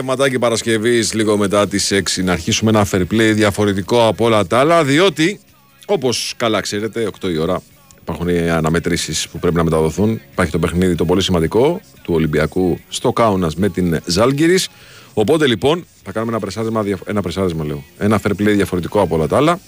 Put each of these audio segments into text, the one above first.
Εδώ είμαστε απογευματάκι Παρασκευής, λίγο μετά τις 6. Να αρχίσουμε ένα fair play διαφορετικό από όλα τα άλλα, διότι όπως καλά ξέρετε, 8 η ώρα υπάρχουν οι αναμετρήσεις που πρέπει να μεταδοθούν. Υπάρχει το παιχνίδι το πολύ σημαντικό του Ολυμπιακού στο Κάουνας με την Ζάλγκυρης. Οπότε λοιπόν θα κάνουμε ένα πρεσάρισμα, ένα, πρεσάρισμα λέω, ένα fair play διαφορετικό από όλα τα άλλα.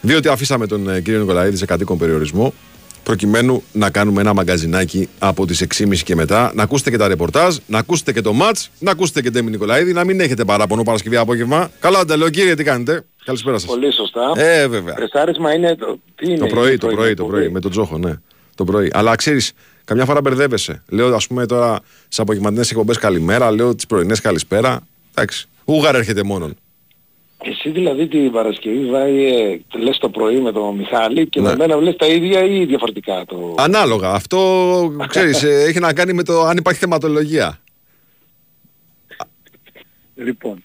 Διότι αφήσαμε τον ε, κύριο Νικολαίδη σε κατοίκον περιορισμό προκειμένου να κάνουμε ένα μαγκαζινάκι από τις 6.30 και μετά. Να ακούσετε και τα ρεπορτάζ, να ακούσετε και το μάτς, να ακούσετε και Ντέμι Νικολαίδη, να μην έχετε παράπονο Παρασκευή απόγευμα. Καλά, τα λέω κύριε, τι κάνετε; Καλησπέρα σας. Πολύ σωστά. Ε, βέβαια. Πρεσάρισμα είναι το... Τι είναι το πρωί, το πρωί, το πρωί, με τον Τζόχο, ναι. Το πρωί. Αλλά ξέρεις, καμιά φορά μπερδεύεσαι. Λέω, ας πούμε τώρα, σε απογευματινές εκπομπές καλημέρα, λέω τις πρωινές καλησπέρα. Εντάξει. Ούγαρ έρχεται μόνον. Εσύ δηλαδή την Παρασκευή βάει, ε, λες το πρωί με τον Μιχάλη και ναι. με μένα λες τα ίδια ή διαφορετικά το... Ανάλογα. Αυτό, ξέρεις, ε, έχει να κάνει με το αν υπάρχει θεματολογία. Λοιπόν,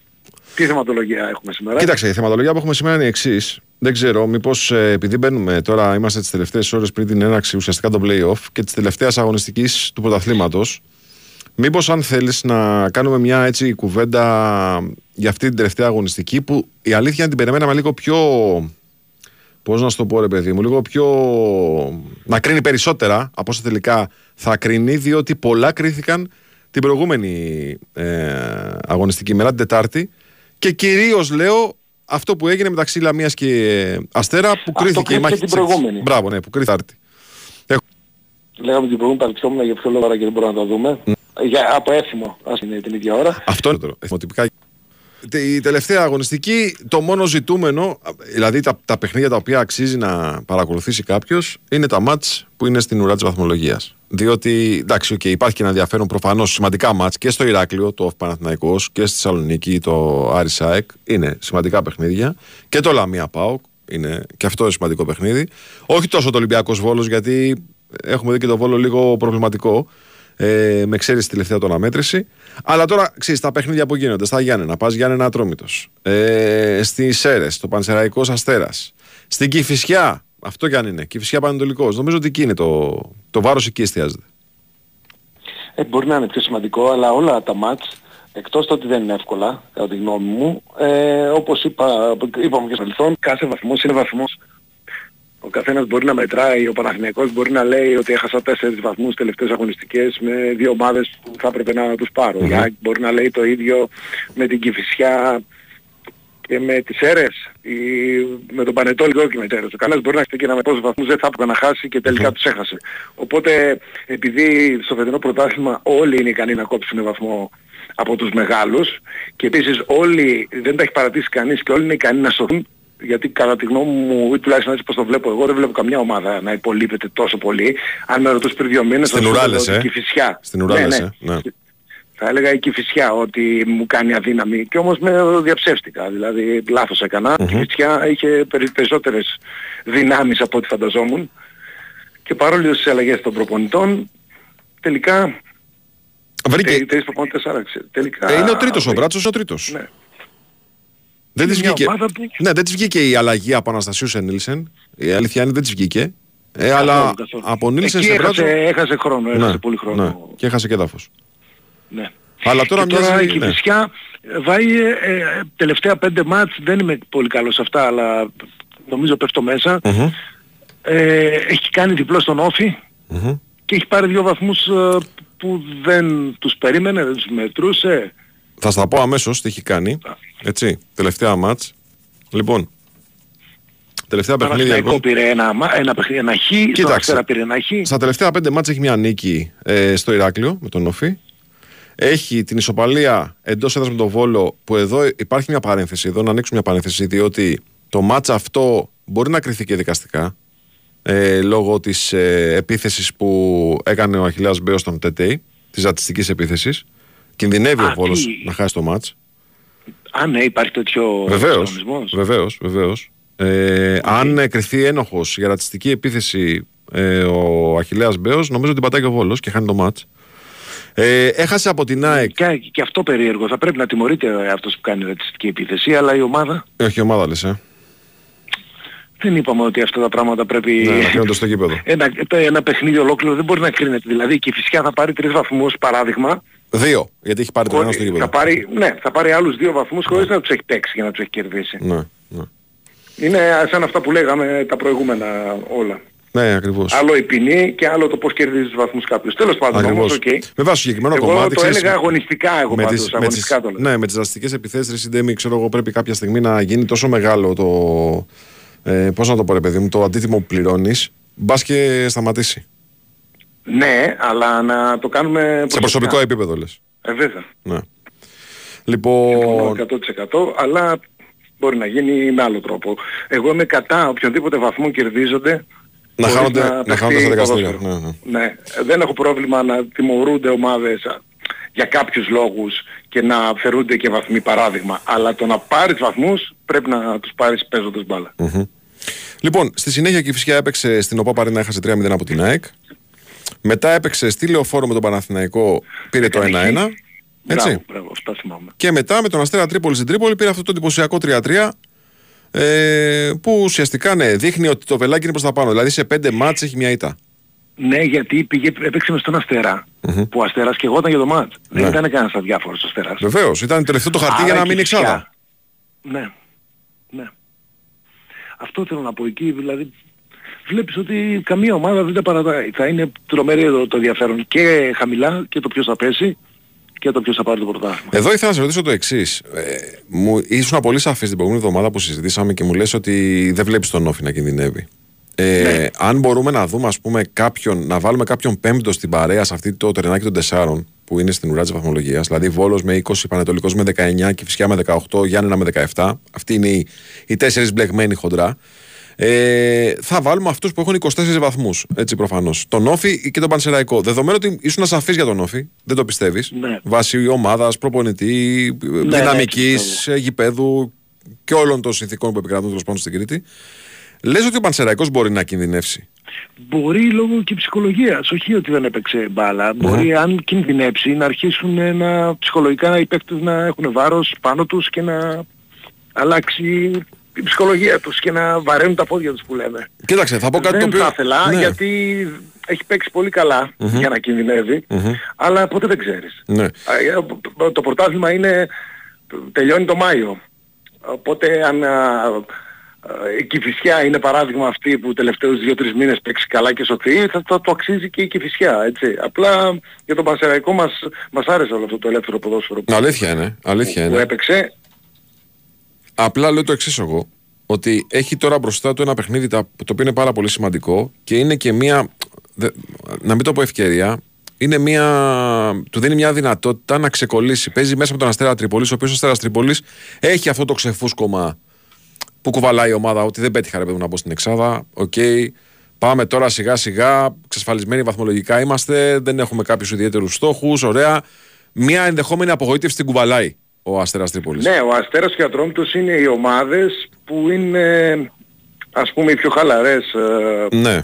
τι θεματολογία έχουμε σήμερα; Κοίταξε, η θεματολογία που έχουμε σήμερα είναι η εξής. Δεν ξέρω, μήπως ε, επειδή μπαίνουμε τώρα, είμαστε τις τελευταίες ώρες πριν την έναρξη ουσιαστικά το playoff και της τελευταίας αγωνιστικής του πρωταθλήματος. Μήπως αν θέλεις να κάνουμε μια έτσι κουβέντα για αυτή την τελευταία αγωνιστική που η αλήθεια είναι την περιμέναμε λίγο πιο... Πώς να σου το πω ρε παιδί μου, λίγο πιο... να κρίνει περισσότερα από όσο τελικά θα κρίνει διότι πολλά κρίθηκαν την προηγούμενη ε, αγωνιστική μέρα, την Τετάρτη και κυρίως λέω αυτό που έγινε μεταξύ Λαμίας και Αστέρα που κρίθηκε η μάχη την προηγούμενη. Μπράβο, ναι, που κρίθηκε Λέγαμε την προηγούμενη παρεξιόμουν για ποιο λόγο και δεν μπορούμε να το δούμε. Για, από έθιμο, ας είναι την ίδια ώρα. Αυτό είναι το εθιμοτυπικά. Η τελευταία αγωνιστική, το μόνο ζητούμενο, δηλαδή τα, τα παιχνίδια τα οποία αξίζει να παρακολουθήσει κάποιος, είναι τα μάτς που είναι στην ουρά της βαθμολογίας. Διότι, εντάξει, okay, υπάρχει και ένα ενδιαφέρον προφανώς σημαντικά μάτς και στο Ηράκλειο, το Παναθηναϊκός και στη Θεσσαλονίκη, το Άρι Σάεκ. Είναι σημαντικά παιχνίδια. Και το Λαμία Πάοκ είναι και αυτό σημαντικό παιχνίδι. Όχι τόσο το Ολυμπιακός Βόλος, γιατί έχουμε δει και το Βόλο λίγο προβληματικό ε, με ξέρεις τη τελευταία τον αναμέτρηση. Αλλά τώρα ξέρεις τα παιχνίδια που γίνονται στα Γιάννενα, πας Γιάννενα Ατρόμητος. Ε, Στι Σέρες, το Πανσεραϊκός Αστέρας. Στην Κυφυσιά, αυτό κι αν είναι, Κυφυσιά Πανετολικός. Νομίζω ότι εκεί είναι το, το βάρος, εκεί εστιάζεται. Ε, μπορεί να είναι πιο σημαντικό, αλλά όλα τα μάτς, εκτός το ότι δεν είναι εύκολα, κατά τη γνώμη μου, ε, όπως είπα, είπαμε και στο παρελθόν, κάθε βαθμός είναι βαθμός ο καθένας μπορεί να μετράει, ο Παναθηναϊκός μπορεί να λέει ότι έχασα τέσσερις βαθμούς τελευταίες αγωνιστικές με δύο ομάδες που θα έπρεπε να τους πάρω. Mm-hmm. μπορεί να λέει το ίδιο με την Κηφισιά και με τις αίρες ή με τον Πανετόλικο και με τις αίρες. Ο κανένας μπορεί να έχει και να με πόσους βαθμούς δεν θα έπρεπε να χάσει και τελικά mm-hmm. τους έχασε. Οπότε επειδή στο φετινό πρωτάθλημα όλοι είναι ικανοί να κόψουν βαθμό από τους μεγάλους και επίσης όλοι δεν τα έχει παρατήσει κανείς και όλοι είναι ικανοί να σωθούν γιατί κατά τη γνώμη μου, ή τουλάχιστον έτσι πως το βλέπω εγώ, δεν βλέπω καμιά ομάδα να υπολείπεται τόσο πολύ. Αν με ρωτούς πριν δύο μήνες, Στην Ουράλες, ε. Κηφισιά. Στην Ουράλες, ναι, ναι. Ε, ναι. Θα έλεγα η Κηφισιά ότι μου κάνει αδύναμη και όμως με διαψεύστηκα. Δηλαδή λάθος έκανα. Mm-hmm. Η Κηφισιά είχε περισσότερες δυνάμεις από ό,τι φανταζόμουν και παρόλο τις αλλαγές των προπονητών τελικά Βρήκε... Τρεις προπονητές άραξε. Τελικά... Ε, είναι ο τρίτος ο Μπράτσος, ο τρίτος. Ναι. Δεν της βγήκε. Που... Ναι, δεν της βγήκε η αλλαγή από Αναστασίου σε Νίλσεν. Η αλήθεια είναι δεν της βγήκε. Ε, αλλά από Νίλσεν σε Μπράτσο... έχασε χρόνο, έχασε ναι, πολύ χρόνο. Ναι, και έχασε και έδαφος. Ναι. Αλλά τώρα, και τώρα μοιάζει, η Κηφισιά ναι. βάει ε, ε, τελευταία πέντε μάτς, δεν είμαι πολύ καλός σε αυτά, αλλά νομίζω πέφτω μέσα. Mm-hmm. Ε, έχει κάνει διπλό στον Όφη mm-hmm. και έχει πάρει δύο βαθμούς ε, που δεν τους περίμενε, δεν τους μετρούσε. Θα στα πω αμέσως τι έχει κάνει. Έτσι, τελευταία μάτς. Λοιπόν, τελευταία παιχνίδια. Λοιπόν. πήρε ένα, ένα, ένα χ, Κοίταξε, πήρε ένα χ. Στα τελευταία πέντε μάτς έχει μια νίκη ε, στο Ηράκλειο με τον Όφη. Έχει την ισοπαλία εντός έδρας με τον Βόλο που εδώ υπάρχει μια παρένθεση, εδώ να ανοίξουμε μια παρένθεση διότι το μάτς αυτό μπορεί να κρυθεί και δικαστικά ε, λόγω της ε, επίθεσης που έκανε ο Αχιλιάς Μπέος στον ΤΕΤΕΙ, της ρατσιστικής επίθεσης. Κινδυνεύει ο Βόλος να χάσει το μάτς. Α, ναι, υπάρχει τέτοιο βεβαίως, βεβαίως, βεβαίως. Ε, Αν κρυθεί ένοχος για ρατσιστική επίθεση ε, ο Αχιλέας Μπέος, νομίζω ότι πατάει και ο Βόλος και χάνει το μάτς. Ε, έχασε από την ΑΕΚ. Και, και, αυτό περίεργο. Θα πρέπει να τιμωρείται αυτός που κάνει ρατσιστική επίθεση, αλλά η ομάδα... Ε, όχι η ομάδα λες, ε. Δεν είπαμε ότι αυτά τα πράγματα πρέπει... Ναι, να στο γήπεδο. ένα, ένα παιχνίδι ολόκληρο δεν μπορεί να κρίνεται. Δηλαδή και η φυσικά θα πάρει τρεις βαθμούς παράδειγμα Δύο, γιατί έχει πάρει τον ένα στο Ότι γήπεδο. θα πάρει, ναι, θα πάρει άλλους δύο βαθμούς χωρίς να τους έχει παίξει για να τους έχει κερδίσει. Ναι, ναι. Είναι σαν αυτά που λέγαμε τα προηγούμενα όλα. Ναι, ακριβώς. Άλλο η ποινή και άλλο το πώς κερδίζεις τους βαθμούς κάποιος. Τέλος πάντων όμως, Ακριβώς. οκ. Με βάση το συγκεκριμένο Εγώ κομμάτι. το ξέρεις, έλεγα αγωνιστικά εγώ με πάντως, τις, με αγωνιστικά τις, το έλεγα. ναι, με τις δραστικές επιθέσεις, ρε Συντέμι, ξέρω εγώ, πρέπει κάποια στιγμή να γίνει τόσο μεγάλο το. Ε, πώς να το πω, ρε παιδί μου, το αντίτιμο που πληρώνεις, μπας και σταματήσει. Ναι, αλλά να το κάνουμε προσωπικά. Σε προσωπικό επίπεδο λες. Ε, βέβαια. Ναι. Συμφωνώ Λοιπόν, 100% αλλά μπορεί να γίνει με άλλο τρόπο. Εγώ είμαι κατά οποιονδήποτε βαθμό κερδίζονται να χωρίς χάνονται, να παιχτεί χάνονται στα δικαστήρια. ποδόσφαιρο. Ναι, ναι. Ναι, δεν έχω πρόβλημα να τιμωρούνται ομάδες α, για κάποιους λόγους και να φερούνται και βαθμοί παράδειγμα. Αλλά το να πάρεις βαθμούς πρέπει να τους πάρεις παίζοντας μπάλα. Μμμ. Λοιπόν, στη συνέχεια και η Φυσιά έπαιξε στην ΟΠΑ Παρίνα, έχασε 3-0 από την ΑΕΚ. Μετά έπαιξε στη Λεωφόρο με τον Παναθηναϊκό, πήρε το 1-1. Έτσι. Μπράβο, μπράβο, αυτά θυμάμαι. Και μετά με τον Αστέρα Τρίπολη στην Τρίπολη πήρε αυτό το εντυπωσιακό 3-3. Ε, που ουσιαστικά ναι, δείχνει ότι το βελάκι είναι προς τα πάνω. Δηλαδή σε πέντε μάτς έχει μια ήττα. Ναι, γιατί πήγε, έπαιξε μες στον Αστέρα. Που ο Αστέρας και εγώ ήταν για το μάτς. Ναι. Δεν ήταν κανένας αδιάφορος ο Αστέρας. Βεβαίως, ήταν τελευταίο το χαρτί Άρα για να και μείνει φυσικά- εξάδα. Ναι. Ναι. Αυτό θέλω να πω εκεί, δηλαδή βλέπεις ότι καμία ομάδα δεν τα παρατάει. Θα είναι τρομερή εδώ το ενδιαφέρον και χαμηλά και το ποιος θα πέσει και το ποιος θα πάρει το πρωτάθλημα. Εδώ ήθελα να σε ρωτήσω το εξής. Ε, μου ήσουν πολύ σαφής την προηγούμενη εβδομάδα που συζητήσαμε και μου λες ότι δεν βλέπεις τον Όφη να κινδυνεύει. Ε, Ναι. Αν μπορούμε να δούμε, ας πούμε, κάποιον, να βάλουμε κάποιον πέμπτο στην παρέα σε αυτή το τρενάκι των τεσσάρων που είναι στην ουρά της βαθμολογίας, δηλαδή Βόλος με 20, Πανετολικός με 19 και Φυσικά με 18, Γιάννενα με 17. Αυτοί είναι οι, οι τέσσερις μπλεγμένοι χοντρά. Ε, θα βάλουμε αυτούς που έχουν 24 βαθμούς. Έτσι προφανώς. Τον Όφη και τον Πανσεραϊκό. Δεδομένου ότι ήσουν σαφή για τον Όφη, δεν το πιστεύεις. Ναι. Βάσει ομάδας, προπονητή, δυναμικής, ναι, γηπέδου και όλων των συνθήκων που επικρατούν τέλος πάντων στην Κρήτη. Λες ότι ο Πανσεραϊκός μπορεί να κινδυνεύσει. Μπορεί λόγω και ψυχολογίας, όχι ότι δεν έπαιξε μπάλα. Μπορεί αν κινδυνεύσει να αρχίσουν να, ψυχολογικά οι παίκτες να έχουν βάρος πάνω τους και να αλλάξει η ψυχολογία τους και να βαραίνουν τα πόδια τους που λέμε. Κοίταξε, θα πω κάτι δεν το οποίο. θα ήθελα Ναι. γιατί έχει παίξει πολύ καλά για να κινδυνεύει, αλλά ποτέ δεν ξέρεις. Ναι. Α, ε, Το πρωτάθλημα είναι, τελειώνει το Μάιο. Οπότε αν α, α, η Κηφισιά είναι παράδειγμα αυτή που τελευταίους δύο-τρεις μήνες παίξει καλά και σωθεί, θα, θα το αξίζει και η Κηφισιά, έτσι. Απλά για τον Πανσεραϊκό μας, μας άρεσε όλο αυτό το ελεύθερο ποδόσφαιρο που, Αλήθεια είναι. Αλήθεια που είναι. έπαιξε. Απλά λέω το εξής εγώ. Ότι έχει τώρα μπροστά του ένα παιχνίδι τα- το οποίο είναι πάρα πολύ σημαντικό και είναι και μία. δε- να μην το πω ευκαιρία. Είναι μία, του δίνει μια δυνατότητα να ξεκολλήσει. Παίζει μέσα με τον Αστέρα Τρίπολης, ο οποίος ο Αστέρας Τρίπολης έχει αυτό το ξεφούσκωμα που κουβαλάει η ομάδα ότι δεν πέτυχα ρε παιδί μου, να μπω στην Εξάδα. Οκ. Πάμε τώρα σιγά σιγά. Εξασφαλισμένοι βαθμολογικά είμαστε. Δεν έχουμε κάποιους ιδιαίτερους στόχους. Ωραία. Μια ενδεχόμενη απογοήτευση την κουβαλάει ο Αστέρας Τρίπολης. Ναι, ο Αστέρας και ο Ατρόμητος είναι οι ομάδες που είναι ας πούμε οι πιο χαλαρές ε, ναι.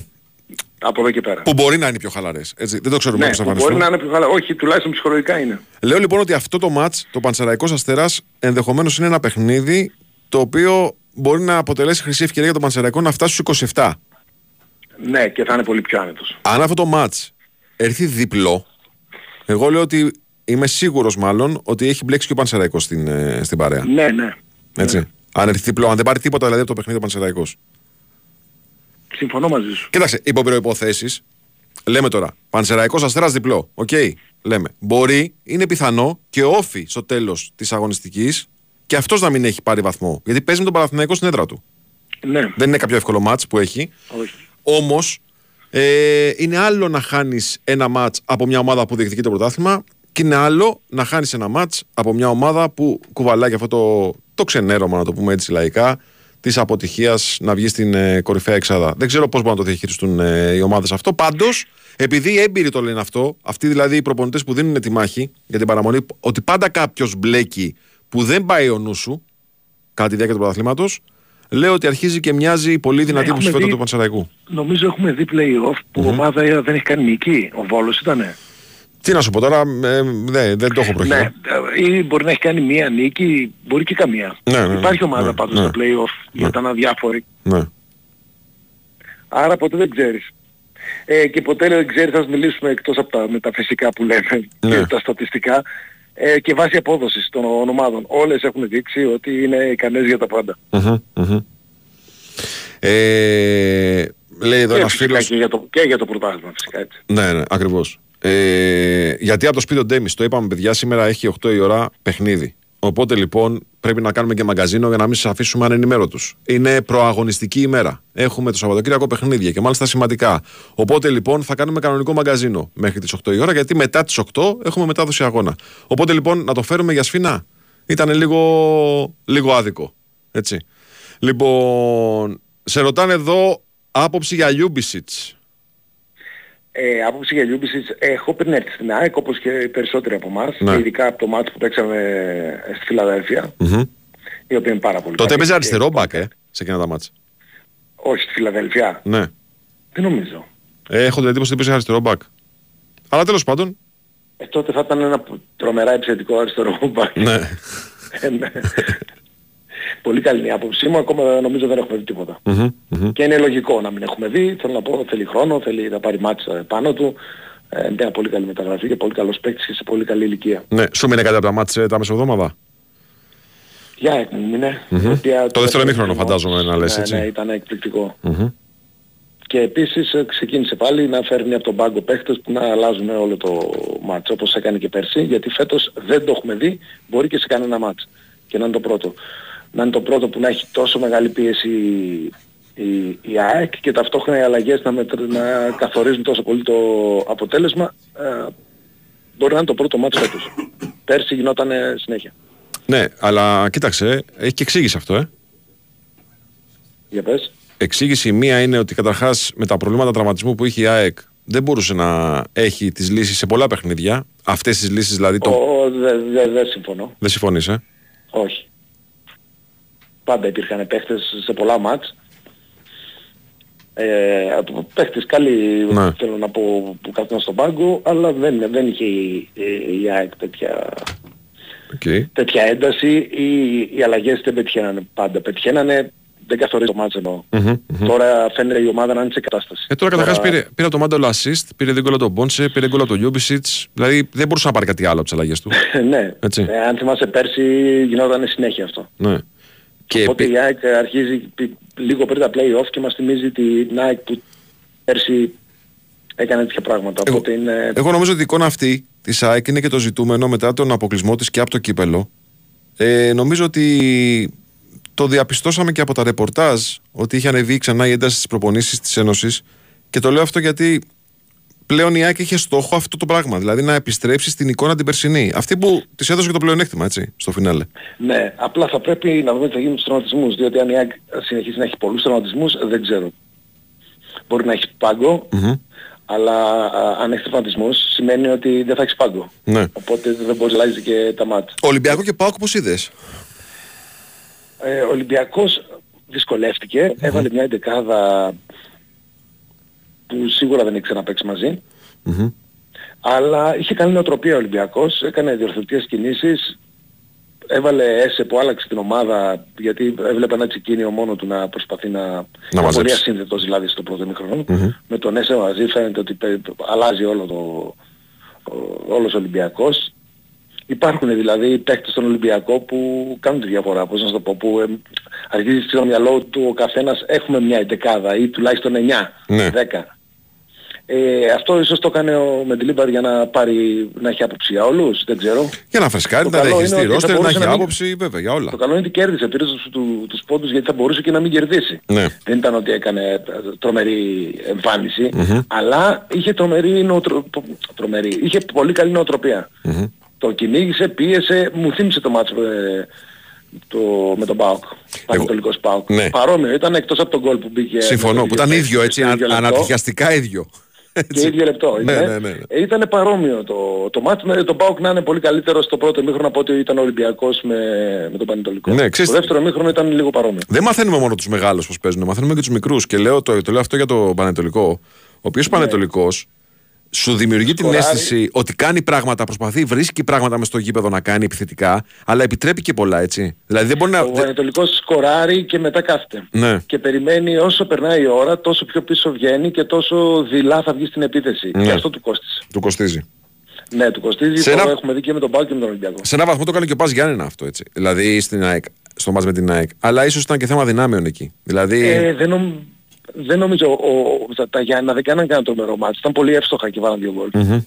από εδώ και πέρα. Που μπορεί να είναι πιο χαλαρές. Δεν το ξέρουμε Ναι, πώς θα που μπορεί εμφανιστούν. να είναι πιο χαλαρές. Όχι, τουλάχιστον ψυχολογικά είναι. Λέω λοιπόν ότι αυτό το match, το Πανσεραϊκός Αστέρας, ενδεχομένως είναι ένα παιχνίδι το οποίο μπορεί να αποτελέσει χρυσή ευκαιρία για τον Πανσεραϊκό να φτάσει στους 27. Ναι, και θα είναι πολύ πιο άνετος. Αν αυτό το match έρθει διπλό, εγώ λέω ότι είμαι σίγουρος μάλλον ότι έχει μπλέξει και ο Πανσεραϊκός στην, ε, στην παρέα. Ναι, ναι. Έτσι. Αν έρθει διπλό, αν δεν πάρει τίποτα δηλαδή από το παιχνίδι ο Πανσεραϊκός. Συμφωνώ μαζί σου. Κοίταξε, υπό προϋποθέσεις, λέμε τώρα, Πανσεραϊκός Αστέρας διπλό. Οκ, λέμε. Μπορεί, είναι πιθανό και ΟΦΗ στο τέλος της αγωνιστικής και αυτός να μην έχει πάρει βαθμό. Γιατί παίζει με τον Παναθηναϊκό στην έδρα του. Ναι, Δεν είναι κάποιο εύκολο ματς που έχει. όχι. Όμως, ε, είναι άλλο να χάνεις ένα ματς από μια ομάδα που διεκδικεί το πρωτάθλημα και είναι άλλο να χάνεις ένα μάτς από μια ομάδα που κουβαλάει και αυτό το, το ξενέρωμα, να το πούμε έτσι λαϊκά, της αποτυχίας να βγει στην ε, κορυφαία εξάδα. Δεν ξέρω πώς μπορούν να το διαχειριστούν ε, οι ομάδες αυτό. Πάντως, επειδή οι έμπειροι το λένε αυτό, αυτοί δηλαδή οι προπονητές που δίνουν τη μάχη για την παραμονή, ότι πάντα κάποιος μπλέκει που δεν πάει ο νους σου κατά τη διάρκεια του πρωταθλήματος, λέω ότι αρχίζει και μοιάζει πολύ δυνατή έχουμε προσφέρεια δει- του Πανσεραϊκού. Νομίζω έχουμε δει play-off που η ομάδα δεν έχει κάνει νίκη. Ο Βόλος ήτανε. Τι να σου πω τώρα, ε, δεν, δεν το έχω προχειρά. Ναι, ε, ή μπορεί να έχει κάνει μία νίκη, μπορεί και καμία. Ναι, ναι, Υπάρχει ναι, ομάδα ναι, πάντως ναι. στο play-off για τα αδιάφοροι. Ναι. Άρα ποτέ δεν ξέρεις. Ε, και ποτέ δεν ξέρεις, θα μιλήσουμε εκτός από τα μεταφυσικά που λέμε Ναι. και τα στατιστικά ε, και βάση απόδοσης των ομάδων. Όλες έχουν δείξει ότι είναι ικανές για τα πάντα. Μμμ, μμμ. Ε, λέει εδώ Και ένας φυσικά φίλο. και για το, και για το πρωτάθλημα φυσικά έτσι. Ναι, ναι, ακριβώς. Ε, γιατί από το σπίτι ο Ντέμις, το είπαμε παιδιά, σήμερα έχει 8 η ώρα παιχνίδι. Οπότε λοιπόν πρέπει να κάνουμε και μαγκαζίνο για να μην σας αφήσουμε ανενημέρωτους. Είναι προαγωνιστική ημέρα. Έχουμε το Σαββατοκύριακο παιχνίδια και μάλιστα σημαντικά. Οπότε λοιπόν θα κάνουμε κανονικό μαγκαζίνο μέχρι τις 8 η ώρα, γιατί μετά τις 8 έχουμε μετάδοση αγώνα. Οπότε λοιπόν να το φέρουμε για σφινά. Ήταν λίγο, λίγο άδικο. Έτσι. Λοιπόν, σε ρωτάνε εδώ άποψη για Λιούμπισιτς. Ε, άποψη για Λιούμπισιτς έχω πριν έρθει στην ΑΕΚ όπως και οι περισσότεροι από εμάς Ναι. και ειδικά από το ματς που παίξαμε ε, στη Φιλαδέλφια Μμμ. η οποία είναι πάρα πολύ Τότε καλή. έπαιζε Και- αριστερό μπακ, ε, σε εκείνα τα ματς. Όχι στη Φιλαδέλφια. Ναι. Δεν νομίζω. Ε, έχω την εντύπωση ότι έπαιζε αριστερό μπακ. Αλλά τέλος πάντων. Ε, τότε θα ήταν ένα τρομερά επιθετικό αριστερό μπακ. Ναι. Ε, ναι. Πολύ καλή είναι η άποψή μου, ακόμα νομίζω δεν έχουμε δει τίποτα. Μμμ, μμμ. Και είναι λογικό να μην έχουμε δει, θέλω να πω, θέλει χρόνο, θέλει να πάρει μάτσα πάνω του. Ε, είναι μια πολύ καλή μεταγραφή και πολύ καλός παίκτης και σε πολύ καλή ηλικία. ναι. Σου μείνε κάτι από τα μάτσα τα μεσοβδόμαδα. Για έκμη είναι. Μμμ. η οποία Το δεύτερο ημίχρονο ημίχρονο, φαντάζομαι να λες, ναι, έτσι. Ναι, ήταν εκπληκτικό. Μμμ. Και επίσης ε, ξεκίνησε πάλι να φέρνει από τον πάγκο παίχτες που να αλλάζουν όλο το μάτς όπως έκανε και πέρσι γιατί φέτος δεν το έχουμε δει, μπορεί και σε κανένα μάτς και να είναι το πρώτο. Να είναι το πρώτο που να έχει τόσο μεγάλη πίεση η, η ΑΕΚ και ταυτόχρονα οι αλλαγές να, μετρ- να καθορίζουν τόσο πολύ το αποτέλεσμα ε, μπορεί να είναι το πρώτο μάτς φέτος. Πέρσι γινόταν ε, συνέχεια. Ναι, αλλά κοίταξε, έχει και εξήγηση αυτό, ε. Για πες. Εξήγηση η μία είναι ότι καταρχάς με τα προβλήματα τραυματισμού που είχε η ΑΕΚ δεν μπορούσε να έχει τις λύσεις σε πολλά παιχνίδια. Αυτές τις λύσεις δηλαδή. Το... Ο- Δεν δε, δεν συμφωνώ. Δεν συμφωνείς, ε; Όχι. Πάντα υπήρχαν παίχτες σε πολλά μάτς. Ε, από παίχτες καλοί Ναι. θέλω να πω που κάθονταν στον πάγκο αλλά δεν, δεν είχε η, η, η ΑΕΚ τέτοια, Okay. τέτοια ένταση οι, οι αλλαγές δεν πετυχαίνανε πάντα πετυχαίνανε δεν καθορίζει το ματς εννοώ τώρα φαίνεται η ομάδα να είναι σε κατάσταση Ε, τώρα καταρχάς πήρε, πήρε του Μάνταλου assist, πήρε το γκολ από τον Πόνσε, πήρε γκολ από τον Λιούμπισιτ. Δηλαδή δεν μπορούσε να πάρει κάτι άλλο από τις αλλαγές του. ναι, Έτσι. ε, αν θυμάσαι πέρσι γινόταν συνέχεια αυτό ναι. Και Οπότε επί- η ΑΕΚ αρχίζει πι- λίγο πριν τα play-off και μας θυμίζει την ΑΕΚ που πέρσι έκανε τέτοια πράγματα. Εγώ, Οπότε είναι... εγώ νομίζω ότι η εικόνα αυτή της ΑΕΚ είναι και το ζητούμενο μετά τον αποκλεισμό της και από το κύπελο. Ε, νομίζω ότι το διαπιστώσαμε και από τα ρεπορτάζ ότι είχε ανεβεί ξανά η ένταση στις προπονήσεις της Ένωσης. Και το λέω αυτό γιατί πλέον η ΑΕΚ είχε στόχο αυτό το πράγμα. Δηλαδή να επιστρέψει στην εικόνα την περσινή. Αυτή που της έδωσε και το πλεονέκτημα, έτσι, στο φινάλε. Ναι, απλά θα πρέπει να δούμε τι θα γίνει με τους τραυματισμούς. Διότι αν η ΑΕΚ συνεχίσει να έχει πολλούς τραυματισμούς, δεν ξέρω. Μπορεί να έχει πάγκο, Μμμ. αλλά α, αν έχει τραυματισμούς σημαίνει ότι δεν θα έχεις πάγκο. Ναι. Οπότε δεν μπορείς να αλλάζεις και τα μάτια. Ολυμπιακό και Πάοκ, πώς είδες; Ε, ο Ολυμπιακός δυσκολεύτηκε, έβαλε μια εντεκάδα που σίγουρα δεν ήξερε να παίξει μαζί. Αλλά είχε καλή νοοτροπία ο Ολυμπιακός, έκανε διορθωτικές κινήσεις, έβαλε ΕΣΕ που άλλαξε την ομάδα γιατί έβλεπε ένα τσικίνιο μόνο του να προσπαθεί να... Να ήταν μαζέψει. πολύ ασύνδετος δηλαδή στο πρώτο ημίχρονο. Με τον ΕΣΕ μαζί φαίνεται ότι πε- αλλάζει όλο το, ο- όλος ο Ολυμπιακός. Υπάρχουν δηλαδή παίκτες στον Ολυμπιακό που κάνουν τη διαφορά, πώς να σου το πω, που ε, αρχίζει στο μυαλό του ο καθένας έχουμε μια εντεκάδα ή τουλάχιστον 9, Ναι. 10. Ε, αυτό ίσως το έκανε ο Μεντιλίμπαρ για να πάρει, να έχει άποψη για όλους, δεν ξέρω. Για να φρεσκάρει, Το να καλό διαχειριστεί είναι ότι θα ρόστερ, να μπορούσε έχει να μην- άποψη, βέβαια, για όλα. Το καλό είναι ότι κέρδισε, πήρε τους, του, τους πόντους γιατί θα μπορούσε και να μην κερδίσει. Ναι. Δεν ήταν ότι έκανε ε, τρομερή εμφάνιση, αλλά είχε τρομερή, νοοτρο... τρομερή, είχε πολύ καλή νοοτροπία. Το κυνήγησε, πίεσε, μου θύμισε το μάτσο ε, το, με τον ΠΑΟΚ. Πανατολικός ΠΑΟΚ. Ναι. Παρόμοιο ήταν εκτός από τον γκολ που μπήκε. Συμφωνώ, με που το ήταν ίδιο ίδιο έτσι, στο αν- ίδιο λεπτό. ανατριχιαστικά ίδιο. Και Έτσι. ίδιο λεπτό. Ναι, είναι. ναι, ναι, ναι. Ε, Ήταν παρόμοιο το, το μάτς με τον Πάουκ να είναι πολύ καλύτερο στο πρώτο ημίχρονο από ότι ήταν ο Ολυμπιακός με, με τον Πανετολικό. Ναι, ξέρεις το τι- δεύτερο ημίχρονο ήταν λίγο παρόμοιο. Δεν μαθαίνουμε μόνο τους μεγάλους πώς παίζουν, μαθαίνουμε και τους μικρούς. Και λέω, το, το λέω αυτό για το Πανετολικό. Ο οποίος Πανετολικός σου δημιουργεί την Σκοράρει. αίσθηση ότι κάνει πράγματα, προσπαθεί, βρίσκει πράγματα μες στο γήπεδο να κάνει επιθετικά, αλλά επιτρέπει και πολλά έτσι. Δηλαδή δεν μπορεί να. Ο Ανατολικός σκοράρει και μετά κάθεται. Ναι. Και περιμένει όσο περνάει η ώρα, τόσο πιο πίσω βγαίνει και τόσο δειλά θα βγει στην επίθεση. Ναι. Και αυτό του κόστησε. Του κοστίζει. Ναι, του κοστίζει. Σε Το ένα- έχουμε δει και με τον Πάο και με τον Ολυμπιακό. Σε έναν βαθμό το κάνει και ο Πας Γιάννενα αυτό έτσι. Δηλαδή στην ΑΕΚ, στο μάτς με την ΑΕΚ. Αλλά ίσως ήταν και θέμα δυνάμεων εκεί. Δηλαδή. Ε, δεν, νομ- δεν νομίζω ο, ο, τα, τα Γιάννα δεν κάναν κανένα τρομερό μάτς. Ήταν πολύ εύστοχα και βάλαν δύο γκολ. μμμ.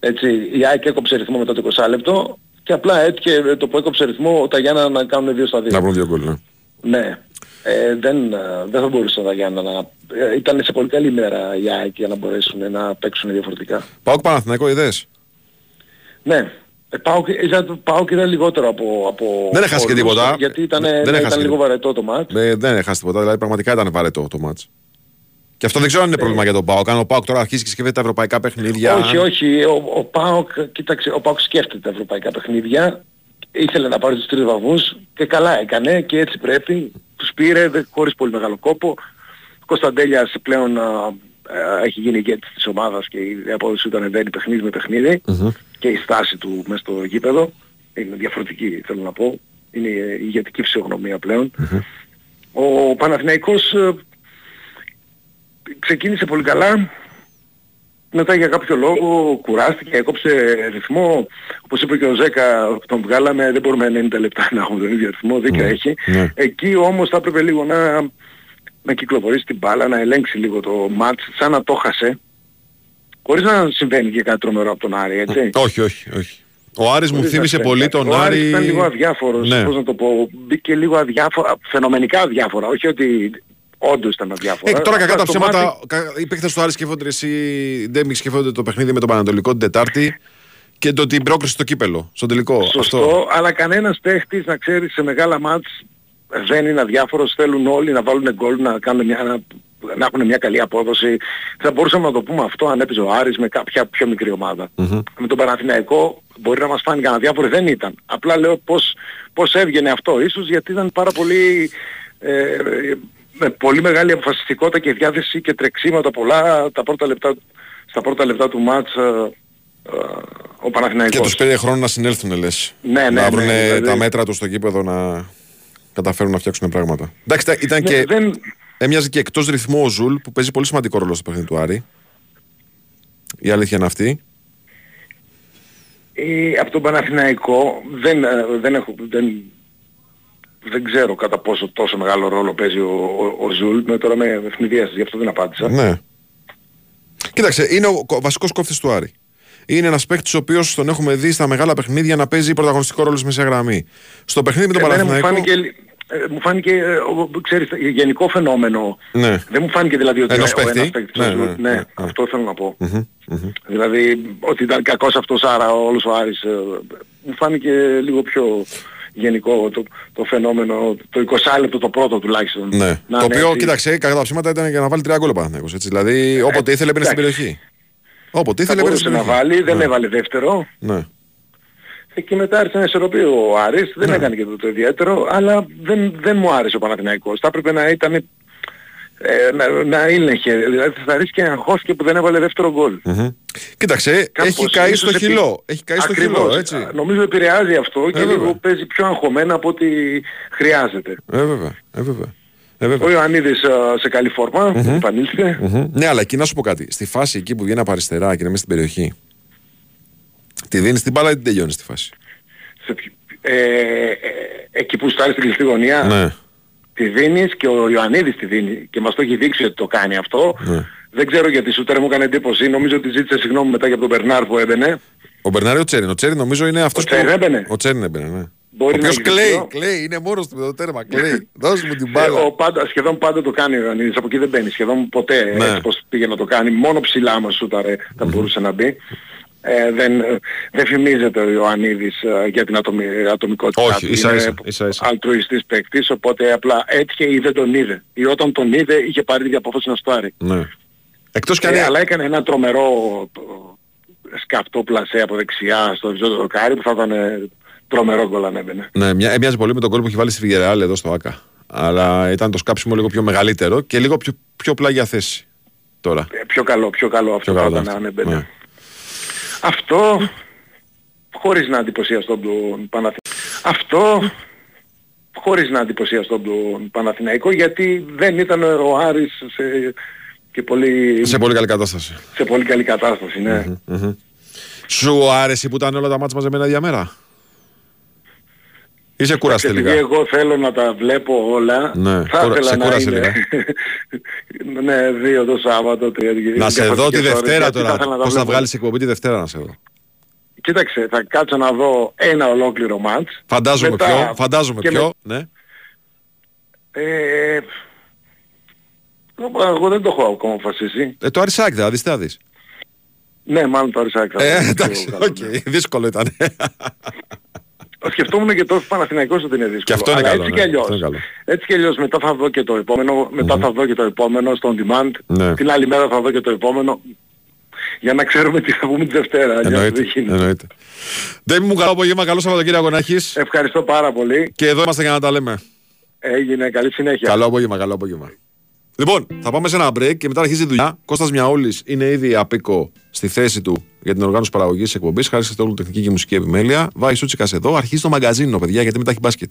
Έτσι, η ΑΕΚ έκοψε ρυθμό μετά το 20 λεπτό και απλά έτυχε το που έκοψε ρυθμό τα Γιάννα να κάνουν δύο στα δύο. Να βρουν δύο γκολ. Ναι. Ναι. Ε, δεν, ε, δεν θα μπορούσαν τα Γιάννα να... Ε, ήταν σε πολύ καλή μέρα η ΑΕΚ για να μπορέσουν να παίξουν διαφορετικά. Πάω Παναθηναϊκό ιδέε. Ναι. Ε, πάω, και, είδα, πάω και ήταν λιγότερο από, από Δεν έχασε και όλους, τίποτα. Γιατί ήταν, Δεν ναι, έχασε ήταν και λίγο τίποτα. βαρετό το μάτς. Ε, δεν έχασε τίποτα. Δηλαδή πραγματικά ήταν βαρετό το μάτς. Και αυτό δεν ξέρω αν είναι πρόβλημα για τον Πάοκ. Αν ο Πάοκ τώρα αρχίσει και σκέφτεται τα ευρωπαϊκά παιχνίδια. Όχι, όχι. Ο, ο ΠΑΟΚ, κοίταξε, ο ΠΑΟΚ σκέφτεται τα ευρωπαϊκά παιχνίδια. Ήθελε να πάρει τους τρεις βαθμούς και καλά έκανε και έτσι πρέπει. Τους πήρε δε- χωρίς πολύ μεγάλο κόπο. Ο Κωνσταντέλιας πλέον α, α, έχει γίνει ηγέτης της ομάδας και η απόδοση του ανεβαίνει παιχνίδι με παιχνίδι Μμμ. Και η στάση του μέσα στο γήπεδο είναι διαφορετική θέλω να πω. Είναι η ηγετική φυσιογνωμία πλέον. Ο Παναθηναϊκός ε, ξεκίνησε πολύ καλά. Μετά για κάποιο λόγο κουράστηκε, έκοψε ρυθμό. Όπως είπε και ο Ζέκα, τον βγάλαμε, δεν μπορούμε 90 λεπτά να έχουμε τον ίδιο ρυθμό, δίκιο έχει. ναι. Εκεί όμως θα έπρεπε λίγο να, να κυκλοφορήσει την μπάλα, να ελέγξει λίγο το μάτς, σαν να το χασε. Χωρίς να συμβαίνει και κάτι τρομερό από τον Άρη, έτσι. Όχι, όχι, όχι. Ο Άρης μου Χωρίς να θύμισε συμβαίνει πολύ κάτι. τον ο Άρης Άρη. ήταν λίγο αδιάφορος, Ναι. πώς να το πω. Μπήκε λίγο αδιάφορα, φαινομενικά αδιάφορα. Όχι ότι όντως ήταν αδιάφορα. Ε, τώρα κακά Απλά τα στο ψέματα, μάτι- κα- οι παίκτες του Άρη σκέφτονται εσύ, Ντέμι σκέφτονται το παιχνίδι με τον Πανατολικό την Τετάρτη και το την πρόκριση στο κύπελο, στον τελικό. Σωστό, Αυτό. αλλά κανένας παίχτης να ξέρεις σε μεγάλα μάτς δεν είναι αδιάφορος, θέλουν όλοι να βάλουν γκολ, να, κάνουν μια, να, να έχουν μια καλή απόδοση. Θα μπορούσαμε να το πούμε αυτό αν έπαιζε ο Άρης με κάποια πιο μικρή ομάδα. Με τον Παναθηναϊκό μπορεί να μας φάνηκε αδιάφορο, δεν ήταν. Απλά λέω πώς, πώς έβγαινε αυτό, ίσως γιατί ήταν πάρα πολύ... Ε, με πολύ μεγάλη αποφασιστικότητα και διάθεση και τρεξίματα πολλά τα πρώτα λεπτά, στα πρώτα λεπτά του μάτς ε, ε, ο Παναθηναϊκός. Και τους πήρε χρόνο να συνέλθουν λες. Ναι, ναι, να βρουν ναι, δηλαδή- τα μέτρα τους στο κήπεδο να καταφέρουν να φτιάξουν πράγματα. Εντάξει, ήταν- ήταν Ναι, και, δεν, έμοιαζε και εκτός ρυθμού ο Ζουλ που παίζει πολύ σημαντικό ρόλο στο παιχνίδι του Άρη. Η αλήθεια είναι αυτή. ε, από τον Παναθηναϊκό δεν, ε, δεν, έχω, δεν, δεν ξέρω κατά πόσο τόσο μεγάλο ρόλο παίζει ο, ο, ο Ζουλ. Με, τώρα με αιφνιδίασες, γι' αυτό δεν απάντησα. Ναι. Κοίταξε, είναι ο κο- βασικός κόφτης του Άρη. Είναι ένας παίκτης ο οποίος τον έχουμε δει στα μεγάλα παιχνίδια να παίζει πρωταγωνιστικό ρόλο στη μεσαία γραμμή. Στο παιχνίδι με τον Εμένα μου Παναθηναϊκό. φάνηκε, ε, μου φάνηκε ε, ο- ξέρεις, γενικό φαινόμενο. Ναι. Δεν μου φάνηκε δηλαδή ότι Ενός ο παίχτη. ένας παίκτης Ναι, ο Ζουλ- ναι, ναι, ναι, ναι. αυτό θέλω να πω. Μμμ, μμμ. Δηλαδή ότι ήταν κακός αυτός άρα όλος ο Άρης. ε, μου φάνηκε λίγο πιο γενικό το, το φαινόμενο, το 20 λεπτό το πρώτο τουλάχιστον. Ναι. Να το είναι οποίο, έτσι. κοίταξε, κατά διαστήματα ήταν για να βάλει τρία γκολ ο Παναθηναϊκός, έτσι. Δηλαδή, όποτε ήθελε μπαίνει στην εντάξει. περιοχή. Όποτε Θα ήθελε μπαίνει μπορούσε στην να περιοχή. βάλει, δεν Ναι. έβαλε δεύτερο. Ναι. Εκεί μετά άρχισε να ισορροπεί ο Άρης, δεν Ναι. έκανε και το, το ιδιαίτερο, αλλά δεν, δεν μου άρεσε ο Παναθηναϊκός. Θα έπρεπε να ήταν, ε, να, να ήλεγχε, δηλαδή θα ρίσκε να χώθηκε που δεν έβαλε δεύτερο γκολ. Μμμ. Κοίταξε, Κάπως, έχει καεί στο ίσως επί- χυλό. Έχει καεί στο Ακριβώς. χυλό, έτσι. Νομίζω επηρεάζει αυτό και Ε, βέβαια. λίγο παίζει πιο αγχωμένα από ό,τι χρειάζεται. Ε, βέβαια. Ε, βέβαια. Ε, βέβαια. Ο Ιωαννίδης α, σε καλή φόρμα, επανήλθε. Μμμ. Ναι, αλλά εκεί να σου πω κάτι. Στη φάση εκεί που βγαίνει από αριστερά και είναι μέσα στην περιοχή, τη δίνεις την μπάλα ή την τελειώνεις στη φάση; Σε ποιο- ε, ε, εκεί που στάρει στην κλειστή γωνία, Ναι. τη δίνεις και ο Ιωαννίδης τη δίνει και μας το έχει δείξει ότι το κάνει αυτό. Ναι. Δεν ξέρω γιατί σου μου έκανε εντύπωση. Νομίζω ότι ζήτησε συγγνώμη μετά για τον Μπερνάρ που έμπαινε. Ο Μπερνάρη ο Τσέριν. Ο Τσέριν νομίζω είναι αυτός Ο Τσέριν έμπαινε. Ο Τσέριν έμπαινε, ναι. Μπορεί ο να οποίος έχει κλαίει, δίκιο. κλαίει, είναι μόνος του με το τέρμα, κλαίει. Δώσ' μου την Ε, μπάλα. ο πάντα, σχεδόν πάντα το κάνει ο Ιωαννίδης. Από εκεί δεν μπαίνει σχεδόν ποτέ Ναι. έτσι πως πήγε να το κάνει. Μόνο ψηλά μας σούταρε θα μπορούσε να μπει. Ε, δεν, ε, δεν φημίζεται ο Ιωαννίδης ε, για την ατομι, ατομικότητά Όχι, του. ίσα Είναι ίσα, ίσα ίσα. αλτρουιστής παίκτης, οπότε απλά έτυχε ή δεν τον είδε. Ή όταν τον είδε είχε πάρει την απόφαση να στάρει. Ναι. Εκτός κι αν Ε, είναι- αλλά έκανε ένα τρομερό ε, σκαπτό πλασέ από δεξιά στο βυζό δοκάρι που θα ήταν ε, τρομερό γκολ αν έμπαινε. Ναι, μια, έμοιαζε πολύ με τον κόλ που έχει βάλει στη Φιγερεάλ εδώ στο ΑΚΑ. Αλλά ήταν το σκάψιμο λίγο πιο μεγαλύτερο και λίγο πιο, πιο πλάγια θέση. τώρα. Ε, πιο καλό, πιο καλό αυτό Πιο θα καλό ήταν, αυτό. ναι, μπέντε. Ναι. Αυτό χωρίς να εντυπωσιαστώ τον Παναθηναϊκό. Αυτό χωρίς να εντυπωσιαστώ τον Παναθηναϊκό γιατί δεν ήταν ο Άρης σε, και πολύ, Σε πολύ καλή κατάσταση. σε πολύ καλή κατάσταση. Ναι. Μμμ. Σου άρεσε που ήταν όλα τα μάτια μαζεμένα διαμέρα. Είσαι κούραστε Επειδή λίγα. εγώ θέλω να τα βλέπω όλα, Ναι, θα κούρα- ήθελα σε να κούρασε είναι... λίγα. ναι, δύο το Σάββατο, τρία Να σε δω τη διαφορετικές ώρες, Δευτέρα γιατί θα τώρα. ήθελα να τα Πώς θα βλέπω. βγάλεις εκπομπή τη Δευτέρα να σε δω; Κοίταξε, θα κάτσω να δω ένα ολόκληρο μάτς. Φαντάζομαι Μετά- ποιο. Φαντάζομαι και ποιο. με- Ναι. Ε, εγώ δεν το έχω ακόμα αποφασίσει. Ε, το Αρισάκη δηλαδή, τι θα δεις. Ναι, μάλλον το Αρισάκη. θα Ε, δω. εντάξει, Πιο καλό, οκ, ναι. δύσκολο ήταν. Σκεφτόμουν και τόσο Παναθηναϊκός ότι είναι δύσκολο. Και αυτό είναι Αλλά καλό, Έτσι ναι, κι αλλιώς. αυτό είναι καλό. Έτσι κι αλλιώς μετά θα δω και το επόμενο, μετά θα δω και το επόμενο στο on demand. Ναι. Την άλλη μέρα θα δω και το επόμενο. Για να ξέρουμε τι θα πούμε τη Δευτέρα. αλλιώς Εννοείται. δεν γίνεται. εννοείται. Δεν μου καλό απόγευμα, καλό Σαββατοκύριακο να έχεις. Ευχαριστώ πάρα πολύ. Και εδώ είμαστε για να τα λέμε. Έγινε καλή συνέχεια. Καλό απόγευμα, καλό απόγευμα. Λοιπόν, θα πάμε σε ένα break και μετά αρχίζει η δουλειά. Κώστας Μιαούλης είναι ήδη απίκο στη θέση του για την οργάνωση παραγωγής της εκπομπής. Χάρη σε όλη τεχνική και μουσική επιμέλεια. Βάει Σούτσικας εδώ. Αρχίζει το μαγκαζίνο, παιδιά, γιατί μετά έχει μπάσκετ.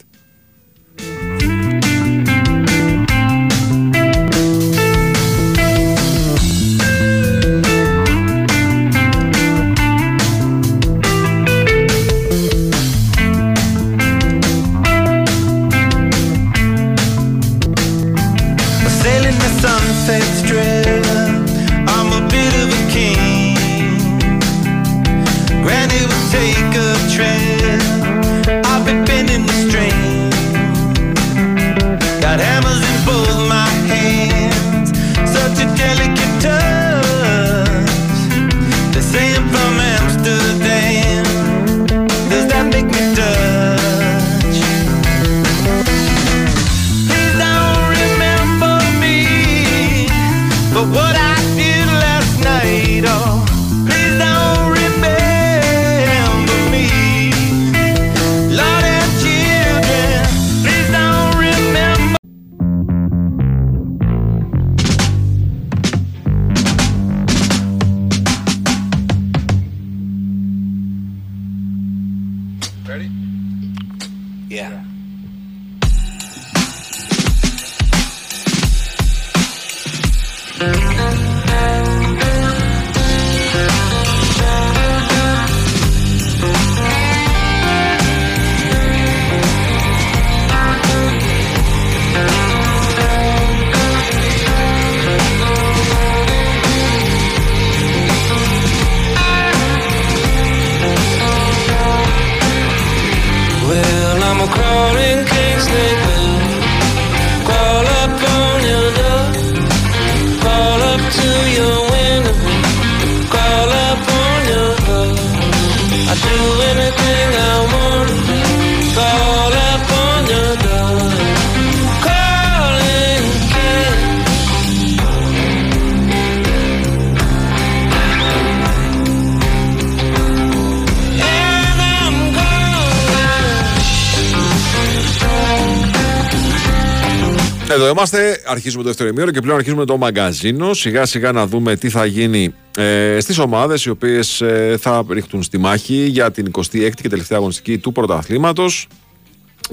Αρχίζουμε το δεύτερο ημίωρο και πλέον αρχίζουμε το μαγκαζίνο. Σιγά σιγά να δούμε τι θα γίνει ε, στις ομάδες οι οποίες ε, θα ρίχτουν στη μάχη για την 26η και τελευταία αγωνιστική του πρωταθλήματος.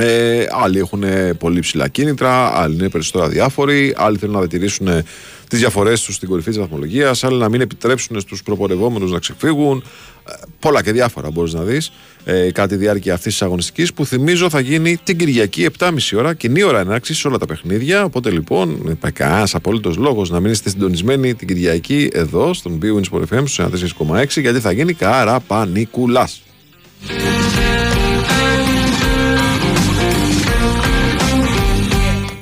Ε, άλλοι έχουν πολύ ψηλά κίνητρα, άλλοι είναι περισσότερα διάφοροι, άλλοι θέλουν να διατηρήσουν τις διαφορές τους στην κορυφή της βαθμολογίας, άλλοι να μην επιτρέψουν στους προπορευόμενους να ξεφύγουν. Ε, πολλά και διάφορα μπορείς να δεις ε, κατά τη διάρκεια αυτής της αγωνιστικής που θυμίζω θα γίνει την Κυριακή 7.30 ώρα, κοινή ώρα ενάρξη σε όλα τα παιχνίδια. Οπότε λοιπόν, δεν υπάρχει κανένας απολύτως λόγος να μην είστε συντονισμένοι την Κυριακή εδώ στον BWIN Sport FM στους 94,6 γιατί θα γίνει καραπανικουλάς.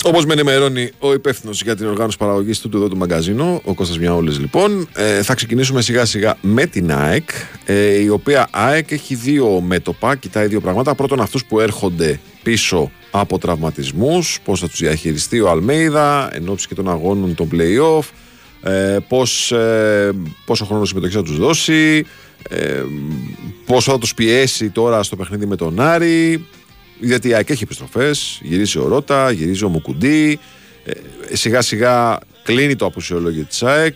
Όπως με ενημερώνει ο υπεύθυνος για την οργάνωση παραγωγής του εδώ του μαγκαζίνου, ο Κώστας Μιαούλης λοιπόν, ε, θα ξεκινήσουμε σιγά σιγά με την ΑΕΚ, ε, η οποία ΑΕΚ έχει δύο μέτωπα, κοιτάει δύο πράγματα. Πρώτον, αυτούς που έρχονται πίσω από τραυματισμούς, πώς θα τους διαχειριστεί ο Αλμέιδα, εν ώψη και των αγώνων των playoff, ε, πώς, ε, πόσο χρόνος συμμετοχή θα τους δώσει, ε, πόσο θα τους πιέσει τώρα στο παιχνίδι με τον Άρη, γιατί η ΑΕΚ έχει επιστροφές, γυρίζει ο Ρότα, γυρίζει ο Μουκουντή. Ε, σιγά σιγά κλείνει το απουσιολόγιο της ΑΕΚ.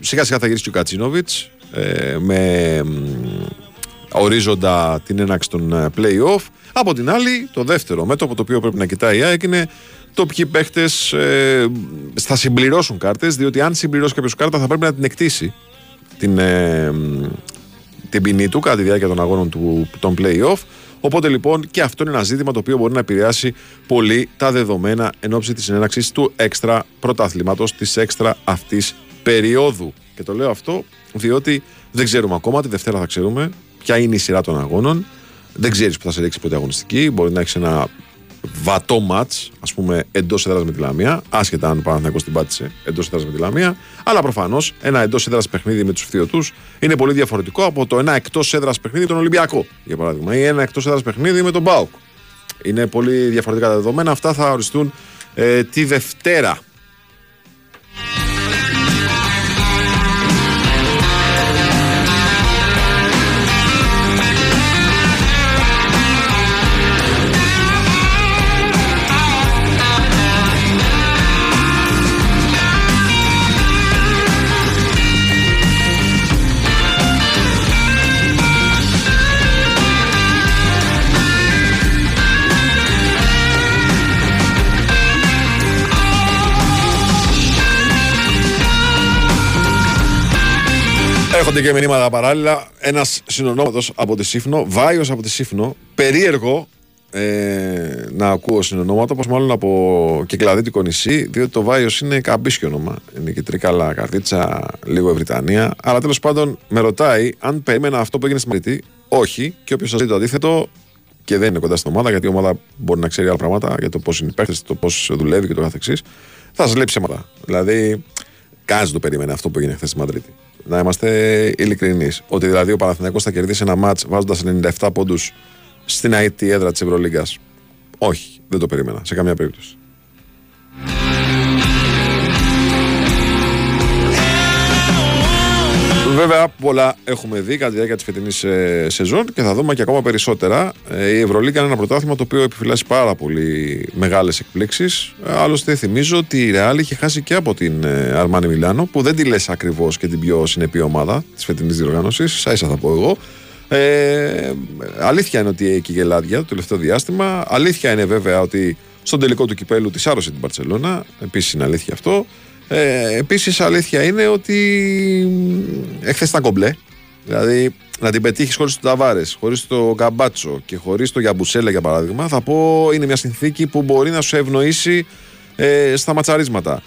σιγά σιγά θα γυρίσει και ο Κατσίνοβιτς ε, με μ, ορίζοντα την έναξη των ε, play-off. Από την άλλη, το δεύτερο μέτωπο το οποίο πρέπει να κοιτάει η ΑΕΚ είναι το ποιοι παίχτες ε, θα συμπληρώσουν κάρτες, διότι αν συμπληρώσει κάποιος κάρτα θα πρέπει να την εκτίσει την, ε, μ, την ποινή του κατά τη διάρκεια των αγώνων του, των play-off. Οπότε λοιπόν και αυτό είναι ένα ζήτημα το οποίο μπορεί να επηρεάσει πολύ τα δεδομένα εν ώψη της συνέναξης του έξτρα πρωταθλήματος της έξτρα αυτής περίοδου. Και το λέω αυτό διότι δεν ξέρουμε ακόμα, τη Δευτέρα θα ξέρουμε ποια είναι η σειρά των αγώνων. Δεν ξέρεις που θα σε ρίξει πρώτη αγωνιστική. Μπορεί να έχεις ένα βατό ματ, ας πούμε, εντός έδρας με τη Λαμία, άσχετα αν ο Παναθηναϊκός την πάτησε εντός έδρας με τη Λαμία. Αλλά προφανώς ένα εντός έδρας παιχνίδι με τους φθιωτούς είναι πολύ διαφορετικό από το ένα εκτός έδρας παιχνίδι τον Ολυμπιακό, για παράδειγμα, ή ένα εκτός έδρας παιχνίδι με τον Μπάουκ. Είναι πολύ διαφορετικά τα δεδομένα. Αυτά θα οριστούν ε, τη Δευτέρα. Έρχονται και μηνύματα παράλληλα. Ένας συνονόματος από τη Σύφνο, Βάιος από τη Σύφνο. Περίεργο ε, να ακούω συνονόματα, όπως μάλλον από κυκλαδίτικο νησί, διότι το Βάιος είναι καμπίσιο όνομα. Είναι και τρίκαλα, καρδίτσα, λίγο Ευρυτανία. Αλλά τέλος πάντων με ρωτάει αν περίμενα αυτό που έγινε στη Μαριτή. Όχι. Και όποιος σας λέει το αντίθετο και δεν είναι κοντά στην ομάδα, γιατί η ομάδα μπορεί να ξέρει άλλα πράγματα για το πώς είναι υπέρ το πώς δουλεύει και το καθεξής, θα σας λέει ψέματα. Δηλαδή, κανένα δεν το περίμενε αυτό που έγινε χθες στη Μαδρίτη. Να είμαστε ειλικρινείς. Ότι δηλαδή ο Παναθηναϊκός θα κερδίσει ένα μάτ βάζοντας 97 πόντους στην ΑΕΤ έδρα της Ευρωλίγκας. Όχι, δεν το περίμενα σε καμία περίπτωση. Βέβαια, πολλά έχουμε δει κατά τη διάρκεια της φετινής ε, σεζόν και θα δούμε και ακόμα περισσότερα. Ε, η Ευρωλίγκα είναι ένα πρωτάθλημα το οποίο επιφυλάσσει πάρα πολύ μεγάλες εκπλήξεις. Ε, άλλωστε, θυμίζω ότι η Ρεάλ είχε χάσει και από την ε, Αρμάνι Μιλάνο, που δεν τη λες ακριβώς και την πιο συνεπή ομάδα της φετινής διοργάνωσης. Σας ίσα θα πω εγώ. Ε, αλήθεια είναι ότι έχει γελάδια το τελευταίο διάστημα. Αλήθεια είναι βέβαια ότι στον τελικό του κυπέλου της άρρωσε την Παρσελώνα. Επίσης είναι αλήθεια αυτό. Ε, Επίσης, αλήθεια είναι ότι εχθές ήταν κομπλέ. Δηλαδή, να την πετύχεις χωρίς τον Ταβάρες, χωρίς το Καμπάτσο και χωρίς το Γιαμπουσέλα για παράδειγμα, θα πω είναι μια συνθήκη που μπορεί να σου ευνοήσει ε, στα ματσαρίσματα.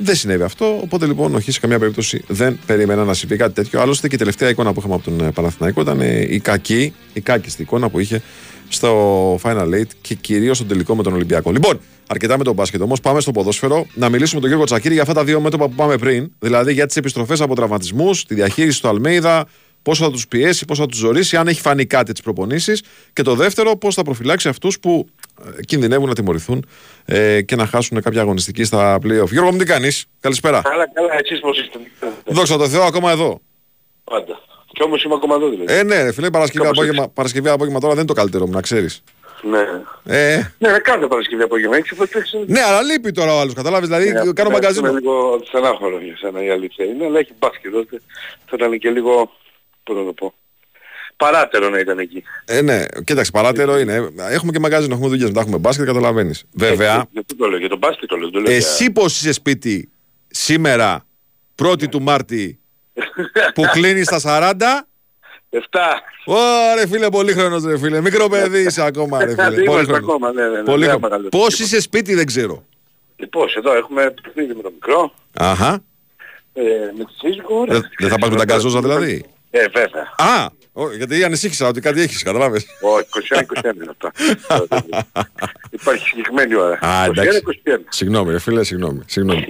Δεν συνέβη αυτό, οπότε λοιπόν όχι σε καμία περίπτωση δεν περίμενα να συμβεί κάτι τέτοιο. Άλλωστε και η τελευταία εικόνα που είχαμε από τον ε, Παναθηναϊκό ήταν ε, η κακή, η κάκιστη εικόνα που είχε στο Final Eight και κυρίως στο τελικό με τον Ολυμπιακό. Λοιπόν, αρκετά με τον μπάσκετ όμως. Πάμε στο ποδόσφαιρο να μιλήσουμε με τον Γιώργο Τσακίρη για αυτά τα δύο μέτωπα που πάμε πριν. Δηλαδή για τις επιστροφές από τραυματισμούς, τη διαχείριση του Αλμέιδα, πόσο θα τους πιέσει, πόσο θα τους ζωρίσει, αν έχει φανεί κάτι τις προπονήσεις. Και το δεύτερο, πώς θα προφυλάξει αυτούς που ε, κινδυνεύουν να τιμωρηθούν ε, και να χάσουν κάποια αγωνιστική στα playoff. Γιώργο, μου τι κάνεις; Καλησπέρα. Καλά, καλά, εσείς πώς είστε. Δόξα τω Θεώ, ακόμα εδώ. Πάντα. Κι όμως είμαι ακόμα εδώ δηλαδή. Ε, ναι, ρε φίλε, Παρασκευή Κάπως απόγευμα, Παρασκευή απόγευμα τώρα δεν είναι το καλύτερο μου, να ξέρεις. Ναι. Ε, Ναι, να κάνετε Παρασκευή απόγευμα. Έχεις υποτάξει. ναι, αλλά λείπει τώρα ο άλλος, καταλάβει. Δηλαδή, κάνω μαγκαζίνο. Είναι λίγο στενάχωρο για σένα η αλήθεια είναι, αλλά έχει μπάσκετ τότε. Θα ήταν και λίγο, πώς να το πω, παράτερο να ήταν εκεί. Ε, ναι, κοίταξε, παράτερο είναι. Έχουμε και μαγκάζινο, έχουμε δουλειές μετά, έχουμε μπάσκετ, καταλαβαίνεις. Βέβαια, Ε, Γιατί το λέω, για τον μπάσκετ το λέω. δεν το λέω εσύ πώς είσαι σπίτι σήμερα, 1η του Μάρτη, που κλείνεις στα 40. για... Εφτά. Ωρε φίλε, πολύ χρόνος ρε φίλε. Μικρό παιδί είσαι ακόμα ρε φίλε. Είμαστε Πολύ χρόνος. ακόμα, ναι, ναι, ναι. Πολύ Δεν χρόνος. απαγαλώ. Πώς είσαι σπίτι δεν ξέρω. Λοιπόν, εδώ έχουμε παιχνίδι με το μικρό, Αχα. ε, με τη σύζυγο. Δεν δεν θα πας με τα γκαζόζα δηλαδή; Ε, βέβαια. Α, ω, γιατί ανησύχησα ότι κάτι έχεις, καταλάβες. Όχι, 21-21 είναι αυτά. Υπάρχει συγκεκριμένη ώρα. Α, εντάξει. 21-21. Συγγνώμη ρε φίλε, συγγνώμη. Συγγνώμη.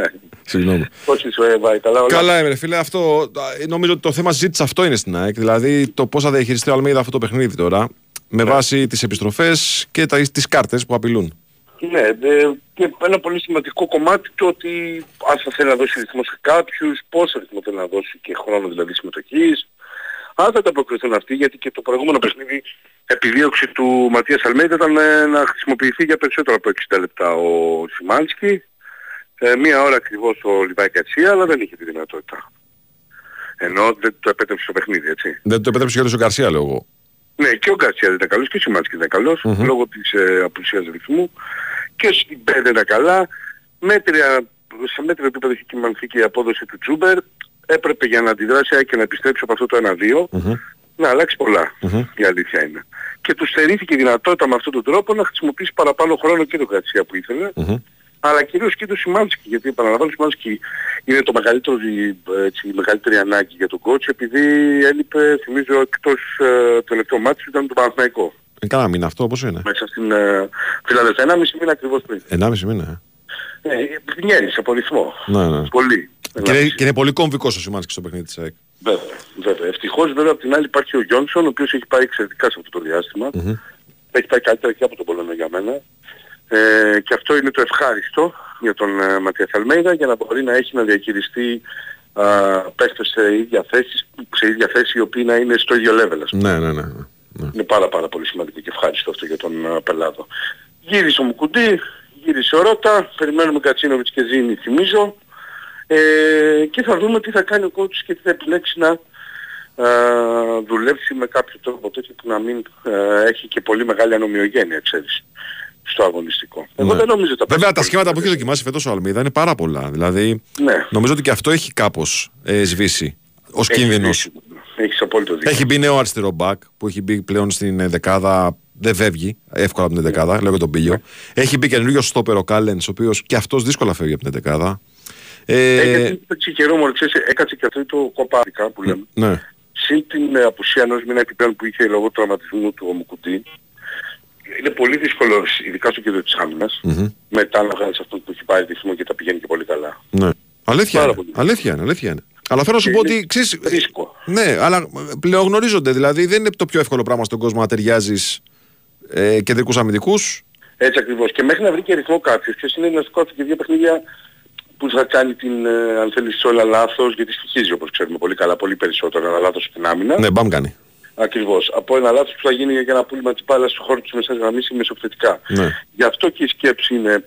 Συγγνώμη. Πώς είσαι, ε, Βάη, καλά όλα; Καλά είμαι ρε φίλε, αυτό, α, νομίζω ότι το θέμα συζήτηση αυτό είναι στην ΑΕΚ. Δηλαδή το πώς θα διαχειριστεί ο Αλμίδα αυτό το παιχνίδι τώρα. Με βάση τις επιστροφές και τα, τις κάρτες που απειλούν. Ναι, ε, και ένα πολύ σημαντικό κομμάτι το ότι αν θα θέλει να δώσει ρυθμό σε κάποιους, πόσο ρυθμό θέλει να δώσει και χρόνο δηλαδή συμμετοχής. Αν θα τα αποκριθούν αυτοί, γιατί και το προηγούμενο παιχνίδι επιδίωξη του Ματίας Αλμέιδα ήταν ε, να χρησιμοποιηθεί για περισσότερο από 60 λεπτά ο Σιμάνσκι. Ε, μία ώρα ακριβώς ο Λιβάη Κατσία, αλλά δεν είχε τη δυνατότητα. Ενώ δεν το επέτρεψε στο παιχνίδι, έτσι. Δεν το επέτρεψε και ο Γκαρσία, λέω εγώ. Ναι, και ο Γκαρσία δεν ήταν καλός και ο Σιμάνσκι δεν ήταν καλός, λόγω της ε, απουσίας ρυθμού. Και ο Σιμπέ δεν ήταν καλά. Μέτρια, σε μέτριο επίπεδο έχει κυμανθεί και η απόδοση του Τσούμπερ. Έπρεπε για να αντιδράσει και να επιστρέψει από αυτό το 1-2 να αλλάξει πολλά, η αλήθεια είναι. Και του στερήθηκε η δυνατότητα με αυτόν τον τρόπο να χρησιμοποιήσει παραπάνω χρόνο και το Γκαρσία που ήθελε αλλά κυρίως και το Σιμάνσκι, γιατί επαναλαμβάνω ο Σιμάνσκι είναι το μεγαλύτερο, έτσι, η μεγαλύτερη ανάγκη για τον κότσο, επειδή έλειπε, θυμίζω, εκτός ε, τελευταίο μάτι ήταν το Παναθηναϊκό. Ε, καλά μήνα αυτό, πώς είναι. Μέσα στην ε, Φιλαδελφία, ένα μισή μήνα ακριβώς πριν. Ενάμιση μήνα. ε. Ε, βγαίνεις από ρυθμό. Ναι, ναι. Πολύ. Και είναι, και είναι πολύ κομβικός ο Σιμάνσκι στο παιχνίδι της ΑΕΚ. Βέβαια, βέβαια. Ευτυχώς βέβαια από την άλλη υπάρχει ο Γιόνσον, ο οποίος έχει πάει εξαιρετικά σε αυτό το διάστημα. Έχει πάει καλύτερα και από τον Πολωνό για μένα. Ε, και αυτό είναι το ευχάριστο για τον ε, Ματίας Αλμέιδα για να μπορεί να έχει να διαχειριστεί α, παίχτες σε ίδια θέση, σε ίδια θέση οι οποίοι να είναι στο ίδιο level. ας πούμε. Ναι, ναι, ναι. ναι. Είναι πάρα πάρα πολύ σημαντικό και ευχάριστο αυτό για τον α, Πελάδο. Γύρισε ο Μουκουντή, γύρισε ο Ρώτα, περιμένουμε Κατσίνοβιτς και Ζήνη θυμίζω ε, και θα δούμε τι θα κάνει ο κότσος και τι θα επιλέξει να α, δουλέψει με κάποιο τρόπο τέτοιο που να μην α, έχει και πολύ μεγάλη ανομοιογένεια, ξέρεις στο αγωνιστικό. Εγώ Ναι. δεν νομίζω ότι θα Βέβαια πέσει τα πολύ σχήματα που πολύ. έχει δοκιμάσει φέτος ο Αλμίδα είναι πάρα πολλά. Δηλαδή Ναι. νομίζω ότι και αυτό έχει κάπως ε, σβήσει ως Έχει κίνδυνος. δίκιο. Έχεις απόλυτο δίκιο. Έχει μπει νέο αριστερό μπακ που έχει μπει πλέον στην ε, δεκάδα. Δεν φεύγει εύκολα από την δεκάδα, λέω και τον Πίλιο. Έχει μπει καινούριο στόπερο ο Κάλενς, ο οποίος και αυτός δύσκολα φεύγει από την δεκάδα. Ε, Έχει έτσι καιρό μου, ξέρεις, έκατσε και αυτό το κοπάδικα που λέμε. ναι. Συν την ε, απουσία ενός μήνα επιπλέον που είχε λόγω τραυματισμού του Ομουκουτή, είναι πολύ δύσκολο, ειδικά στο κέντρο της άμυνας, μετά να βγάλεις αυτό που έχει πάρει ρυθμό και τα πηγαίνει και πολύ καλά. ναι. Αλήθεια Πάρα είναι. πολύ. Αλήθεια είναι, αλήθεια είναι. Αλλά θέλω να σου Και πω είναι ότι ξέρεις, ρίσκο. Ναι, αλλά πλέον γνωρίζονται. Δηλαδή δεν είναι το πιο εύκολο πράγμα στον κόσμο να ταιριάζεις ε, κεντρικούς αμυντικούς. Έτσι ακριβώς. Και μέχρι να βρει και ρυθμό κάποιος, ποιος είναι να σηκώσει και δύο παιχνίδια που θα κάνει την, ε, αν θέλεις, όλα λάθος, γιατί στοιχίζει όπως ξέρουμε πολύ καλά, πολύ περισσότερο ένα λάθος στην άμυνα. Ναι, μπαμ κάνει. Ακριβώς. Από ένα λάθος που θα γίνει για ένα πούλημα της μπάλας στο χώρο της μεσάς γραμμής ή μεσοπθετικά. Ναι. Γι' αυτό και η σκέψη είναι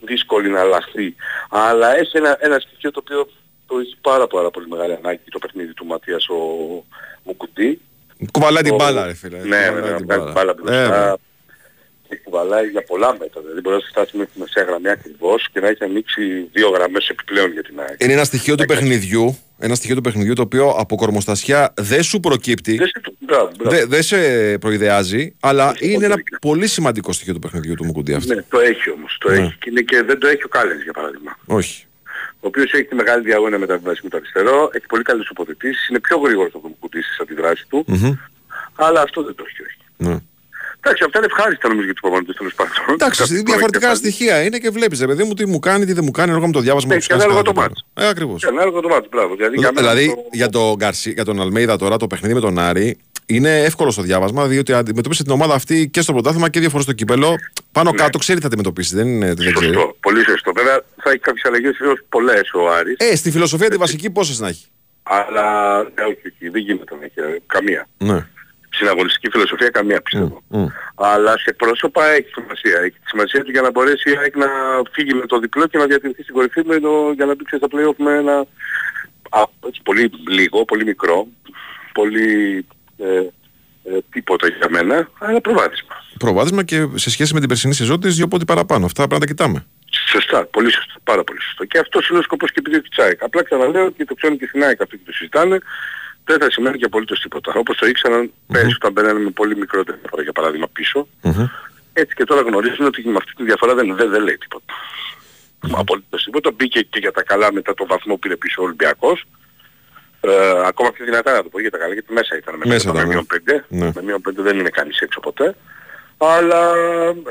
δύσκολη να αλλάχθει. Αλλά έχει ένα, ένα στοιχείο το οποίο το έχει πάρα πάρα πολύ μεγάλη ανάγκη το παιχνίδι του Ματίας ο Μουκουτή. Κουβαλάει την Ο- μπάλα, ρε φίλε. Ναι, Κουβαλάει βέβαια, την βγάζει κουβαλάει για πολλά μέτρα. Δηλαδή μπορεί να φτάσει μέχρι τη μεσαία γραμμή ακριβώς και να έχει ανοίξει δύο γραμμές επιπλέον για την ΑΕΚ. Είναι ένα στοιχείο του παιχνιδιού, ένα στοιχείο του παιχνιδιού το οποίο από κορμοστασιά δεν σου προκύπτει, Δεν σε το- μπράβο, μπράβο. δεν δεν σε προειδεάζει, αλλά Έχει είναι πολύ ένα δίκιο. πολύ σημαντικό στοιχείο του παιχνιδιού του Μουκουντή αυτό. Ναι, το έχει όμως. Το Ναι. έχει. Και, είναι και δεν το έχει ο Κάλενς για παράδειγμα. Όχι. Ο οποίος έχει τη μεγάλη διαγώνια μεταβίβαση με το αριστερό, έχει πολύ καλές υποθετήσεις, είναι πιο γρήγορος από τον Κουτή στις αντιδράσεις του, Μμμ. αλλά αυτό δεν το έχει. όχι. Ναι. Εντάξει, αυτά είναι ευχάριστα νομίζω για τους προπονητές τέλος πάντων. Εντάξει, Κάτι διαφορετικά κεφάλι. στοιχεία είναι και βλέπεις, ρε παιδί μου, τι μου κάνει, τι δεν μου κάνει, ανάλογα με το διάβασμα Ναι, που και σου κάνει ανάλογα στο το γραφείο. μάτς. Ε, ακριβώς. Και ανάλογα το μάτι, μπράβο. Δηλαδή, για μένα Δηλαδή το- για, τον Γκαρσί, για τον Αλμέιδα τώρα το παιχνίδι με τον Άρη είναι εύκολο στο διάβασμα, διότι αντιμετώπισε την ομάδα αυτή και στο πρωτάθλημα και δύο φορές στο κυπέλο. Πάνω Ναι. κάτω ξέρει τι θα αντιμετωπίσει, δεν είναι δεν ξέρει. Σωστό, πολύ σωστό. Βέβαια θα έχει κάποιες αλλαγές έως πολλές ο Άρης, Ε, στη φιλοσοφία τη βασική πόσες να έχει. αλλά ναι, όχι, όχι, δεν γίνεται να έχει ε, καμία. Ναι. Στην αγωνιστική φιλοσοφία καμία πιστεύω. Μμ. Αλλά σε πρόσωπα έχει σημασία. Έχει τη σημασία του για να μπορέσει η ΑΕΚ να φύγει με το διπλό και να διατηρηθεί στην κορυφή με το, για να μπει στα play-off με ένα α, έτσι, πολύ λίγο, πολύ μικρό, πολύ ε, ε, τίποτα για μένα, αλλά προβάδισμα. Προβάδισμα και σε σχέση με την περσινή σεζόν της δύο πόντι παραπάνω. Αυτά πρέπει να τα κοιτάμε. Σωστά, πολύ σωστά, πάρα πολύ σωστό. Και αυτός είναι ο σκοπός και επειδή της ΑΕΚ. Απλά ξαναλέω και το ξέρουν και στην ΑΕΚ αυτοί που το συζητάνε, δεν θα σημαίνει και απολύτως τίποτα. Όπως το ήξεραν πέρυσι όταν μπαίνανε με πολύ μικρότερη διαφορά για παράδειγμα πίσω, Μμμ. έτσι και τώρα γνωρίζουν ότι με αυτή τη διαφορά δεν, δεν, δεν λέει τίποτα. Απολύτως τίποτα. Μπήκε και για τα καλά μετά το βαθμό που πήρε πίσω ο Ολυμπιακός. Ε, ακόμα πιο δυνατά να το πω για τα καλά, γιατί μέσα ήταν. Μέσα, Μέσα ήταν, ήταν, με μείον πέντε. ναι. Με μείον πέντε δεν είναι κανείς έξω ποτέ. Αλλά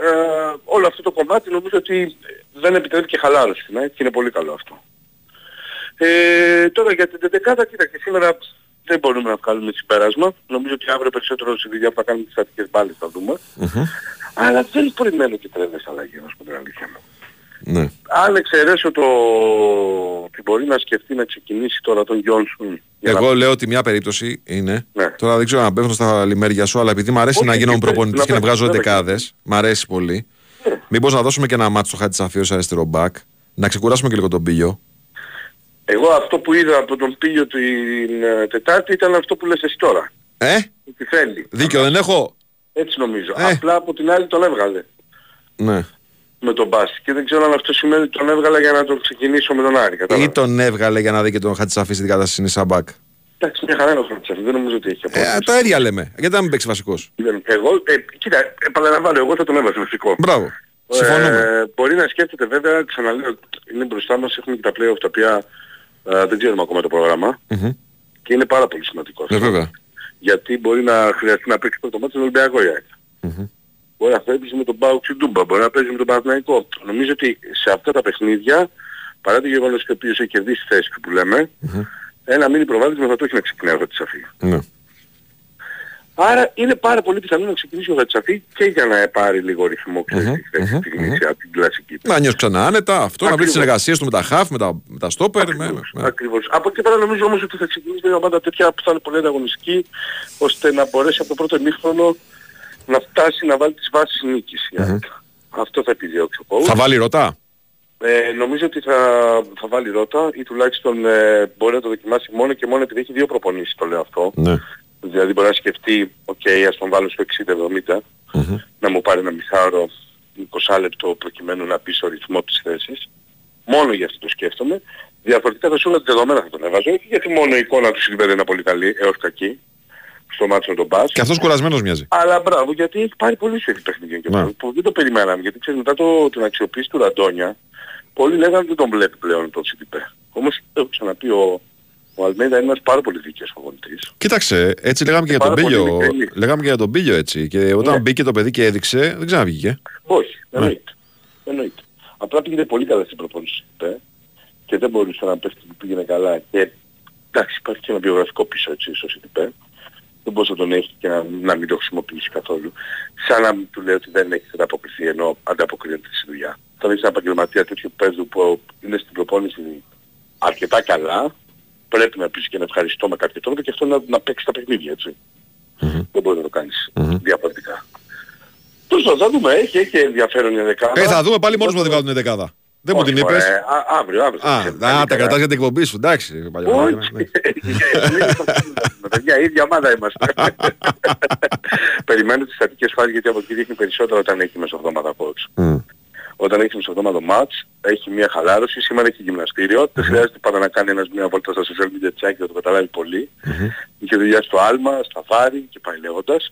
ε, όλο αυτό το κομμάτι νομίζω ότι δεν επιτρέπει και χαλάρωση ναι, και είναι πολύ καλό αυτό. Ε, τώρα για την 11η, κοίταξε σήμερα δεν μπορούμε να βγάλουμε συμπέρασμα. Νομίζω ότι αύριο περισσότερο στη δουλειά που θα κάνουμε τις στατικές μπάλες θα δούμε. Μμμ. Αλλά δεν περιμένω και τρέλες αλλαγές, να σου πω την αλήθεια μου. Ναι. Αν εξαιρέσω το ότι μπορεί να σκεφτεί να ξεκινήσει τώρα τον Γιόνσον. για Εγώ να- λέω ότι μια περίπτωση είναι. Ναι. Τώρα δεν ξέρω αν πέφτω στα λιμέρια σου, αλλά επειδή μου αρέσει Όχι, να γίνω και πες, προπονητής να και να πες, βγάζω βέβαια, δεκάδες, μ' αρέσει πολύ. Μήπως να δώσουμε και ένα μάτσο στο χάτι τη αφίωση αριστερό μπακ, να ξεκουράσουμε και λίγο τον πίλιο. Εγώ αυτό που είδα από τον Πίλιο την ε, Τετάρτη ήταν αυτό που λες εσύ τώρα. Ε, Τι θέλει. δίκιο δεν έχω. Έτσι νομίζω. Ε. Απλά από την άλλη τον έβγαλε Ναι. με τον Μπάση. Και δεν ξέρω αν αυτό σημαίνει ότι τον έβγαλε για να τον ξεκινήσει με τον Άρη. Ή Κατάλαβα. τον έβγαλε για να δει και τον Χατσαφή στην κατάσταση σαν μπακ. Εντάξει, μια χαρά είναι ο Φραντσέφ. Δεν νομίζω ότι έχει Ε, απόλυτη. τα ίδια λέμε. Γιατί να μην παίξει βασικός. Δεν- Εγώ, ε, κοίτα, επαναλαμβάνω, εγώ θα τον έβαζα βασικό. Μπράβο. Συμφωνούμε. Ε, μπορεί να σκέφτεται βέβαια, ξαναλέω, είναι μπροστά μας, έχουμε και τα play-off τα οποία ε, δεν ξέρουμε ακόμα το πρόγραμμα Μμμ. και είναι πάρα πολύ σημαντικό. Ναι, αυτό. βέβαια. Γιατί μπορεί να χρειαστεί να παίξει το ματς με τον Ολυμπιακό η ΑΕΚ. Μμμ. Μπορεί να παίζει με τον Πάουκ Ντούμπα, μπορεί να παίζεις με τον Παναθηναϊκό. Νομίζω ότι σε αυτά τα παιχνίδια, παρά το γεγονός ότι ο οποίος έχει κερδίσει θέση του που λέμε, ένα μήνυ προβάδισμα θα το έχει να ξεκινάει ο Χατσαφή. Ναι. Άρα είναι πάρα πολύ πιθανό να ξεκινήσει ο Χατσαφή και για να πάρει λίγο ρυθμό ξέρεις, Μμμ, στη θέση μμμ, της μμμ. Γνήσια, την κλασική του. Να νιώσει ξανά άνετα, αυτό, να βρεις τις Ακριβώς. συνεργασίες του με τα χαφ, με τα, με τα στόπερ. με- Ακριβώς, με- ακριβώς. Από εκεί πέρα νομίζω όμως ότι θα ξεκινήσει μια ομάδα τέτοια που θα είναι πολύ ανταγωνιστική ώστε να μπορέσει από το πρώτο ημίχρονο να φτάσει να βάλει τις βάσεις νίκης. η ΑΕΚ. Αυτό θα επιδιώξει ο coach. Θα βάλει Ρότα. Ε, νομίζω ότι θα, θα βάλει Ρότα ή τουλάχιστον ε, μπορεί να το δοκιμάσει μόνο και μόνο επειδή έχει δύο προπονήσεις το λέω αυτό. Ναι. Δηλαδή μπορεί να σκεφτεί, οκ, ας τον βάλω στο 60-70, Μμμ. να μου πάρει ένα μισάωρο 20 λεπτό προκειμένου να μπει στο ρυθμό της θέσης. Μόνο για αυτό το σκέφτομαι. Διαφορετικά θα σου έλεγα ότι δεδομένα θα τον έβαζα, όχι γιατί μόνο η εικόνα του Σιλβέρ είναι πολύ καλή, έως κακή, στο μάτσο με τον Μπάς. Και αυτός κουρασμένος μοιάζει. Αλλά μπράβο, γιατί έχει πάρει πολύ σε παιχνίδια και Ναι. αυτό, που δεν το περιμέναμε. Γιατί ξέρεις μετά το, την αξιοποίηση του Ραντόνια, πολλοί λέγανε ότι δεν τον βλέπει πλέον το Τσιτιπέ. Όμως έχω ξαναπεί ο, ο Αλμέιδα είναι ένας πάρα πολύ δίκαιος προπονητής. Κοίταξε, έτσι λέγαμε και για τον Πάρα πολύ Πίλιο. ειλικρινής. Λέγαμε και για τον Πίλιο έτσι. Και όταν Ναι. μπήκε το παιδί και έδειξε, δεν ξαναβγήκε. Όχι, Ναι. εννοείται. εννοείται. Απλά πήγαινε πολύ καλά στην προπόνηση του και δεν μπορούσε να πέφτει που πήγαινε καλά και εντάξει υπάρχει και ένα βιογραφικό πίσω έτσι στο ΣΥΤΠ. Δεν μπορούσε να τον έχει και να, να μην το χρησιμοποιήσει καθόλου. Σαν να μην του λέει ότι δεν έχεις ανταποκριθεί ενώ ανταποκρίνεται στη δουλειά. Όταν έχεις ένα επαγγελματία τέτοιου παίζου που είναι στην προπόνηση αρκετά καλά, πρέπει να πεις και να ευχαριστώ με κάποιο τρόπο και αυτό να, να παίξει τα παιχνίδια έτσι. Δεν μπορεί να το κάνεις Μμμ. διαφορετικά. Τέλος πάντων, θα δούμε. Έχει, έχει ενδιαφέρον η δεκάδα. Ε, θα δούμε πάλι μόνος μου να τη βάλουν δεκάδα. Δεν μου Όχι, την μωρέ, είπες. α- αύριο, αύριο. Α, Ξέρεις, α, τα καλύτερα. κρατάς για την εκπομπή σου. Εντάξει. παλιωμάνα, Όχι. ναι. Με παιδιά, η ίδια ομάδα είμαστε. Περιμένω τις στατικές φάσεις γιατί από εκεί δείχνει περισσότερο όταν έχει μεσοβδόμαδα coach. Μμ. Όταν έχει μεσοβδόμαδο μάτς, έχει μια χαλάρωση, σήμερα έχει γυμναστήριο, δεν χρειάζεται πάντα να κάνει ένας μια βόλτα στα social media check και θα το καταλάβει πολύ. Είχε δουλειά στο Άλμα, στα Βάρη και πάει λέγοντας.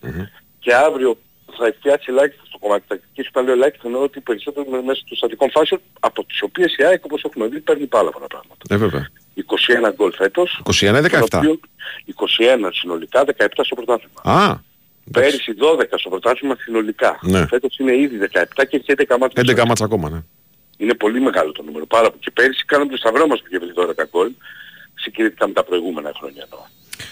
Και αύριο θα φτιάξει ελάχιστα στο κομμάτι τακτικής. Όταν λέω ελάχιστα εννοώ ότι περισσότερο με- μέσα των στατικών φάσεων από τις οποίες η ΑΕΚ όπως έχουμε δει παίρνει πάρα πολλά πράγματα. Ε, βέβαια. 21 γκολ φέτος. 21 ή 17. των οποίων 21 συνολικά, 17 στο πρωτάθλημα. Α, Πέρυσι 12 στο πρωτάθλημα συνολικά. Ναι. Φέτος είναι ήδη 17 και έχει 11 μάτια. 11 μάτσα ακόμα, ναι. Είναι πολύ μεγάλο το νούμερο. Πάρα πολύ. Και πέρυσι κάναμε το σταυρό μας που είχε βρει 12 γκολ. Συγκριτικά με τα προηγούμενα χρόνια εννοώ.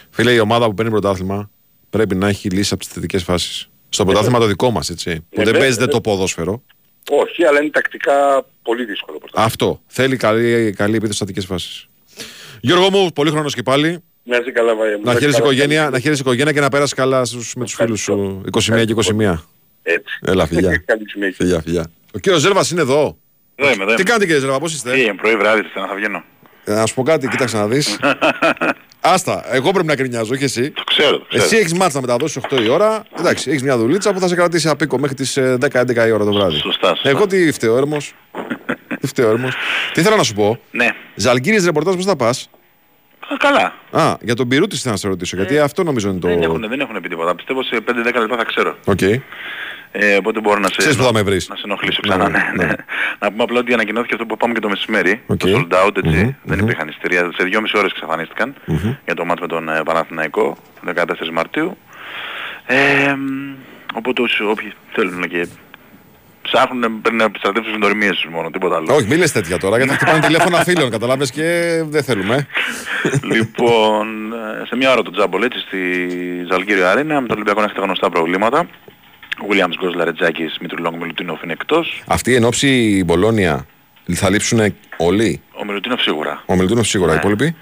Φίλε, η ομάδα που παίρνει πρωτάθλημα πρέπει να έχει λύσει από τις θετικές φάσεις. Στο πρωτάθλημα το δικό μας, έτσι. Που δεν βέβαια, παίζεται βέβαια. το ποδόσφαιρο. Όχι, αλλά είναι τακτικά πολύ δύσκολο πρωτάθλημα. Αυτό. Θέλει καλή, καλή επίθεση στις θετικές φάσεις. Γιώργο μου, πολύ χρόνος και πάλι. Να είσαι καλά, Βαγέ μου. Να είσαι χαίρεσαι καλά. οικογένεια, να χαίρεσαι οικογένεια και να πέρασεις καλά στους, με τους φίλους σου 21 και 21. Έτσι. Έλα, φιλιά. Καλή συνέχεια. Φιλιά, φιλιά. Ο κύριος Ζέρβας είναι εδώ. Εδώ είμαι, εδώ Τι είμαι. κάνετε κύριε Ζέρβα, πώς είστε; Τι, πρωί βράδυ θα βγαίνω. Ε, Να σου πω κάτι, κοίταξε να δεις. Άστα, εγώ πρέπει να γκρινιάζω, όχι εσύ. Το ξέρω, το ξέρω. Εσύ έχεις μάτς να μεταδώσεις 8 η ώρα. Εντάξει, έχεις μια δουλίτσα που θα σε κρατήσει απίκο μέχρι τις ε, 10-11 η ώρα το βράδυ. Σωστά, σωστά. Εγώ τι φταίω έρμος. τι φταίω έρμος. Τι ήθελα να σου πω. Ναι. Ζαλγκίρις ρεπορτάζ πώς θα πας; Α, καλά. Α, για τον Πυρούτη θέλω να σε ρωτήσω, γιατί αυτό νομίζω είναι το... Δεν έχουν, δεν έχουν πει τίποτα. Πιστεύω σε 5-10 λεπτά θα ξέρω. Οκ. Ε, οπότε μπορώ να σε, Ξέρεις που θα με βρεις. να σε ενοχλήσω Ναι, ξανά. ναι, Ναι, ναι. ναι. να πούμε απλά ότι ανακοινώθηκε αυτό που πάμε και το μεσημέρι. Οκ. Το sold out, έτσι. Μμμ, Δεν μμμ. υπήρχαν εισιτήρια. Σε 2,5 ώρες εξαφανίστηκαν για το μάτς με τον ε, Παναθηναϊκό, 14 Μαρτίου. Ε, μ, οπότε όσοι όποιοι θέλουν και ψάχνουν πρέπει να επιστρατεύσουν στις γνωριμίες τους μόνο, τίποτα άλλο. Όχι, μη λες τέτοια τώρα, γιατί χτυπάνε τηλέφωνα φίλων, καταλάβες και δεν θέλουμε. λοιπόν, ε, σε μια ώρα το τζάμπολ έτσι στη Ζαλγκίριο Αρένα με το Ολυμπιακό να έχει τα γνωστά προβλήματα. Ο Γουίλιαμς-Γκος, Λαρεντζάκης, Μήτρου-Λονγκ, Μιλουτίνοφ είναι εκτός. Αυτοί εν όψει η Μπολόνια θα λείψουν όλοι; Ο Μιλουτίνοφ σίγουρα. Ο Μιλουτίνοφ σίγουρα, οι Ναι. υπόλοιποι;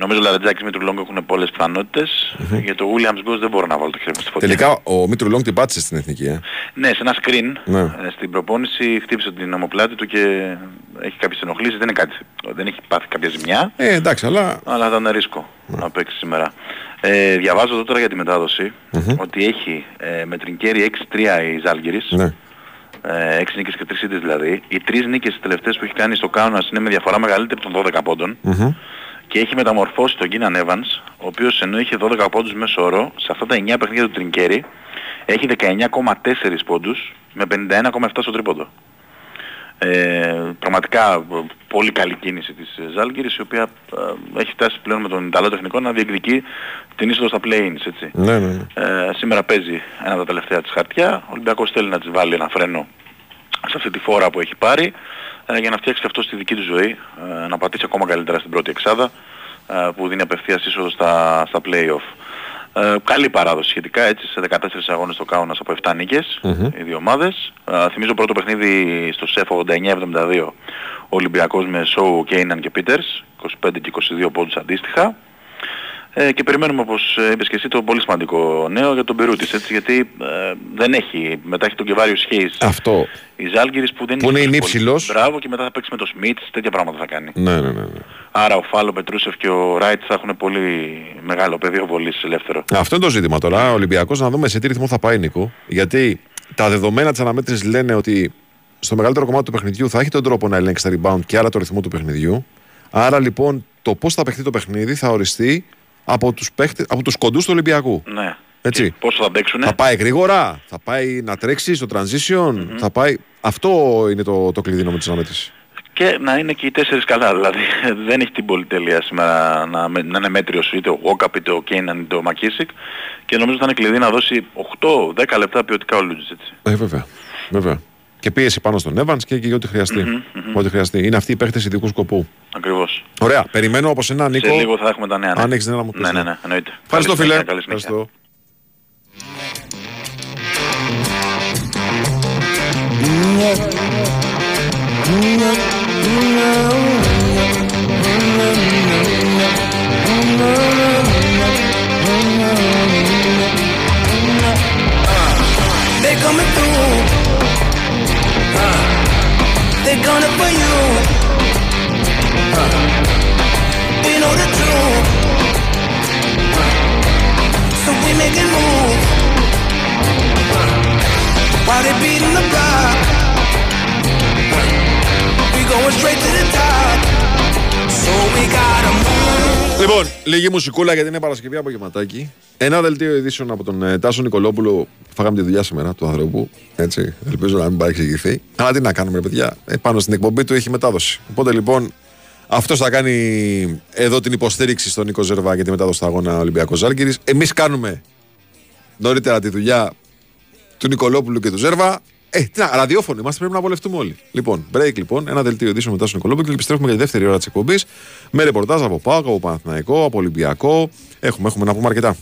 Νομίζω ο Λαρεντζάκης, Μήτρου-Λονγκ έχουν πολλές πιθανότητες. Για το Γουίλιαμς-Γκος δεν μπορώ να βάλω το χέρι μου στη φωτιά. Τελικά ο Μήτρου-Λονγκ την πάτησε στην εθνική. Ε. Ναι, σε ένα screen Ναι. ε, στην προπόνηση χτύπησε την ομοπλάτη του και έχει κάποιες ενοχλήσεις, δεν, είναι κάτι, δεν έχει πάθει κάποια ζημιά, Ε, εντάξει, αλλά. αλλά θα είναι ρίσκο να παίξει σήμερα. Ε, διαβάζω εδώ τώρα για τη μεταδοση ότι έχει ε, με τρινκέρι 6-3 η Ζάλγκυρης, Ναι. ε, 6 νίκες και 3 ήττες δηλαδή. Οι 3 νίκες τις τελευταίες που έχει κάνει στο Κάουνας είναι με διαφορά μεγαλύτερη των 12 πόντων Μμμ. Και έχει μεταμορφώσει τον Κίναν Evans, ο οποίος ενώ είχε 12 πόντους μέσω όρο, σε αυτά τα 9 παιχνίδια του Τρινκέρι έχει 19,4 πόντους με 51,7 στο τρίποντο. Ε, πραγματικά ε, πολύ καλή κίνηση της ε, Ζάλγκυρης η οποία ε, έχει φτάσει πλέον με τον Ιταλό τεχνικό να διεκδικεί την είσοδο στα play-ins έτσι. Ναι, ναι, ναι. Ε, σήμερα παίζει ένα από τα τελευταία της χαρτιά. Ο Ολυμπιακός θέλει να της βάλει ένα φρένο σε αυτή τη φόρα που έχει πάρει ε, για να φτιάξει και αυτό στη δική του ζωή, ε, να πατήσει ακόμα καλύτερα στην πρώτη εξάδα ε, που δίνει απευθείας είσοδο στα, στα play-off. Ε, καλή παράδοση σχετικά έτσι σε 14 αγώνες στο Κάουνας από 7 νικες οι δύο ομάδες. Ε, θυμίζω πρώτο παιχνίδι στο ΣΕΦ 89-72 ο Ολυμπιακός με Σόου, Κέιναν και Πίτερς 25 και 22 πόντους αντίστοιχα. Ε, και περιμένουμε όπως ε, είπες και εσύ το πολύ σημαντικό νέο για τον Περούτης έτσι γιατί ε, δεν έχει μετά έχει τον Κεβάριο Σχέης Αυτό. η Ζάλγκυρης που δεν Που είναι τόσο ημίψιλος. πολύ. Μπράβο και μετά θα παίξει με το Σμιτς τέτοια πράγματα θα κάνει. Ναι, ναι, ναι. ναι. Άρα ο Φάλο, Πετρούσεφ και ο Ράιτ θα έχουν πολύ μεγάλο πεδίο βολής ελεύθερο. Αυτό είναι το ζήτημα τώρα. Ο Ολυμπιακός να δούμε σε τι ρυθμό θα πάει Νίκο. Γιατί τα δεδομένα της αναμέτρησης λένε ότι στο μεγαλύτερο κομμάτι του παιχνιδιού θα έχει τον τρόπο να ελέγξει τα rebound και άρα το ρυθμό του παιχνιδιού. Άρα λοιπόν το πώς θα παιχτεί το παιχνίδι θα οριστεί από τους από τους κοντούς του Ολυμπιακού. Ναι. Έτσι. Και πόσο θα παίξουνε; Θα πάει γρήγορα, θα πάει να τρέξει στο transition, θα πάει. Αυτό είναι το, το κλειδί με της αναμέτρησης. Και να είναι και οι τέσσερις καλά. Δηλαδή δεν έχει την πολυτέλεια σήμερα να, με- να είναι μέτριος είτε ο Γόκαπ είτε ο Κέιναν είτε ο Μακίσικ. Και νομίζω θα είναι κλειδί να δώσει 8-10 λεπτά ποιοτικά ο Λούτζης έτσι. Ε, βέβαια. βέβαια. Και πίεση πάνω στον Evans και, και για ό,τι χρειαστεί. Ό,τι χρειαστεί. Είναι αυτοί οι παίχτες ειδικού σκοπού. Ακριβώς. Ωραία. Περιμένω από σένα, Νίκο. Σε λίγο θα έχουμε τα νέα. ναι. Αν έχεις νέα να μου πεις, Ναι, ναι, ναι. ναι, εννοείται. Ευχαριστώ, Καλή φίλε. συνέχεια, καλή συνέχεια. Ευχαριστώ. They coming through. Uh, they gonna for you. Uh, we know the truth. Uh, so we making moves. Uh, while they beating the block. We going straight to the top. So we gotta move. Λοιπόν, λίγη μουσικούλα γιατί είναι Παρασκευή απογευματάκι. Ένα δελτίο ειδήσεων από τον ε, Τάσο Νικολόπουλο. Φάγαμε τη δουλειά σήμερα του ανθρώπου. Έτσι, ελπίζω να μην παρεξηγηθεί. Αλλά τι να κάνουμε, ρε παιδιά. Ε, πάνω στην εκπομπή του έχει μετάδοση. Οπότε λοιπόν, αυτός θα κάνει εδώ την υποστήριξη στον Νίκο Ζερβά για τη μετάδοση του αγώνα Ολυμπιακός Ζάλγκη. Εμείς κάνουμε νωρίτερα τη δουλειά του Νικολόπουλου και του Ζέρβα. Ε, τι να, ραδιόφωνο είμαστε, πρέπει να βολευτούμε όλοι. Λοιπόν, break λοιπόν, ένα δελτίο ειδήσεων μετά στον Νικολόπουλο και επιστρέφουμε για τη δεύτερη ώρα της εκπομπής με ρεπορτάζ από Πάκο, από Παναθηναϊκό, από Ολυμπιακό. Έχουμε, έχουμε να πούμε αρκετά.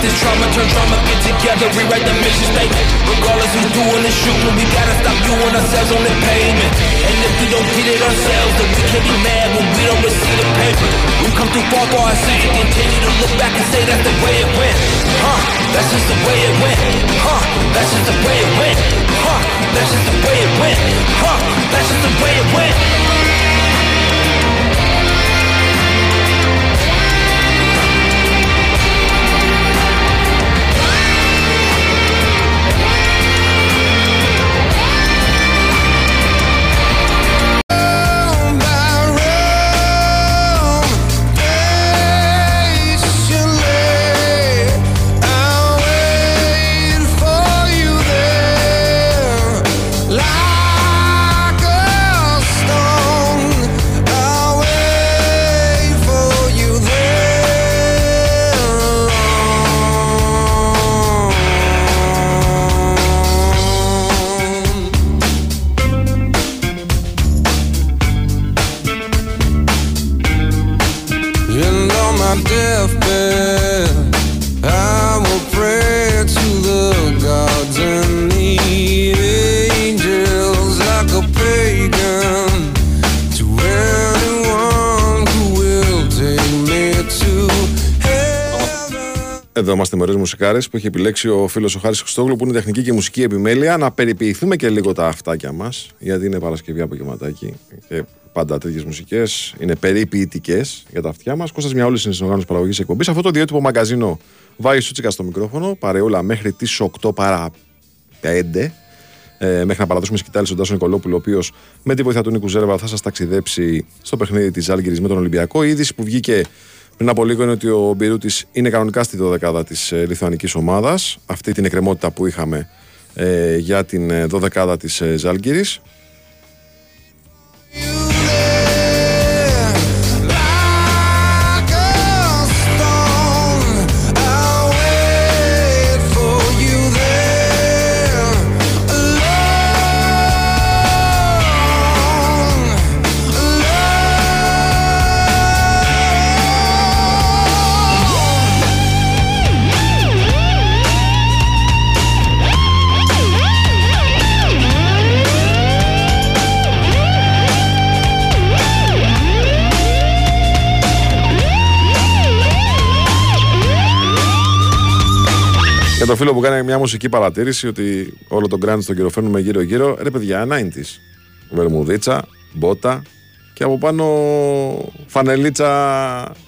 This trauma, turn trauma, get together, rewrite the mission statement. Regardless who's doing the shooting, we gotta stop viewing ourselves on the pavement. And if we don't get it ourselves, then we can't be mad when we don't receive the paper. We've come too far for our sins to continue to look back and say that's the way it went. Huh, that's just the way it went. Huh, that's just the way it went. Huh, that's just the way it went. Huh, that's just the way it went. Εδώ είμαστε με ωραίε μουσικάρες που έχει επιλέξει ο φίλος ο Χάρης Χριστόγλου που είναι τεχνική και μουσική επιμέλεια. Να περιποιηθούμε και λίγο τα αυτάκια μας, γιατί είναι Παρασκευή απογευματάκι και πάντα τέτοιες μουσικές είναι περιποιητικές για τα αυτιά μας. Κώστας μια όλη είναι συνεργάτη παραγωγής εκπομπής. Αυτό το ιδιότυπο μαγκαζίνο βάει Σούτσικα στο μικρόφωνο, παρεούλα μέχρι τις 8 παρά 5. Ε, μέχρι να παραδώσουμε σκητάλη στον Τάσο Νικολόπουλο, ο οποίος με τη βοήθεια του Νίκου Ζέρβα θα σας ταξιδέψει στο παιχνίδι της Άλγηρη με τον Ολυμπιακό. Η είδηση που βγήκε πριν από λίγο είναι ότι ο Μπιρούτης είναι κανονικά στη 12η της ε, Λιθουανικής ομάδας. Αυτή την εκκρεμότητα που είχαμε ε, για την 12η της ε, Για το φίλο που κάνει μια μουσική παρατήρηση ότι όλο τον γκράντ τον κυροφέρνουμε γύρω-γύρω. Ρε παιδιά, 90s. Βερμουδίτσα, μπότα και από πάνω φανελίτσα.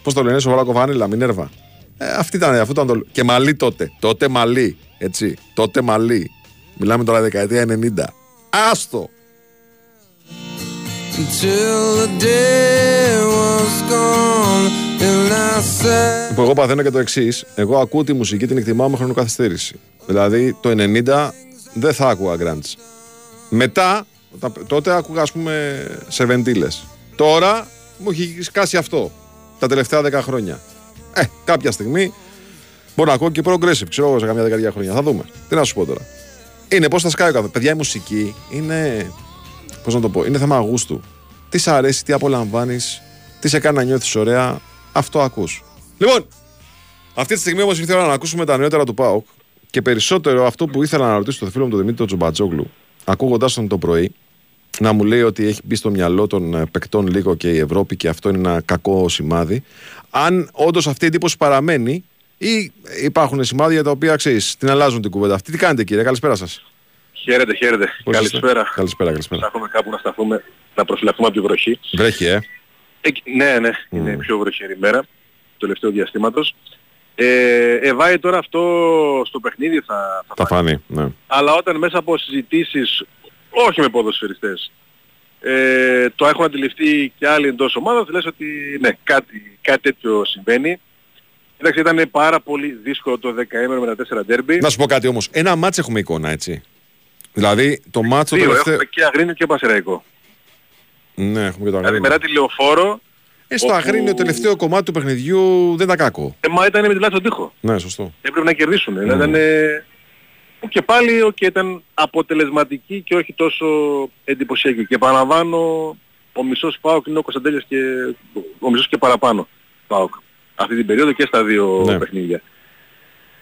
Πώς το λένε, σοβαρά βάνιλα, μινέρβα. Ε, αυτή ήταν, αυτό ήταν το. Και μαλλί τότε. Τότε μαλλί. Έτσι. Τότε μαλλί. Μιλάμε τώρα δεκαετία 90. Άστο! Που εγώ παθαίνω και το εξής. Εγώ ακούω τη μουσική, την εκτιμάω με χρονοκαθυστέρηση. Δηλαδή το 90 δεν θα άκουγα grunge. Μετά, τα- τότε άκουγα ας πούμε σε βεντίλες. Τώρα μου έχει σκάσει αυτό τα τελευταία 10 χρόνια. Ε, κάποια στιγμή μπορώ να ακούω και progressive, ξέρω εγώ σε καμιά δεκαετία χρόνια. Θα δούμε. Τι να σου πω τώρα. Είναι πώς θα σκάει ο κάθε. Παιδιά, η μουσική είναι. Πώς να το πω, είναι θέμα γούστου. Τι σ' αρέσει, τι απολαμβάνεις, τι σε κάνει να νιώθεις ωραία, αυτό ακούς. Λοιπόν, αυτή τη στιγμή όμως ήθελα να ακούσουμε τα νεότερα του ΠΑΟΚ και περισσότερο αυτό που ήθελα να ρωτήσω το φίλο μου τον Δημήτρη τον Τζομπατζόγλου, ακούγοντά τον το πρωί, να μου λέει ότι έχει μπει στο μυαλό των ε, παικτών λίγο και η Ευρώπη και αυτό είναι ένα κακό σημάδι. Αν όντως αυτή η εντύπωση παραμένει ή υπάρχουν σημάδια τα οποία ξέρεις, την αλλάζουν την κουβέντα αυτή. Τι κάνετε κύριε, καλησπέρα σας. Χαίρετε, χαίρετε. Καλησπέρα. Καλησπέρα, καλησπέρα. Ψάχνουμε κάπου να σταθούμε, να προφυλαχθούμε από τη βροχή. Βρέχει, ε. Ε, ναι, ναι, είναι η πιο βροχερή μέρα του τελευταίου διαστήματος. Ε, ε, βάει τώρα αυτό στο παιχνίδι θα, θα Τα φανεί. φάνη. Ναι. Αλλά όταν μέσα από συζητήσεις, όχι με ποδοσφαιριστές, ε, το έχουν αντιληφθεί και άλλοι εντός ομάδας, λες ότι ναι, κάτι, κάτι τέτοιο συμβαίνει. Κοίταξε, ήταν πάρα πολύ δύσκολο το 10 με τα 4 ντέρμπι. Να σου πω κάτι όμως. Ένα μάτς έχουμε εικόνα, έτσι. Δηλαδή το μάτς το Δύο, τελευταίο. έχουμε και Αγρίνιο και Πανσερραϊκό. Ναι, έχουμε και το Δηλαδή Αγρίνιο. μετά τη Λεωφόρο, Ε, στο όπου- Αγρίνιο τελευταίο κομμάτι του παιχνιδιού δεν ήταν κακό. ε, μα ήταν με τη λάθος τον τοίχο. Ναι, σωστό. έπρεπε να κερδίσουν. Ναι. Ήταν, ε, και πάλι οκ, ήταν αποτελεσματική και όχι τόσο εντυπωσιακή. Και επαναλαμβάνω, ο μισός ΠΑΟΚ είναι ο Κωνσταντέλιας και ο μισός και παραπάνω ΠΑΟΚ. Αυτή την περίοδο και στα δύο Ναι. παιχνίδια.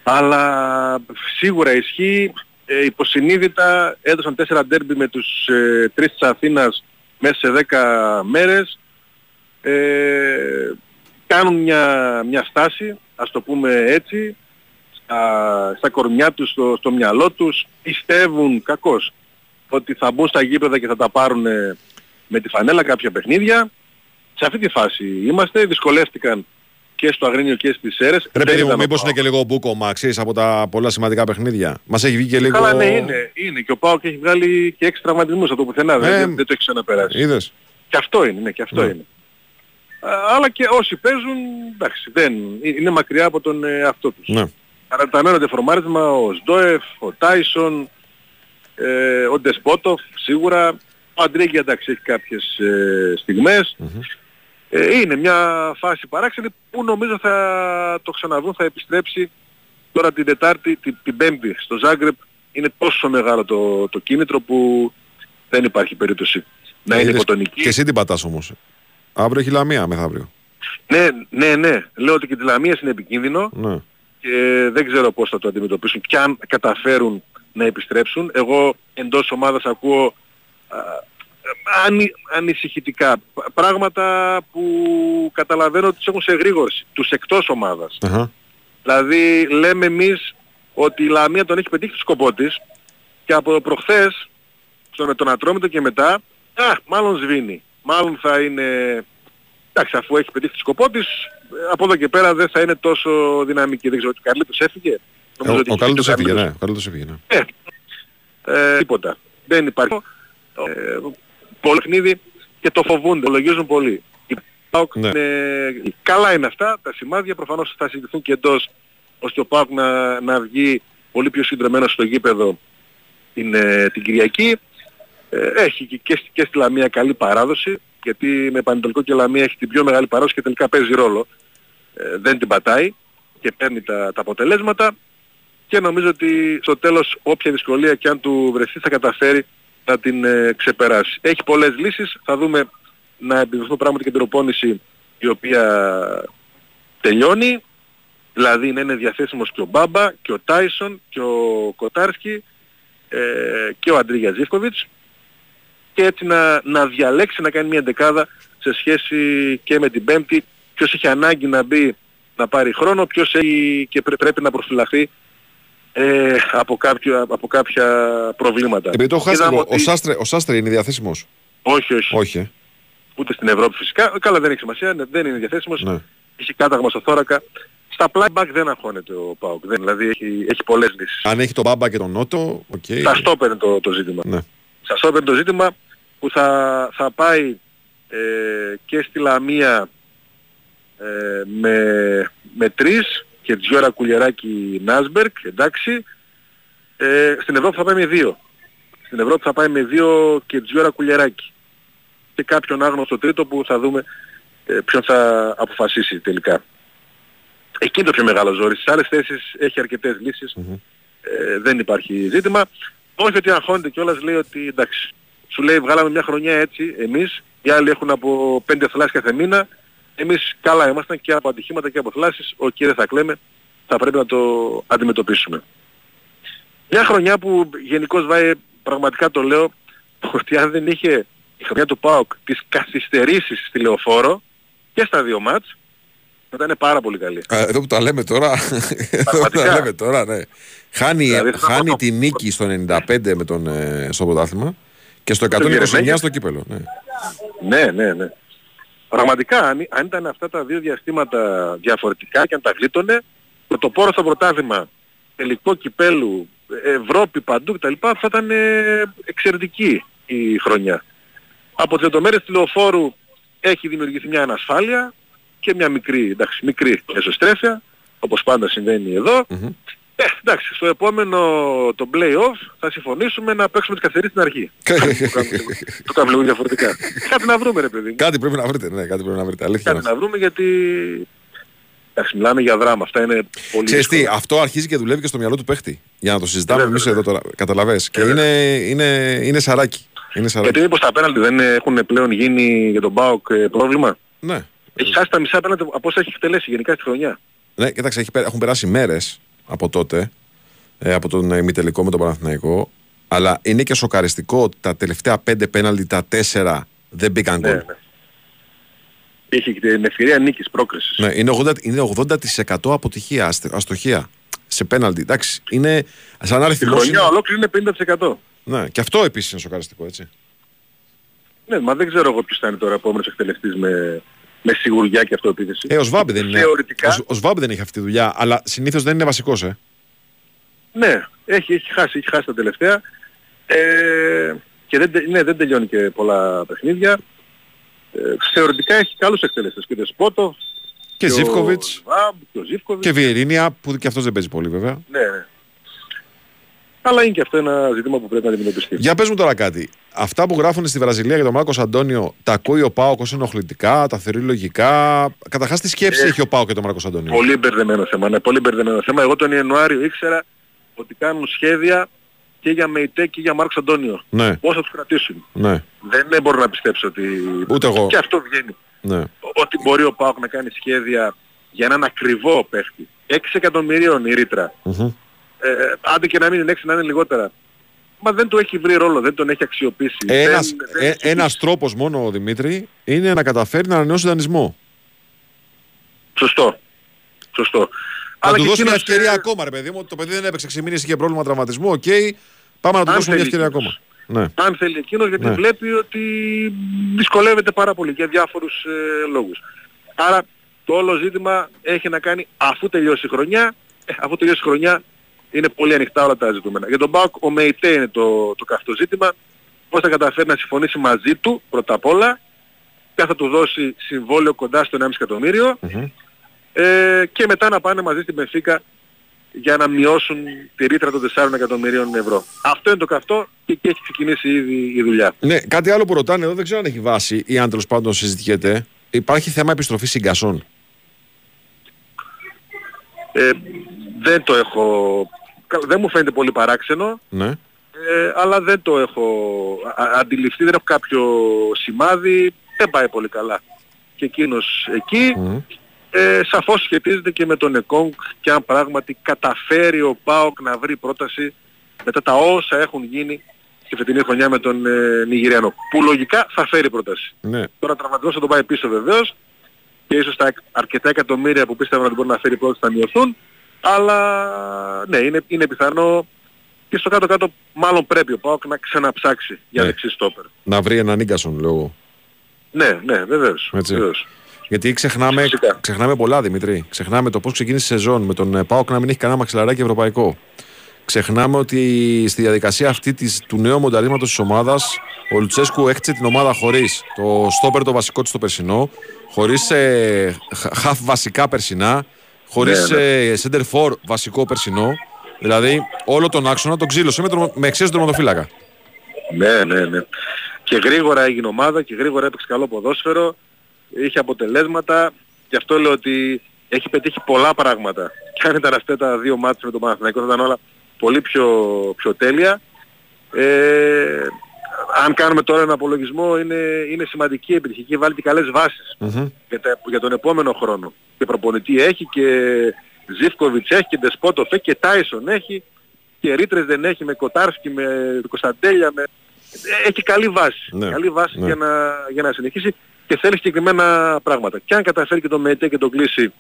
Αλλά σίγουρα ισχύει, ε, υποσυνείδητα έδωσαν τέσσερα ντέρμπι με τους ε, τρεις της Αθήνας μέσα σε δέκα μέρες. Ε, κάνουν μια, μια στάση, ας το πούμε έτσι, στα, στα κορμιά τους, στο, στο μυαλό τους, πιστεύουν κακώς ότι θα μπουν στα γήπεδα και θα τα πάρουν ε, με τη φανέλα κάποια παιχνίδια. Σε αυτή τη φάση είμαστε, δυσκολεύτηκαν και στο Αγρίνιο και στις Σέρες. Ρε Δεν παιδί μου, ήταν ο μήπως είναι ΠΑΟΚ. και λίγο μπούκομα, ξέρεις, από τα πολλά σημαντικά παιχνίδια. Μας έχει βγει και λίγο... Καλά ναι είναι, είναι και ο Πάοκ έχει βγάλει και έξι τραυματισμούς από το πουθενά, Ε, δεν, δεν το έχει ξαναπεράσει. Είδες. Και αυτό είναι, ναι, και αυτό Ναι. είναι. Α, αλλά και όσοι παίζουν, εντάξει, δεν, είναι μακριά από τον εαυτό τους. Ναι. Παραταμένο τεφορμάρισμα ο Σντόεφ, ο Τάισον, ε, ο Ντεσπότοφ σίγουρα, ο Αντρέγκη εντάξει έχει κάποιες ε, στιγμες Ε, είναι μια φάση παράξενη που νομίζω θα το ξαναδούν, θα επιστρέψει τώρα την Τετάρτη, την, την Πέμπτη στο Ζάγκρεπ. Είναι τόσο μεγάλο το, το κίνητρο που δεν υπάρχει περίπτωση να είναι Είδες. υποτονική. Και εσύ την πατάς όμως. Αύριο έχει λαμία μεθαύριο. Ναι, ναι, ναι. Λέω ότι και τη Λαμία είναι επικίνδυνο Ναι. και δεν ξέρω πώς θα το αντιμετωπίσουν και αν καταφέρουν να επιστρέψουν. Εγώ εντός ομάδας ακούω α, ανη, ανησυχητικά π- πράγματα που καταλαβαίνω ότι τους έχουν σε εγρήγορση, τους εκτός ομάδας. Αχα. Δηλαδή λέμε εμείς ότι η Λαμία τον έχει πετύχει το σκοπό της και από προχθές στον τον Ατρόμητο και μετά, α, μάλλον σβήνει. Μάλλον θα είναι, εντάξει αφού έχει πετύχει το σκοπό της, ε, από εδώ και πέρα δεν θα είναι τόσο δυναμική. Δεν ξέρω, ο Καρλίτος έφυγε; Ο, ότι ο έχει Καλούτος φύγει ο έφυγε, Καρλίτος. ναι. Ο Καλούτος έφυγε, ναι. Ε, ε, τίποτα. Δεν υπάρχει. Ε, πολύ παιχνίδι και το φοβούνται, το λογίζουν πολύ. Η ΠΑΟΚ Ναι. είναι- καλά είναι αυτά, τα σημάδια προφανώς θα συζητηθούν και εντός ώστε ο ΠΑΟΚ να, να βγει πολύ πιο συντρεμένος στο γήπεδο την, ε, την Κυριακή. Ε, έχει και, και, στη- και στη Λαμία καλή παράδοση γιατί με Πανετολικό και Λαμία έχει την πιο μεγάλη παράδοση και τελικά παίζει ρόλο. Ε, δεν την πατάει και παίρνει τα, τα αποτελέσματα και νομίζω ότι στο τέλος όποια δυσκολία και αν του βρεθεί θα καταφέρει να την ε, ξεπεράσει. Έχει πολλές λύσεις, θα δούμε να επιβεβαιωθούν πράγματι και την προπόνηση η οποία τελειώνει, δηλαδή να είναι διαθέσιμος και ο Μπάμπα και ο Τάισον και ο Κοτάρσκι ε, και ο Αντρίγιας Ζίφκοβιτς και έτσι να, να διαλέξει να κάνει μια δεκάδα σε σχέση και με την Πέμπτη. Ποιος έχει ανάγκη να μπει να πάρει χρόνο, ποιος έχει και πρέ- πρέπει να προφυλαχθεί ε, από, κάποιο, από κάποια προβλήματα. Επειδή το έχω χάσει Είδαμε λίγο, ο ότι- Σάστρε, ο Σάστρε είναι διαθέσιμος; Όχι, όχι, Όχι, ε. Ούτε στην Ευρώπη φυσικά. Καλά δεν έχει σημασία, ναι, δεν είναι διαθέσιμος. Ναι. Έχει κάταγμα στο θώρακα. Στα playback δεν αγχώνεται ο Πάουκ. Δεν, δηλαδή έχει, έχει πολλές λύσεις. Αν έχει τον Μπάμπα και τον Ότο, οκ. Στα στόπερ είναι το, το ζήτημα. Ναι. Στα στόπερ είναι το ζήτημα που θα, θα πάει ε, και στη Λαμία ε, με, με τρεις και Τζιόρα, Κουλιεράκη, Νάσμπεργκ, εντάξει. Ε, στην Ευρώπη θα πάει με δύο. Στην Ευρώπη θα πάει με δύο και Τζιόρα Κουλιεράκη. Και κάποιον άγνωστο τρίτο που θα δούμε ε, ποιον θα αποφασίσει τελικά. Εκεί είναι το πιο μεγάλο ζόρι. Στις άλλες θέσεις έχει αρκετές λύσεις. Ε, δεν υπάρχει ζήτημα. Όχι ότι αγχώνεται κιόλας λέει ότι εντάξει. Σου λέει βγάλαμε μια χρονιά έτσι εμείς. Οι άλλοι έχουν από πέντε θλάσεις κάθε μήνα. Εμείς καλά ήμασταν και από ατυχήματα και από θλάσεις. Οκ δεν θα κλαίμε. Θα πρέπει να το αντιμετωπίσουμε. Μια χρονιά που γενικώς Βάγγε πραγματικά το λέω ότι αν δεν είχε η χρονιά του ΠΑΟΚ τις καθυστερήσεις στη Λεωφόρο και στα δύο μάτς θα ήταν πάρα πολύ καλή. Α, Εδώ που τα λέμε τώρα, εδώ που Πραγματικά. τα λέμε τώρα, ναι. Χάνει, Δηλαδή, θα χάνει πω το- τη νίκη στο 95 με τον, ε, στο πρωτάθλημα και στο 129 Γερεμέγεφ. στο κύπελο. Ναι. Ναι, ναι, ναι. Πραγματικά, αν, αν ήταν αυτά τα δύο διαστήματα διαφορετικά και αν τα γλίτωνε, με το πόρο στο πρωτάθλημα, τελικό κυπέλου, Ευρώπη παντού κτλ. θα ήταν ε, εξαιρετική η χρονιά. Από τις λεπτομέρειες του λεωφόρου έχει δημιουργηθεί μια ανασφάλεια και μια μικρή, εντάξει, μικρή εσωστρέφεια, όπως πάντα συμβαίνει εδώ. Μμμ. Ε, εντάξει, στο επόμενο το play-off θα συμφωνήσουμε να παίξουμε τις καθυστερήσεις στην αρχή. το, κάνουμε, λίγο- το κάνουμε λίγο διαφορετικά. Κάτι να βρούμε ρε παιδί μου. Κάτι πρέπει να βρείτε, ναι, κάτι πρέπει να βρείτε. Αλήθεια. Κάτι να βρούμε γιατί... Εντάξει, μιλάμε για δράμα. Αυτά είναι πολύ Ξέρεις τι, δύσκολα. αυτό αρχίζει και δουλεύει και στο μυαλό του παίχτη. Για να το συζητάμε Βέβαια, εμείς εδώ τώρα. Καταλαβες. Και Ε, είναι, είναι, είναι σαράκι. Είναι σαράκι. Γιατί μήπως τα πέναλτι δεν έχουν πλέον γίνει για τον ΠΑΟΚ ε, πρόβλημα; Ναι. Έχει χάσει τα μισά πέναλτι από όσα έχει εκτελέσει γενικά στη χρονιά. Ναι, κοίταξε, έχει, πε- έχουν περάσει μέρες από τότε, ε, από τον ε, ημιτελικό με τον Παναθηναϊκό, αλλά είναι και σοκαριστικό ότι τα τελευταία πέντε πέναλτι, τα τέσσερα δεν μπήκαν γκολ. Ναι, ναι. Έχει και την ευκαιρία νίκης πρόκρισης. Ναι, είναι 80%, είναι 80% αποτυχία, αστε- αστοχία σε πέναλτι. Εντάξει, είναι σαν Τη αριθμός χρονιά είναι- ολόκληρη είναι 50%. Ναι, και αυτό επίσης είναι σοκαριστικό, έτσι. Ναι, μα δεν ξέρω εγώ ποιος θα είναι τώρα επόμενος εκτελεστής με, με σιγουριά και αυτοεπίθεση. Ε, ο Σβάμπ δεν είναι. Θεωρητικά, Ο, Σ- ο Σβάμπ δεν έχει αυτή τη δουλειά, αλλά συνήθως δεν είναι βασικός, ε. ναι, έχει, έχει χάσει, έχει χάσει τα τελευταία. Ε, και δεν, τε- ναι, δεν τελειώνει και πολλά παιχνίδια. Ε, θεωρητικά έχει καλούς εκτελεστές. Και ο Δεσπότο, Και ο Ζίβκοβιτς Σβάμπ, και ο Ζίβκοβιτς. και Βιερίνια, που και αυτός δεν παίζει πολύ βέβαια. Ναι, ναι. Αλλά είναι και αυτό ένα ζήτημα που πρέπει να αντιμετωπιστεί. Για πες μου τώρα κάτι. Αυτά που γράφουν στη Βραζιλία για τον Μάρκος Αντώνιο, τα ακούει ο Πάοκ ως ενοχλητικά, τα θεωρεί λογικά; Καταρχάς τι σκέψη Ε, έχει ο Πάοκ για τον Μάρκος Αντώνιο; Πολύ μπερδεμένο θέμα, ναι, πολύ μπερδεμένο θέμα. Εγώ τον Ιανουάριο ήξερα ότι κάνουν σχέδια και για ΜΕΙΤΕ και για Μάρκος Αντώνιο. Ναι, Πώς θα τους κρατήσουν. ναι, Δεν ναι, μπορώ να πιστέψω ότι... Ούτε εγώ. Και αυτό βγαίνει. ναι. Ότι μπορεί ο ΠΑΟΚ να κάνει σχέδια για έναν ακριβό παίχτη. 6 εκατομμυρίων η ρήτρα. Μμμ. Ε, άντε και να μην είναι 6 να είναι λιγότερα. Μα δεν του έχει βρει ρόλο, δεν τον έχει αξιοποιήσει. Ένας, δεν, δεν ε, έχει ένας τρόπος μόνο, Δημήτρη, είναι να καταφέρει να ανανεώσει δανεισμό. Σωστό. Σωστό. Να του και δώσουμε μια εκείνος, ευκαιρία ε, ακόμα, ρε παιδί μου. Το παιδί δεν έπαιξε 6 μήνες, είχε πρόβλημα τραυματισμού. Οκ, πάμε να του Αν δώσουμε μια θέλει ευκαιρία εκείνος. ακόμα. Ναι. αν θέλει εκείνος γιατί Ναι. βλέπει ότι δυσκολεύεται πάρα πολύ για διάφορους ε, λόγους. Άρα το όλο ζήτημα έχει να κάνει αφού τελειώσει η χρονιά, ε, αφού τελειώσει η χρονιά είναι πολύ ανοιχτά όλα τα ζητούμενα. Για τον Μπάουκ ο ΜΕΙΤΕ είναι το, το καυτό ζήτημα, πώς θα καταφέρει να συμφωνήσει μαζί του πρώτα απ' όλα, ποια θα του δώσει συμβόλαιο κοντά στο 1,5 εκατομμύριο Μμμ. ε, και μετά να πάνε μαζί στην Πενφύκα για να μειώσουν τη ρήτρα των 4 εκατομμυρίων ευρώ. Αυτό είναι το καυτό και εκεί έχει ξεκινήσει ήδη η δουλειά. Ναι, κάτι άλλο που ρωτάνε εδώ δεν ξέρω αν έχει βάση ή αν τέλος πάντων συζητιέται. Υπάρχει θέμα επιστροφή συγκασών. Ε, δεν το έχω... κα- Δεν μου φαίνεται πολύ παράξενο, Ναι. ε, αλλά δεν το έχω α- α- αντιληφθεί, δεν έχω κάποιο σημάδι, δεν πάει πολύ καλά. Και εκείνος εκεί, Μμμ. ε, σαφώς σχετίζεται και με τον ΕΚΟΝΚ και αν πράγματι καταφέρει ο ΠΑΟΚ να βρει πρόταση μετά τα όσα έχουν γίνει στη φετινή χρονιά με τον ε, Νιγηριανό. Που λογικά θα φέρει πρόταση. Ναι. Τώρα τραυματισμός θα τον πάει πίσω βεβαίως και ίσως τα αρκετά εκατομμύρια που πίστευαν ότι μπορεί να φέρει πρώτα θα μειωθούν αλλά ναι είναι, είναι πιθανό και στο κάτω-κάτω μάλλον πρέπει ο ΠΑΟΚ να ξαναψάξει για Ναι. δεξί στόπερ. Να βρει έναν Νίκασον λόγω. Ναι, ναι, βεβαίως. Έτσι. βεβαίως. Γιατί ξεχνάμε, Φυσικά. ξεχνάμε πολλά, Δημητρή. Ξεχνάμε το πώς ξεκίνησε η σεζόν με τον ε, Πάοκ να μην έχει κανένα μαξιλαράκι ευρωπαϊκό. Ξεχνάμε ότι στη διαδικασία αυτή της, του νέου μονταρίσματο της ομάδας, ο Λουτσέσκου έχτισε την ομάδα χωρίς το στόπερ το βασικό της το περσινό, χωρίς ε, χ- χαφ βασικά περσινά, χωρίς Ναι, ναι. ε, center for βασικό περσινό. Δηλαδή όλο τον άξονα τον ξύλωσε με, τον- με εξαίρεση τον τερματοφύλακα. Ναι, ναι, ναι. Και γρήγορα έγινε ομάδα και γρήγορα έπαιξε καλό ποδόσφαιρο, είχε αποτελέσματα. Γι' αυτό λέω ότι έχει πετύχει πολλά πράγματα. Και αν ήταν αυτά τα δύο μάτια με τον Παναθηναϊκό θα ήταν όλα πολύ πιο, πιο τέλεια. Ε, αν κάνουμε τώρα ένα απολογισμό είναι, είναι σημαντική η επιτυχία και βάλει και καλές βάσεις Μμμ. για, τα- για τον επόμενο χρόνο. Και προπονητή έχει και Ζίφκοβιτς έχει και Ντεσπότοφ έχει και Τάισον έχει και Ρίτρες δεν έχει με Κοτάρσκι, με Κωνσταντέλια, με... Ε, έχει καλή βάση. Ναι, Καλή βάση ναι. για, να, για να συνεχίσει και θέλει συγκεκριμένα πράγματα. Και αν καταφέρει και το ΜΕΤΕ και τον κλείσει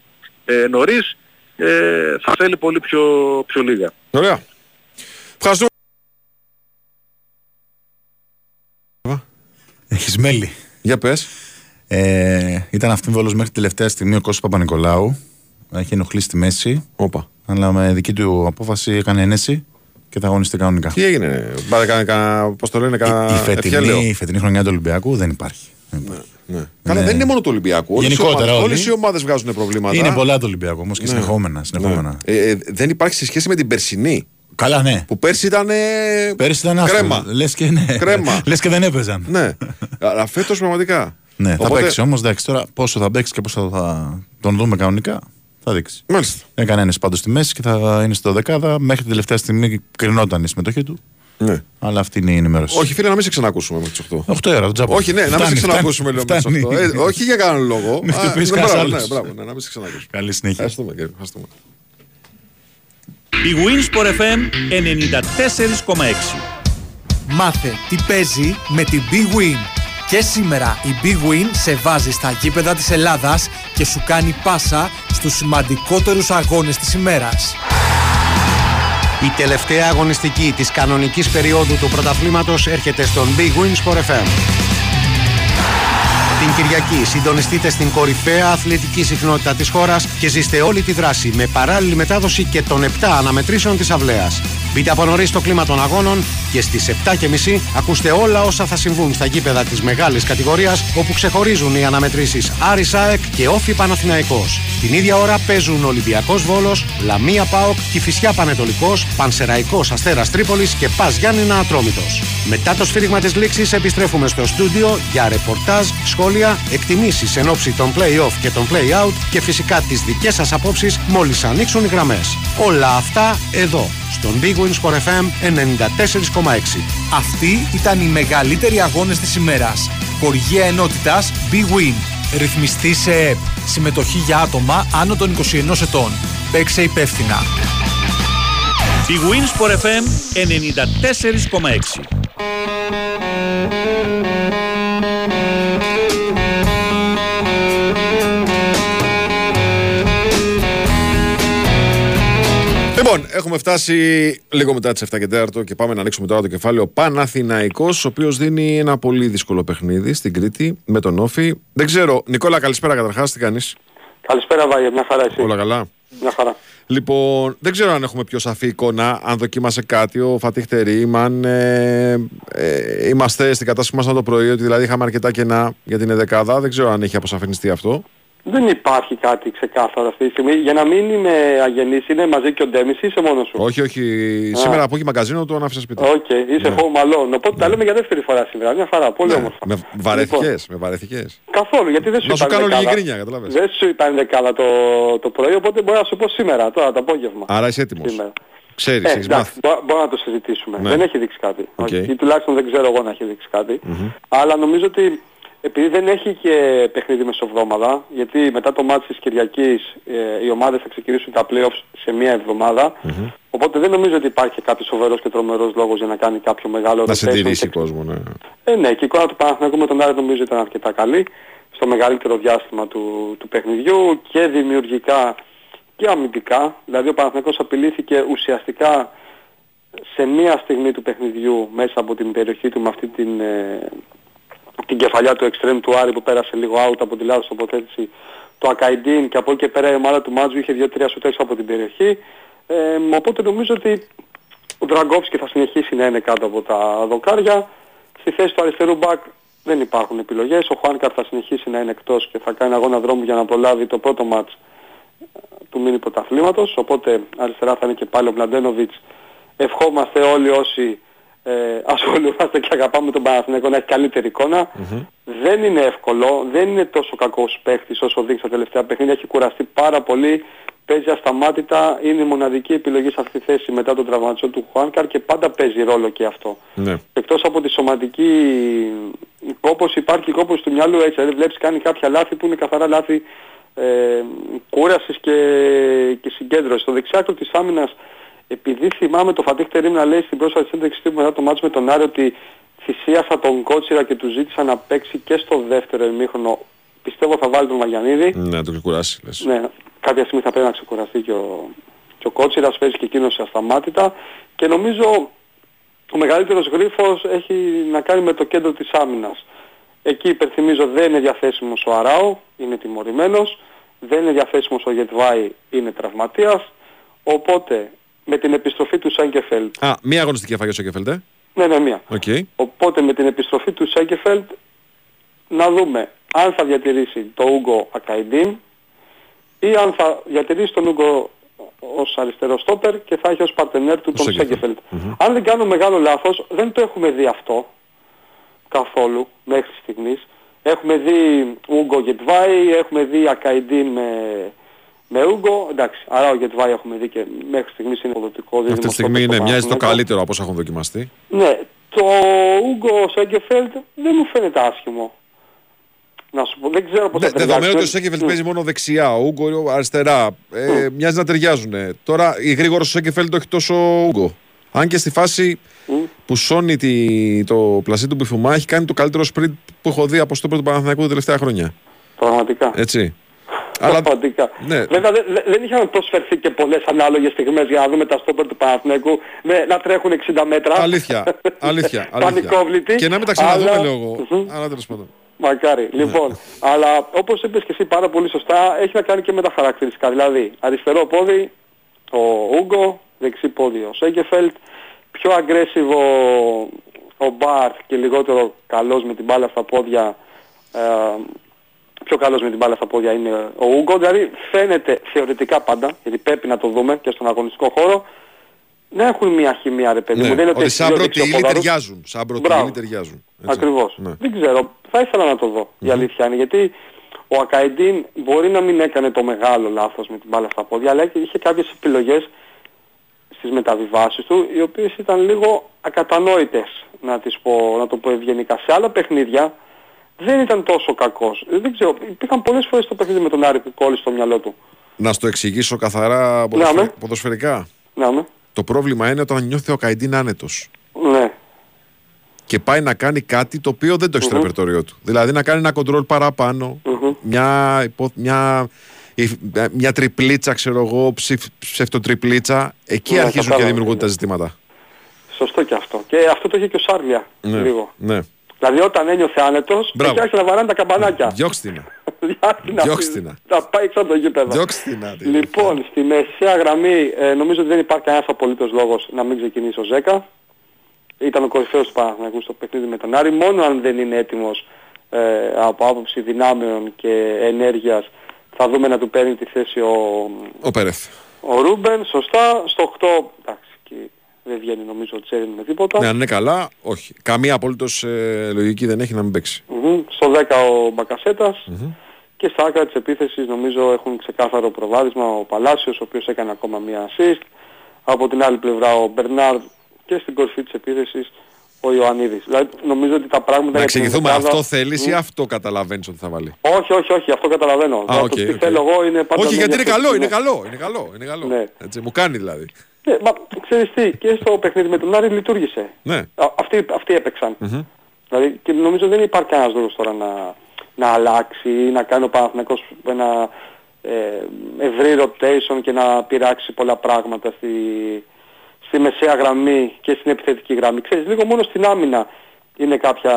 ε, νωρίς, ε, θα θέλει πολύ πιο, πιο λίγα. Ωραία. Ευχαριστούμε. Έχεις μέλη. Για πες. Ε, ήταν αμφίβολος μέχρι τελευταία στιγμή ο Κώστας Παπα-Νικολάου. Έχει ενοχλήσει στη μέση. Όπα. Αλλά με δική του απόφαση έκανε ένεση και θα αγωνιστεί κανονικά. Τι έγινε, πάρε κανένα, κανένα, πώς το λένε, Η, κανένα η, φετινή, ευχέλαιο. η φετινή χρονιά του Ολυμπιακού δεν υπάρχει. Δεν υπάρχει. Ναι. Καλά, δεν είναι μόνο του Ολυμπιακού. Όλες οι Γενικότερα ομάδες- όλοι. Όλες οι ομάδες βγάζουν προβλήματα. Είναι πολλά του Ολυμπιακού όμως και Ναι. συνεχόμενα. συνεχόμενα. Ναι. Ε, ε, δεν υπάρχει σε σχέση με την περσινή. Καλά, ναι. Που πέρσι ήταν. ε, Πέρυσι ήταν άσχημο. Κρέμα. Λες και, ναι. Κρέμα. Λες και δεν έπαιζαν. Ναι. Αλλά φέτος πραγματικά. Ναι, θα Οπότε- παίξει όμως. Εντάξει, τώρα πόσο θα παίξει και πόσο θα τον δούμε κανονικά θα δείξει. Μάλιστα. Έκανε ένας πάντως στη μέση και θα είναι στο δεκάδα. Μέχρι την τελευταία στιγμή κρινόταν η συμμετοχή του. Ναι. Αλλά αυτή είναι η ενημέρωση. Όχι, φίλε, να μην σε ξανακούσουμε μέχρι τις 8. 8 ώρα, τον τζάμπο. Όχι, ναι, να μην σε ξανακούσουμε λέω μέχρι τις 8. Ε, όχι για κανέναν λόγο. Μην Α, χτυπήσεις ναι, κανένας μπράβο, άλλος. ναι, μπράβο, ναι, να μην σε ξανακούσουμε. Καλή συνέχεια. Ευχαριστούμε, κύριε. Ευχαριστούμε. Η Winsport FM 94,6. Μάθε τι παίζει με την Big Win. Και σήμερα η Big Win σε βάζει στα γήπεδα της Ελλάδας και σου κάνει πάσα στους σημαντικότερους αγώνες της ημέρας. Η τελευταία αγωνιστική της κανονικής περίοδου του πρωταθλήματος έρχεται στον Big Win Sport FM. Την Κυριακή συντονιστείτε στην κορυφαία αθλητική συχνότητα της χώρας και ζήστε όλη τη δράση με παράλληλη μετάδοση και των 7 αναμετρήσεων της αυλαίας. Μπείτε από νωρίς στο κλίμα των αγώνων και στις 7.30 ακούστε όλα όσα θα συμβούν στα γήπεδα της μεγάλης κατηγορίας όπου ξεχωρίζουν οι αναμετρήσεις Άρης ΑΕΚ και Όφη Παναθηναϊκός. Την ίδια ώρα παίζουν Ολυμπιακός Βόλος, Λαμία ΠΑΟΚ, Κηφισιά Πανετολικός, Πανσεραϊκός Αστέρας Τρίπολης και Πας Γιάννηνα Ατρόμητος. Μετά το σφύριγμα της λήξης επιστρέφουμε στο στούντιο για ρεπορτάζ, σχόλια, εκτιμήσεις εν ώψη των play-off και των play-out και φυσικά τις δικές σας απόψεις μόλις ανοίξουν οι γραμμές. Όλα αυτά εδώ, στον Big Wins for FM 94,6. Αυτοί ήταν οι μεγαλύτεροι αγώνες της ημέρας. Χοργία ενότητας Big Win. Ρυθμιστή σε ΕΠ. Συμμετοχή για άτομα άνω των 21 ετών. Παίξε υπεύθυνα. Η Winsport FM 94,6. Λοιπόν, έχουμε φτάσει λίγο μετά τις 7 και 4 και πάμε να ανοίξουμε τώρα το κεφάλαιο Παναθηναϊκός, ο οποίος δίνει ένα πολύ δύσκολο παιχνίδι στην Κρήτη με τον Όφη. Δεν ξέρω, Νικόλα, καλησπέρα καταρχάς, τι κάνεις; Καλησπέρα Βάγε, μια χαρά εσύ. Όλα καλά. Μια χαρά. Λοιπόν, δεν ξέρω αν έχουμε πιο σαφή εικόνα, αν δοκίμασε κάτι ο Φατίχ Τερίμ, αν ε, ε, είμαστε στην κατάσταση που ήμασταν το πρωί, ότι δηλαδή είχαμε αρκετά κενά για την ενδεκάδα. Δεν ξέρω αν έχει αποσαφηνιστεί αυτό. Δεν υπάρχει κάτι ξεκάθαρο αυτή τη στιγμή. Για να μην είμαι αγενής, είναι μαζί και ο Ντέμις ή είσαι μόνος σου. Όχι, όχι. Σήμερα από το μαγκαζίνο το άφησα σπίτι. Οκ, είσαι home alone. Οπότε τα λέμε για δεύτερη φορά σήμερα. Μια χαρά, πολύ όμορφα. Με βαρέθηκες, με βαρέθηκες. Καθόλου, γιατί δεν σου Να σου είπαν κάνω λίγη ενδεκάδα. γκρίνια, καταλάβες. Δεν σου είπαν ενδεκάδα το, το πρωί, οπότε μπορώ να σου πω σήμερα, τώρα το απόγευμα. Άρα είσαι έτοιμος. Σήμερα. Ξέρεις, Ε, έχεις εντάξει, μάθει. μπο- μπορούμε να το συζητήσουμε. Ναι. Δεν έχει δείξει κάτι. Οκ. Όχι, ή τουλάχιστον δεν ξέρω εγώ να έχει δείξει κάτι. Αλλά νομίζω ότι επειδή δεν έχει και παιχνίδι μεσοβδόμαδα, γιατί μετά το ματς της Κυριακής ε, οι ομάδες θα ξεκινήσουν τα playoffs σε μία εβδομάδα, οπότε δεν νομίζω ότι υπάρχει κάποιος σοβαρός και τρομερός λόγος για να κάνει κάποιο μεγάλο Να rotation συντηρήσει και- κόσμο, ναι. ε, ναι, και η εικόνα του Παναθηναϊκού με τον Άρη νομίζω ήταν αρκετά καλή στο μεγαλύτερο διάστημα του, του παιχνιδιού και δημιουργικά και αμυντικά. Δηλαδή ο Παναθηναϊκός απειλήθηκε ουσιαστικά σε μία στιγμή του παιχνιδιού μέσα από την περιοχή του με αυτή την, ε, την κεφαλιά του εξτρέμ του Άρη που πέρασε λίγο out από τη λάθος τοποθέτηση του Ακαϊντίν και από εκεί και πέρα η ομάδα του Μάτζου είχε 2-3 σουτές από την περιοχή. Ε, οπότε νομίζω ότι ο Δραγκόφσκι θα συνεχίσει να είναι κάτω από τα δοκάρια. Στη θέση του αριστερού μπακ δεν υπάρχουν επιλογές. Ο Χουάνκαρ θα συνεχίσει να είναι εκτός και θα κάνει αγώνα δρόμου για να προλάβει το πρώτο μάτς ε, του μίνι πρωταθλήματος. Οπότε αριστερά θα είναι και πάλι ο Μλαντένοβιτς. Ευχόμαστε όλοι όσοι ε, ασχολούμαστε και αγαπάμε τον Παναθηναϊκό να έχει καλύτερη εικόνα. Δεν είναι εύκολο, δεν είναι τόσο κακός παίχτης όσο δείξει τα τελευταία παιχνίδια. Έχει κουραστεί πάρα πολύ, παίζει ασταμάτητα, είναι η μοναδική επιλογή σε αυτή τη θέση μετά τον τραυματισμό του Χουάνκαρ και πάντα παίζει ρόλο και αυτό. ναι. Εκτός από τη σωματική κόπωση υπάρχει η κόπωση του μυαλού έτσι, δηλαδή βλέπεις κάνει κάποια λάθη που είναι καθαρά λάθη ε, κούρασης και, και συγκέντρωσης. Στο δεξιάκρο της άμυνας επειδή θυμάμαι το Φατίχ Τερίμ να λέει στην πρόσφατη σύνδεξη τύπου μετά το μάτς με τον Άρη ότι θυσίασα τον Κότσιρα και του ζήτησα να παίξει και στο δεύτερο ημίχρονο. Πιστεύω θα βάλει τον Μαγιανίδη. Ναι, να το ξεκουράσει, λες. Ναι, κάποια στιγμή θα πρέπει να ξεκουραστεί και ο, και ο Κότσιρας, παίζει και εκείνος ασταμάτητα και νομίζω ο μεγαλύτερος γρίφος έχει να κάνει με το κέντρο της άμυνας. Εκεί υπενθυμίζω δεν είναι διαθέσιμος ο Αράο, είναι τιμωρημένος, δεν είναι διαθέσιμος ο Γέντβαϊ, είναι τραυματίας, οπότε με την επιστροφή του Σένκεφελντ, Α, μία αγωνιστική έφαγε ο Σένκεφελντ, ε; ναι ναι μία, Οκ. Οπότε με την επιστροφή του Σένκεφελντ να δούμε αν θα διατηρήσει το Ούγκο Ακαϊντίν ή αν θα διατηρήσει τον Ούγκο ως αριστερό στόπερ και θα έχει ως παρτενέρ του τον Σέγκεφελτ. Σέγκεφελτ. Αν δεν κάνω μεγάλο λάθος, δεν το έχουμε δει αυτό καθόλου μέχρι στιγμής. Έχουμε δει Ούγκο Γετβάη, έχουμε δει Ακαϊντίν με, με Ούγκο. Εντάξει, άρα ο Γετβάη έχουμε δει και μέχρι στιγμής είναι αποδοτικό δίδυμο. Αυτή τη στόπερ στιγμή στο ναι, μοιάζει το Παναθηναϊκό. καλύτερο από όσα έχουν δοκιμαστεί. Ναι, το Ούγκο Σέγκεφελτ δεν μου φαίνεται άσχημο. Να σου πω, δεν ξέρω πώς Δε, θα ταιριάξει. δεδομένου ότι ο Σέκεφελτ παίζει μόνο δεξιά, ο Ούγκο αριστερά. Ε, Μοιάζει να ταιριάζουν. Τώρα η γρήγορος Σέκεφελτ όχι τόσο Ούγκο. Αν και στη φάση που σώνει τη, το πλασί του Μπιφουμά έχει κάνει το καλύτερο sprint που έχω δει από στόπερ του Παναθηναϊκού τα τελευταία χρόνια. Πραγματικά. Έτσι. Αλλά Πραγματικά. ναι. Βέβαια δεν, δεν- δεν είχαν προσφερθεί και πολλές ανάλογες στιγμές για να δούμε τα στόπερ του Παναθηναϊκού ναι, να τρέχουν 60 μέτρα. αλήθεια. αλήθεια, αλήθεια. Πανικόβλητη. Και να μην τα ξαναδούμε αλλά- λέω εγώ. Μμμ. Αλλά τέλος πάντων. Μακάρι. Λοιπόν, αλλά όπως είπες και εσύ πάρα πολύ σωστά, έχει να κάνει και με τα χαρακτηριστικά. Δηλαδή, αριστερό πόδι ο Ούγκο, δεξί πόδι ο Σέγκεφελτ, πιο aggressive ο, ο Μπαρ και λιγότερο καλός με την μπάλα στα πόδια, ε, πιο καλός με την μπάλα στα πόδια είναι ο Ούγκο. Δηλαδή φαίνεται θεωρητικά πάντα, γιατί πρέπει να το δούμε και στον αγωνιστικό χώρο, να έχουν μια χημεία ρε παιδί Ναι, μου. Δεν είναι ότι έχει σαν δύο πρωτήλοι δεξιοπόδαρους. ταιριάζουν. Σαν πρωτήλοι Μπράβο. ταιριάζουν. Έτσι. Ακριβώς. Ναι. Δεν ξέρω. Θα ήθελα να το δω. Η αλήθεια είναι. Γιατί ο Ακαϊντίν μπορεί να μην έκανε το μεγάλο λάθος με την μπάλα στα πόδια, αλλά είχε κάποιες επιλογές στις μεταβιβάσεις του, οι οποίες ήταν λίγο ακατανόητες, να, τις πω, να το πω ευγενικά. Σε άλλα παιχνίδια δεν ήταν τόσο κακός. Ε, Δεν ξέρω, υπήρχαν πολλές φορές το παιχνίδι με τον Άρη που κόλλησε στο μυαλό του. Να στο εξηγήσω καθαρά ποδοσφαι- Ναι, ναι. ποδοσφαιρικά. Να με. Το πρόβλημα είναι όταν νιώθει ο Καϊντίν άνετος. Ναι. και πάει να κάνει κάτι το οποίο δεν το έχει στο ρεπερτόριό του. Δηλαδή να κάνει ένα κοντρόλ παραπάνω, μια, υπο- μια η- ε, μια τριπλίτσα, ξέρω εγώ, ψηφ, ψευτοτριπλίτσα, εκεί Ναι, αρχίζουν και κατάλαβα, δημιουργούνται τα ναι. ζητήματα. Σωστό και αυτό. Και αυτό το είχε και ο Σάρβια Ναι. λίγο. ναι. Δηλαδή όταν ένιωθε άνετος, Μπράβο. εκεί άρχισε να βαράνε τα καμπανάκια. Διώξτε την. Διάχτη να Διώξτε πει- την. Να πάει έξω από το γήπεδο. Διώξτε την. άντε. Λοιπόν, στη μεσαία γραμμή ε, νομίζω ότι δεν υπάρχει κανένας απολύτως λόγος να μην ξεκινήσει ο Ζέκα. Ήταν ο κορυφαίος του Παναθηναϊκού στο παιχνίδι με τον Άρη, μόνο αν δεν είναι έτοιμος ε, από άποψη δυνάμεων και ενέργειας θα δούμε να του παίρνει τη θέση ο, Ο Πέρεθ. ο Ρούμπεν, σωστά. Στο 8, εντάξει, και δεν βγαίνει νομίζω ο Τσέριν με τίποτα. Ναι, αν είναι καλά, όχι. Καμία απολύτως λογική δεν έχει να μην παίξει. Μμμ. Στο 10 ο μπακασετας Και στα άκρα της επίθεσης νομίζω έχουν ξεκάθαρο προβάδισμα ο Παλάσιος, ο οποίος έκανε ακόμα μία assist. Από την άλλη πλευρά ο Μπερνάρ και στην κορυφή της επίθεσης ο Ιωαννίδης. Δηλαδή νομίζω ότι τα πράγματα... Να για να εξηγηθούμε, ομάδα- αυτό θέλεις ή Μμ. αυτό καταλαβαίνεις ότι θα βάλει; Όχι, όχι, όχι, αυτό καταλαβαίνω. Α, Δηλαδή, οκ, το τι οκ. θέλω εγώ είναι πάντα... Όχι, να γιατί είναι νιώθω καλό, ότι είναι είναι- καλό, είναι καλό, είναι καλό. Ναι. Έτσι, μου κάνει δηλαδή. Ναι, μα ξέρεις τι, και στο παιχνίδι με τον Άρη λειτούργησε. Ναι. Α, αυτοί, αυτοί έπαιξαν. Μμμ. Δηλαδή και νομίζω δεν υπάρχει κανένας λόγος τώρα να, να αλλάξει ή να κάνει ο Παναθηναϊκός ένα ε, ευρύ rotation και να πειράξει πολλά πράγματα στη, στη μεσαία γραμμή και στην επιθετική γραμμή. Ξέρεις, λίγο μόνο στην άμυνα είναι κάποια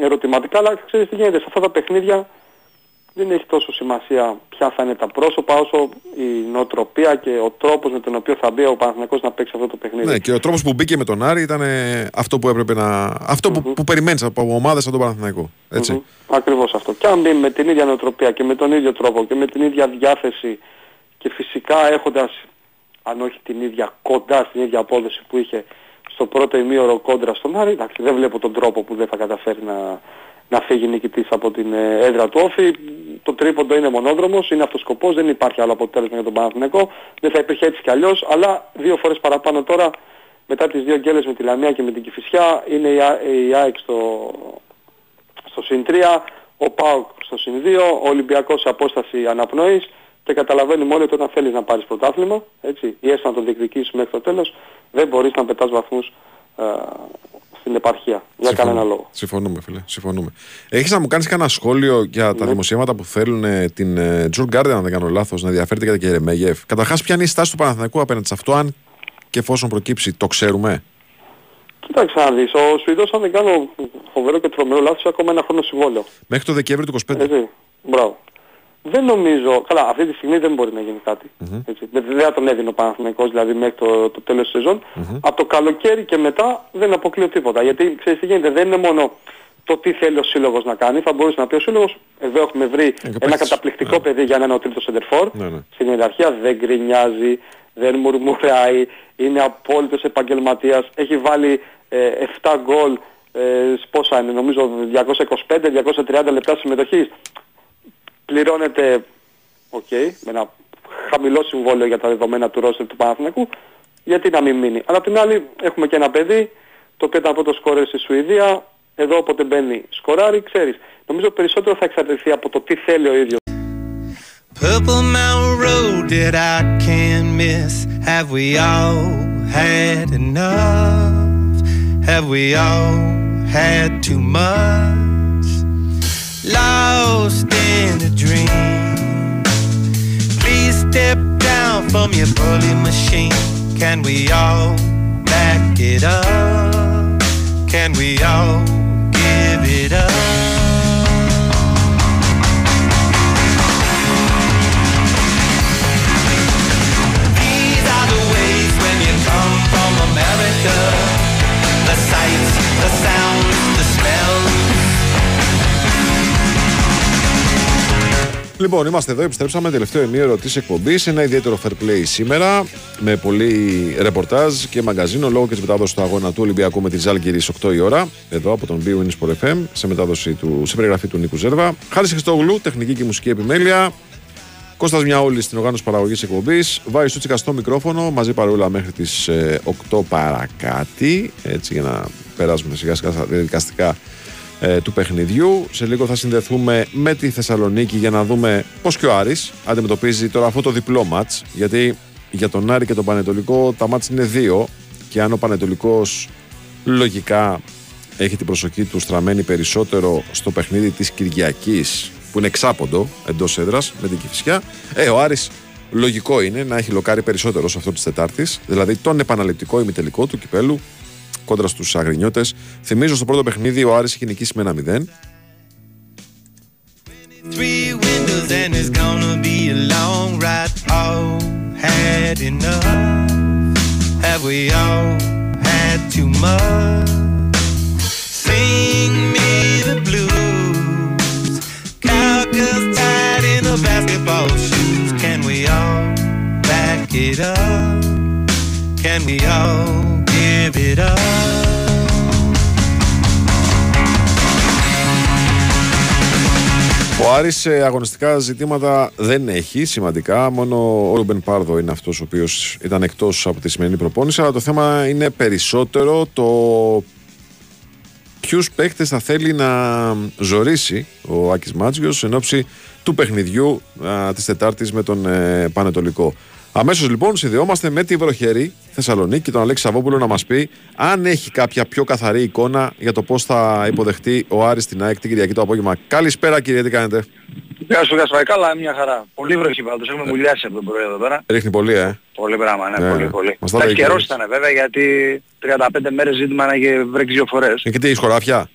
ερωτηματικά, αλλά ξέρεις τι γίνεται, σε αυτά τα παιχνίδια δεν έχει τόσο σημασία ποια θα είναι τα πρόσωπα όσο η νοοτροπία και ο τρόπος με τον οποίο θα μπει ο Παναθηναϊκός να παίξει αυτό το παιχνίδι. Ναι, και ο τρόπος που μπήκε με τον Άρη ήταν ε, αυτό που έπρεπε να. αυτο που, που περιμένεις από ομάδες σαν τον Παναθηναϊκό. Έτσι. Μμμ. Ακριβώς αυτό. Και αν μπει με την ίδια νοοτροπία και με τον ίδιο τρόπο και με την ίδια διάθεση και φυσικά έχοντας, αν όχι την ίδια, κοντά στην ίδια απόδοση που είχε στο πρώτο ημίωρο κόντρα στον Άρη, εντάξει, δεν βλέπω τον τρόπο που δεν θα καταφέρει να, να φύγει νικητής από την ε, έδρα του Όφη. Το τρίποντο είναι μονόδρομος, είναι αυτός ο σκοπός, δεν υπάρχει άλλο αποτέλεσμα για τον Παναθηναϊκό. Δεν θα υπήρχε έτσι κι αλλιώς, αλλά δύο φορές παραπάνω τώρα, μετά τις δύο γκέλες με τη Λαμία και με την Κηφισιά, είναι η, Α- η ΑΕΚ στο, στο συν 3, ο ΠΑΟΚ στο συν 2, ο Ολυμπιακός σε απόσταση αναπνοής και καταλαβαίνουμε όλοι ότι όταν θέλεις να πάρεις πρωτάθλημα, έτσι, ή έστω να τον διεκδικήσεις μέχρι το τέλος, δεν μπορείς να πετάς βαθμούς ε, στην επαρχία. Για Συμφωνούμε. κανένα λόγο. Συμφωνούμε, φίλε. Συμφωνούμε. Έχεις να μου κάνεις κανένα σχόλιο για τα δημοσιεύματα που θέλουν ε, την ε, Τζουρ Γκάρντεν, αν δεν κάνω λάθος, να ενδιαφέρεται για την Κερεμέγεφ. Καταρχάς, ποια είναι η στάση του Παναθηναϊκού απέναντι σε αυτό, αν και εφόσον προκύψει, το ξέρουμε; Κοίταξε να δεις, ο Σουηδός αν δεν κάνω φοβερό και τρομερό λάθος, έχει ακόμα ένα χρόνο συμβόλαιο. Μέχρι το Δεκέμβριο του 25. Έτσι, μπράβο. Δεν νομίζω, καλά αυτή τη στιγμή δεν μπορεί να γίνει κάτι. Έτσι. Δεν, δεν θα τον έδινε ο Παναθηναϊκός δηλαδή μέχρι το, το τέλος της σεζόν. Από το καλοκαίρι και μετά δεν αποκλείω τίποτα. Γιατί ξέρεις τι γίνεται, δεν είναι μόνο το τι θέλει ο σύλλογος να κάνει. Θα μπορούσε να πει ο σύλλογος, εδώ έχουμε βρει ένα παίκτης. καταπληκτικό παιδί για να είναι ο τρίτος σεντερφόρ. Ναι, ναι. Στην ιεραρχία δεν γκρινιάζει, δεν μουρμουράει, είναι απόλυτος επαγγελματίας, έχει βάλει ε, 7 γκολ, ε, πόσα είναι, νομίζω 225-230 λεπτά συμμετοχής. Πληρώνεται, οκ, με ένα χαμηλό συμβόλαιο για τα δεδομένα του ρόστερ του Παναθηναϊκού, γιατί να μην μείνει. Αλλά απ' την άλλη έχουμε και ένα παιδί, το οποίο ήταν πρώτο σκόρερ στη Σουηδία, εδώ όποτε μπαίνει σκοράρει, ξέρεις. Νομίζω περισσότερο θα εξαρτηθεί από το τι θέλει ο ίδιος. Purple Mountain Road that I can't miss. Have we all had enough? Have we all had too much? Lost in a dream. Please step down from your bully machine. Can we all back it up? Can we all give it up? These are the ways when you come from America. The sights, the sounds, Λοιπόν, είμαστε εδώ, επιστρέψαμε τελευταίο ημίωρο της εκπομπής. Ένα ιδιαίτερο fair play σήμερα με πολύ ρεπορτάζ και μαγκαζίνο λόγω και της μετάδοσης του αγώνα του Ολυμπιακού με τη Ζάλγκυρη 8 η ώρα. Εδώ από τον BWIN Sport FM σε μετάδοση του, σε περιγραφή του Νίκου Ζέρβα. Χάρη Χριστόγλου, τεχνική και μουσική επιμέλεια. Κώστας Μιαούλη στην οργάνωση παραγωγής εκπομπής. Βάη Σούτσικα στο μικρόφωνο, μαζί παρούλα μέχρι τις 8 παρακάτι. Έτσι για να περάσουμε σιγά σιγά στα διαδικαστικά ε, του παιχνιδιού. Σε λίγο θα συνδεθούμε με τη Θεσσαλονίκη για να δούμε πώς και ο Άρης αντιμετωπίζει τώρα αυτό το διπλό μάτς γιατί για τον Άρη και τον Πανετολικό τα μάτς είναι δύο και αν ο Πανετολικός λογικά έχει την προσοχή του στραμμένη περισσότερο στο παιχνίδι της Κυριακής που είναι εξάποντο εντός έδρας με την Κυφυσιά. Ε, ο Άρης λογικό είναι να έχει λοκάρει περισσότερο σε αυτό της Τετάρτης, δηλαδή τον επαναληπτικό ημιτελικό του κυπέλου στους αγρινιώτες, θυμίζω στο πρώτο παιχνίδι ο Άριστα κινική με έναν back it up? Can we all give it up? Ο Άρης σε αγωνιστικά ζητήματα δεν έχει σημαντικά. Μόνο ο Ρούμπεν Πάρδο είναι αυτός ο οποίος ήταν εκτός από τη σημερινή προπόνηση. Αλλά το θέμα είναι περισσότερο το ποιους παίκτες θα θέλει να ζωρίσει ο Άκης Μάτζιος εν ώψη του παιχνιδιού α, της Τετάρτης με τον ε, Πανετολικό. Αμέσως λοιπόν συνδεόμαστε με τη βροχερή Θεσσαλονίκη, τον Αλέξη Σαββόπουλο να μας πει αν έχει κάποια πιο καθαρή εικόνα για το πώς θα υποδεχτεί ο Άρης στην ΑΕΚ την Κυριακή το απόγευμα. Καλησπέρα κύριε, τι κάνετε; Γεια σου, γεια σου. Καλά, μια χαρά. Πολύ βροχή πάντως. Έχουμε μουλιάσει από το πρωί εδώ πέρα. Ρίχνει πολύ, ε. Πολύ πράγμα, ναι, Ναι, πολύ, πολύ. μας τα Εντάξει, λέει καιρός και ήταν βέβαια γιατί 35 μέρες ζήτημα να έχει βρέξει δύο φορές. Ε, Και τι έχεις χωράφια.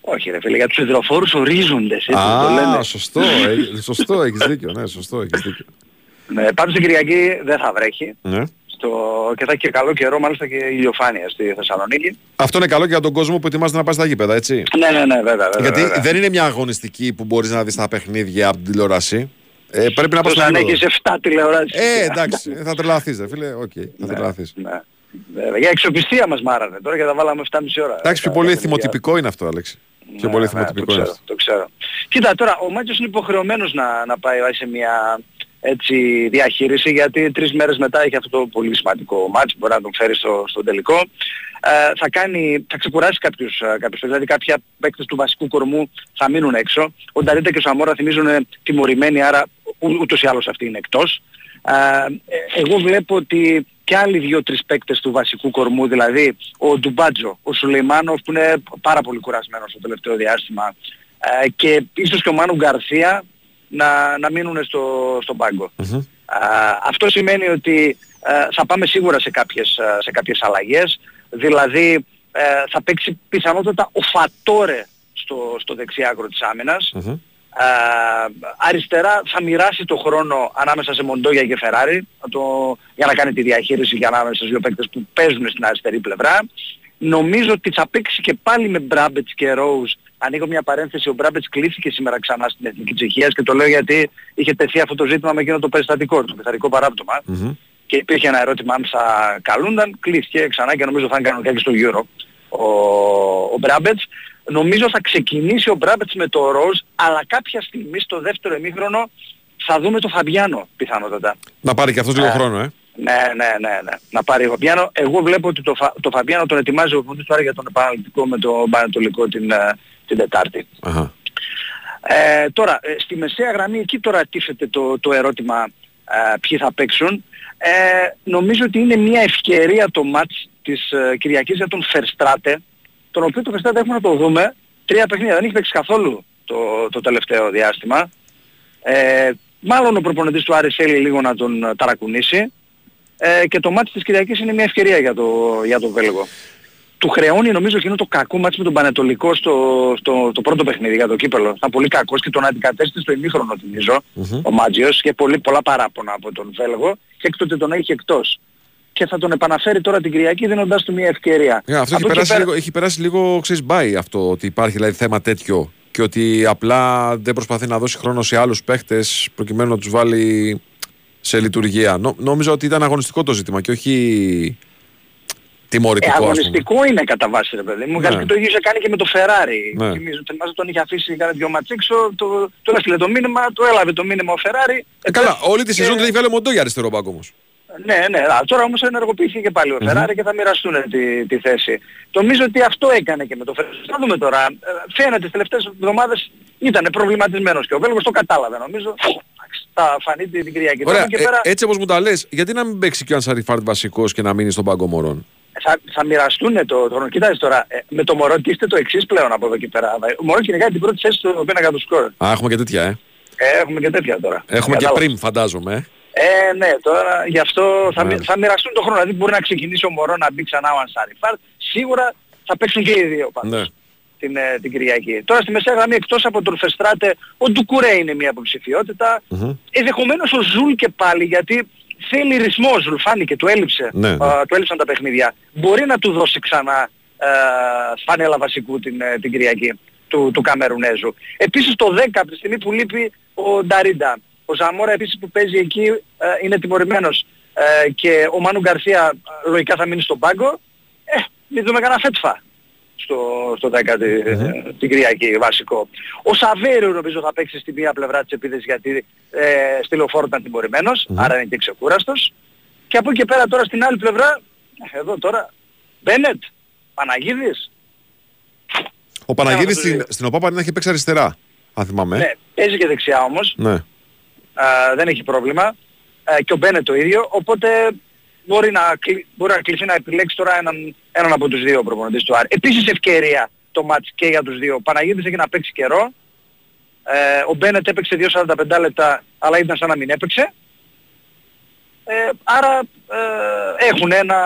Όχι ρε φίλε, για τους υδροφόρους ορίζοντες, έτσι το λένε. Α, σωστό, ε, σωστό, έχεις δίκιο, ναι, σωστό, έχεις δίκιο. Ναι, πάντως την Κυριακή δεν θα βρέχει. Ναι. Στο... Και θα έχει και καλό καιρό, μάλιστα και ηλιοφάνεια στη Θεσσαλονίκη. Αυτό είναι καλό και για τον κόσμο που ετοιμάζεται να πάει στα γήπεδα, έτσι. Ναι, ναι, ναι, βέβαια. βέβαια Γιατί βέβαια. δεν είναι μια αγωνιστική που μπορείς να δεις τα παιχνίδια από την τηλεόραση. Ε, πρέπει να πας Εκτός στο αν γήπεδο. έχεις 7 τηλεοράσεις. Ε, εντάξει, θα τρελαθείς, ρε φίλε, οκ, θα τρελαθείς. Ναι. Βέβαια. Η αξιοπιστία μας μάρανε τώρα και τα βάλαμε 7,5 ώρα. Εντάξει, πιο Τα- πολύ τα εθιμοτυπικό είναι αυτό, Αλέξη. Πιο Ναι, πολύ ναι, θυμοτυπικό το είναι ξέρω, αυτό. το ξέρω. Κοίτα τώρα, ο Μάτσος είναι υποχρεωμένος να, να πάει σε μια έτσι, διαχείριση γιατί τρεις μέρες μετά έχει αυτό το πολύ σημαντικό μάτς που μπορεί να τον φέρεις στο, στο τελικό. Ε, θα, κάνει, θα ξεκουράσει κάποιους, ε, κάποιους δηλαδή κάποια παίκτες του βασικού κορμού θα μείνουν έξω. Ο Νταρίτα και ο Σαμόρα θυμίζουν ε, τιμωρημένοι άρα ού, ούτως ή άλλως αυτοί είναι εκτός. Ε, ε, εγώ βλέπω ότι και άλλοι δύο-τρεις παίκτες του βασικού κορμού, δηλαδή ο Ντουμπάτζο, ο Σουλεϊμάνοφ που είναι πάρα πολύ κουρασμένος το τελευταίο διάστημα ε, και ίσως και ο Μάνου Γκαρσία να, να μείνουν στο, στον πάγκο. Α, αυτό σημαίνει ότι ε, θα πάμε σίγουρα σε κάποιες, ε, σε κάποιες αλλαγές, δηλαδή ε, θα παίξει πιθανότατα ο Φατόρε στο, στο δεξιά άκρο της άμυνας. Α, αριστερά θα μοιράσει το χρόνο ανάμεσα σε Μοντόγια και Φεράρι το, για να κάνει τη διαχείριση για ανάμεσα στους δύο παίκτες που παίζουν στην αριστερή πλευρά. Νομίζω ότι θα παίξει και πάλι με Μπράμπετς και Ρόουζ. Ανοίγω μια παρένθεση, ο Μπράμπετς κλείθηκε σήμερα ξανά στην Εθνική Τσεχίας και το λέω γιατί είχε τεθεί αυτό το ζήτημα με εκείνο το περιστατικό, το πειθαρικό παράπτωμα. Και υπήρχε ένα ερώτημα αν θα καλούνταν, κλείθηκε ξανά και νομίζω θα είναι κανονικά και στο Euro ο, ο Μπράμπετς. Νομίζω θα ξεκινήσει ο Μπράμπετς με το Ροζ, αλλά κάποια στιγμή στο δεύτερο εμίχρονο θα δούμε το Φαμπιάνο πιθανότατα. Να πάρει και αυτός λίγο Ε, χρόνο, ε. Ναι, ναι, ναι, ναι. Να πάρει ο Φαμπιάνο. Εγώ βλέπω ότι το, Φα... το Φαμπιάνο τον ετοιμάζει ο Φοντής τώρα για τον επαναληπτικό με το Πανετολικό την, ε, την Τετάρτη. Αχα. Ε, τώρα, ε, στη μεσαία γραμμή εκεί τώρα τίθεται το, το ερώτημα ε, ποιοι θα παίξουν. Ε, νομίζω ότι είναι μια ευκαιρία το μάτς της ε, Κυριακής για τον Φερστράτε, τον οποίο το Φερστράτε έχουμε να το δούμε. Τρία παιχνίδια, δεν έχει παίξει καθόλου το, το τελευταίο διάστημα. Ε, μάλλον ο προπονητής του Άρης θέλει λίγο να τον ε, ταρακουνήσει. Ε, και το μάτς της Κυριακής είναι μια ευκαιρία για το, για το Βέλγο. Του χρεώνει νομίζω εκείνο το κακό μάτς με τον Πανετολικό στο, στο το πρώτο παιχνίδι για το κύπελο. Ήταν πολύ κακός και τον αντικατέστησε στο ημίχρονο θυμίζω ο Μάτζιος και πολύ, πολλά παράπονα από τον Βέλγο και έκτοτε τον έχει εκτός. Και θα τον επαναφέρει τώρα την Κυριακή δίνοντάς του μια ευκαιρία. Ε, αυτό έχει Από εκεί περάσει, πέρα- λίγο, έχει περάσει λίγο, ξέρεις, μπάι αυτό ότι υπάρχει δηλαδή θέμα τέτοιο και ότι απλά δεν προσπαθεί να δώσει χρόνο σε άλλους παίχτες προκειμένου να τους βάλει σε λειτουργία. Νο, νόμιζα ότι ήταν αγωνιστικό το ζήτημα και όχι Ε, τιμωρητικό ας πούμε. αγωνιστικό είναι κατά βάση ρε παιδί μου. Ναι. Ναι. το ίδιο είχε κάνει και με το Ferrari. Ναι. Θυμίζω, θυμάσαι τον είχε αφήσει κάνει δυο ματσίξο, το, το έστειλε το μήνυμα, το έλαβε το μήνυμα ο Ferrari. Ε, καλά, όλη τη και- σεζόν δεν έχει βγάλει ο Μοντό για αριστερό μπακ όμως. Ναι, ναι, α, τώρα όμως ενεργοποιήθηκε και πάλι ο Ferrari και θα μοιραστούν τη, τη θέση. Νομίζω ότι αυτό έκανε και με το Ferrari. Θα δούμε τώρα. Ε, Φαίνεται τις τελευταίες εβδομάδες ήταν προβληματισμένος και ο Βέλγος το κατάλαβε νομίζω. Εντάξει, Θα φανεί την την Κυριακή. Ωραία, Τώρα και ε, πέρα έτσι όπως μου τα λες, γιατί να μην παίξει και ο Ανσαριφάρτ βασικός και να μείνει στον πάγκο μωρών; Θα θα, θα μοιραστούν το, το χρόνο. Κοιτάξτε τώρα, ε, με το Μωρό είστε το εξής πλέον από εδώ και πέρα. Ο Μωρό κυνηγάει την πρώτη θέση του πίνακα του σκορ. Α, έχουμε και τέτοια, ε. Ε, έχουμε και τέτοια τώρα. Έχουμε και Κατάλαβα. πριν, φαντάζομαι. ε. Ε, ναι, τώρα γι' αυτό θα, Ναι. μοι- θα μοιραστούν το χρόνο. Δηλαδή μπορεί να ξεκινήσει ο Μωρό να μπει ξανά ο Ανσάρι. Φαρ, Σίγουρα θα παίξουν και οι δύο πάντως Ναι. την, ε, την Κυριακή. Τώρα στη μεσαία γραμμή εκτός από τον Φερστράτε, ο Ντουκουρέ είναι μια υποψηφιότητα. Μμμ. Ενδεχομένως ο Ζουλ και πάλι γιατί θέλει ρυθμό ο Ζουλ, φάνηκε, του έλειψε. Ναι, ναι. Α, του έλειψαν τα παιχνίδια. Μπορεί να του δώσει ξανά ε, φανέλα βασικού την, ε, την Κυριακή του, του Καμερουνέζου. Επίσης το 10 από τη στιγμή που λείπει ο Νταρίντα. Ο Ζαμόρα επίσης που παίζει εκεί ε, είναι τιμωρημένος ε, και ο Μάνου Γκαρσία ε, λογικά θα μείνει στον πάγκο. Ε, μην δούμε κανένα φέτφα στο, στο 10 τη- ε, την Κυριακή βασικό. Ο Σαβέριο νομίζω θα παίξει στη μία πλευρά της επίθεσης γιατί ε, στη λεωφόρο ήταν τιμωρημένος, άρα είναι και ξεκούραστος. Και από εκεί και πέρα τώρα στην άλλη πλευρά, ε, εδώ τώρα, Μπένετ, Παναγίδης, Ο Παναγίδης από τους στην, δύο. στην ΟΠΑ να έχει παίξει αριστερά, αν θυμάμαι. ναι, παίζει και δεξιά όμως, Ναι. α, δεν έχει πρόβλημα. Ε, και ο Μπένετ το ίδιο, οπότε μπορεί να, κλει- μπορεί να κληθεί να επιλέξει τώρα έναν, έναν από τους δύο προπονητές του Άρη. Επίσης ευκαιρία το μάτς και για τους δύο. Ο Παναγίδης έχει να παίξει καιρό. Ε, ο Μπένετ έπαιξε 2.45 λεπτά, αλλά ήταν σαν να μην έπαιξε. Ε, άρα ε, έχουν ένα,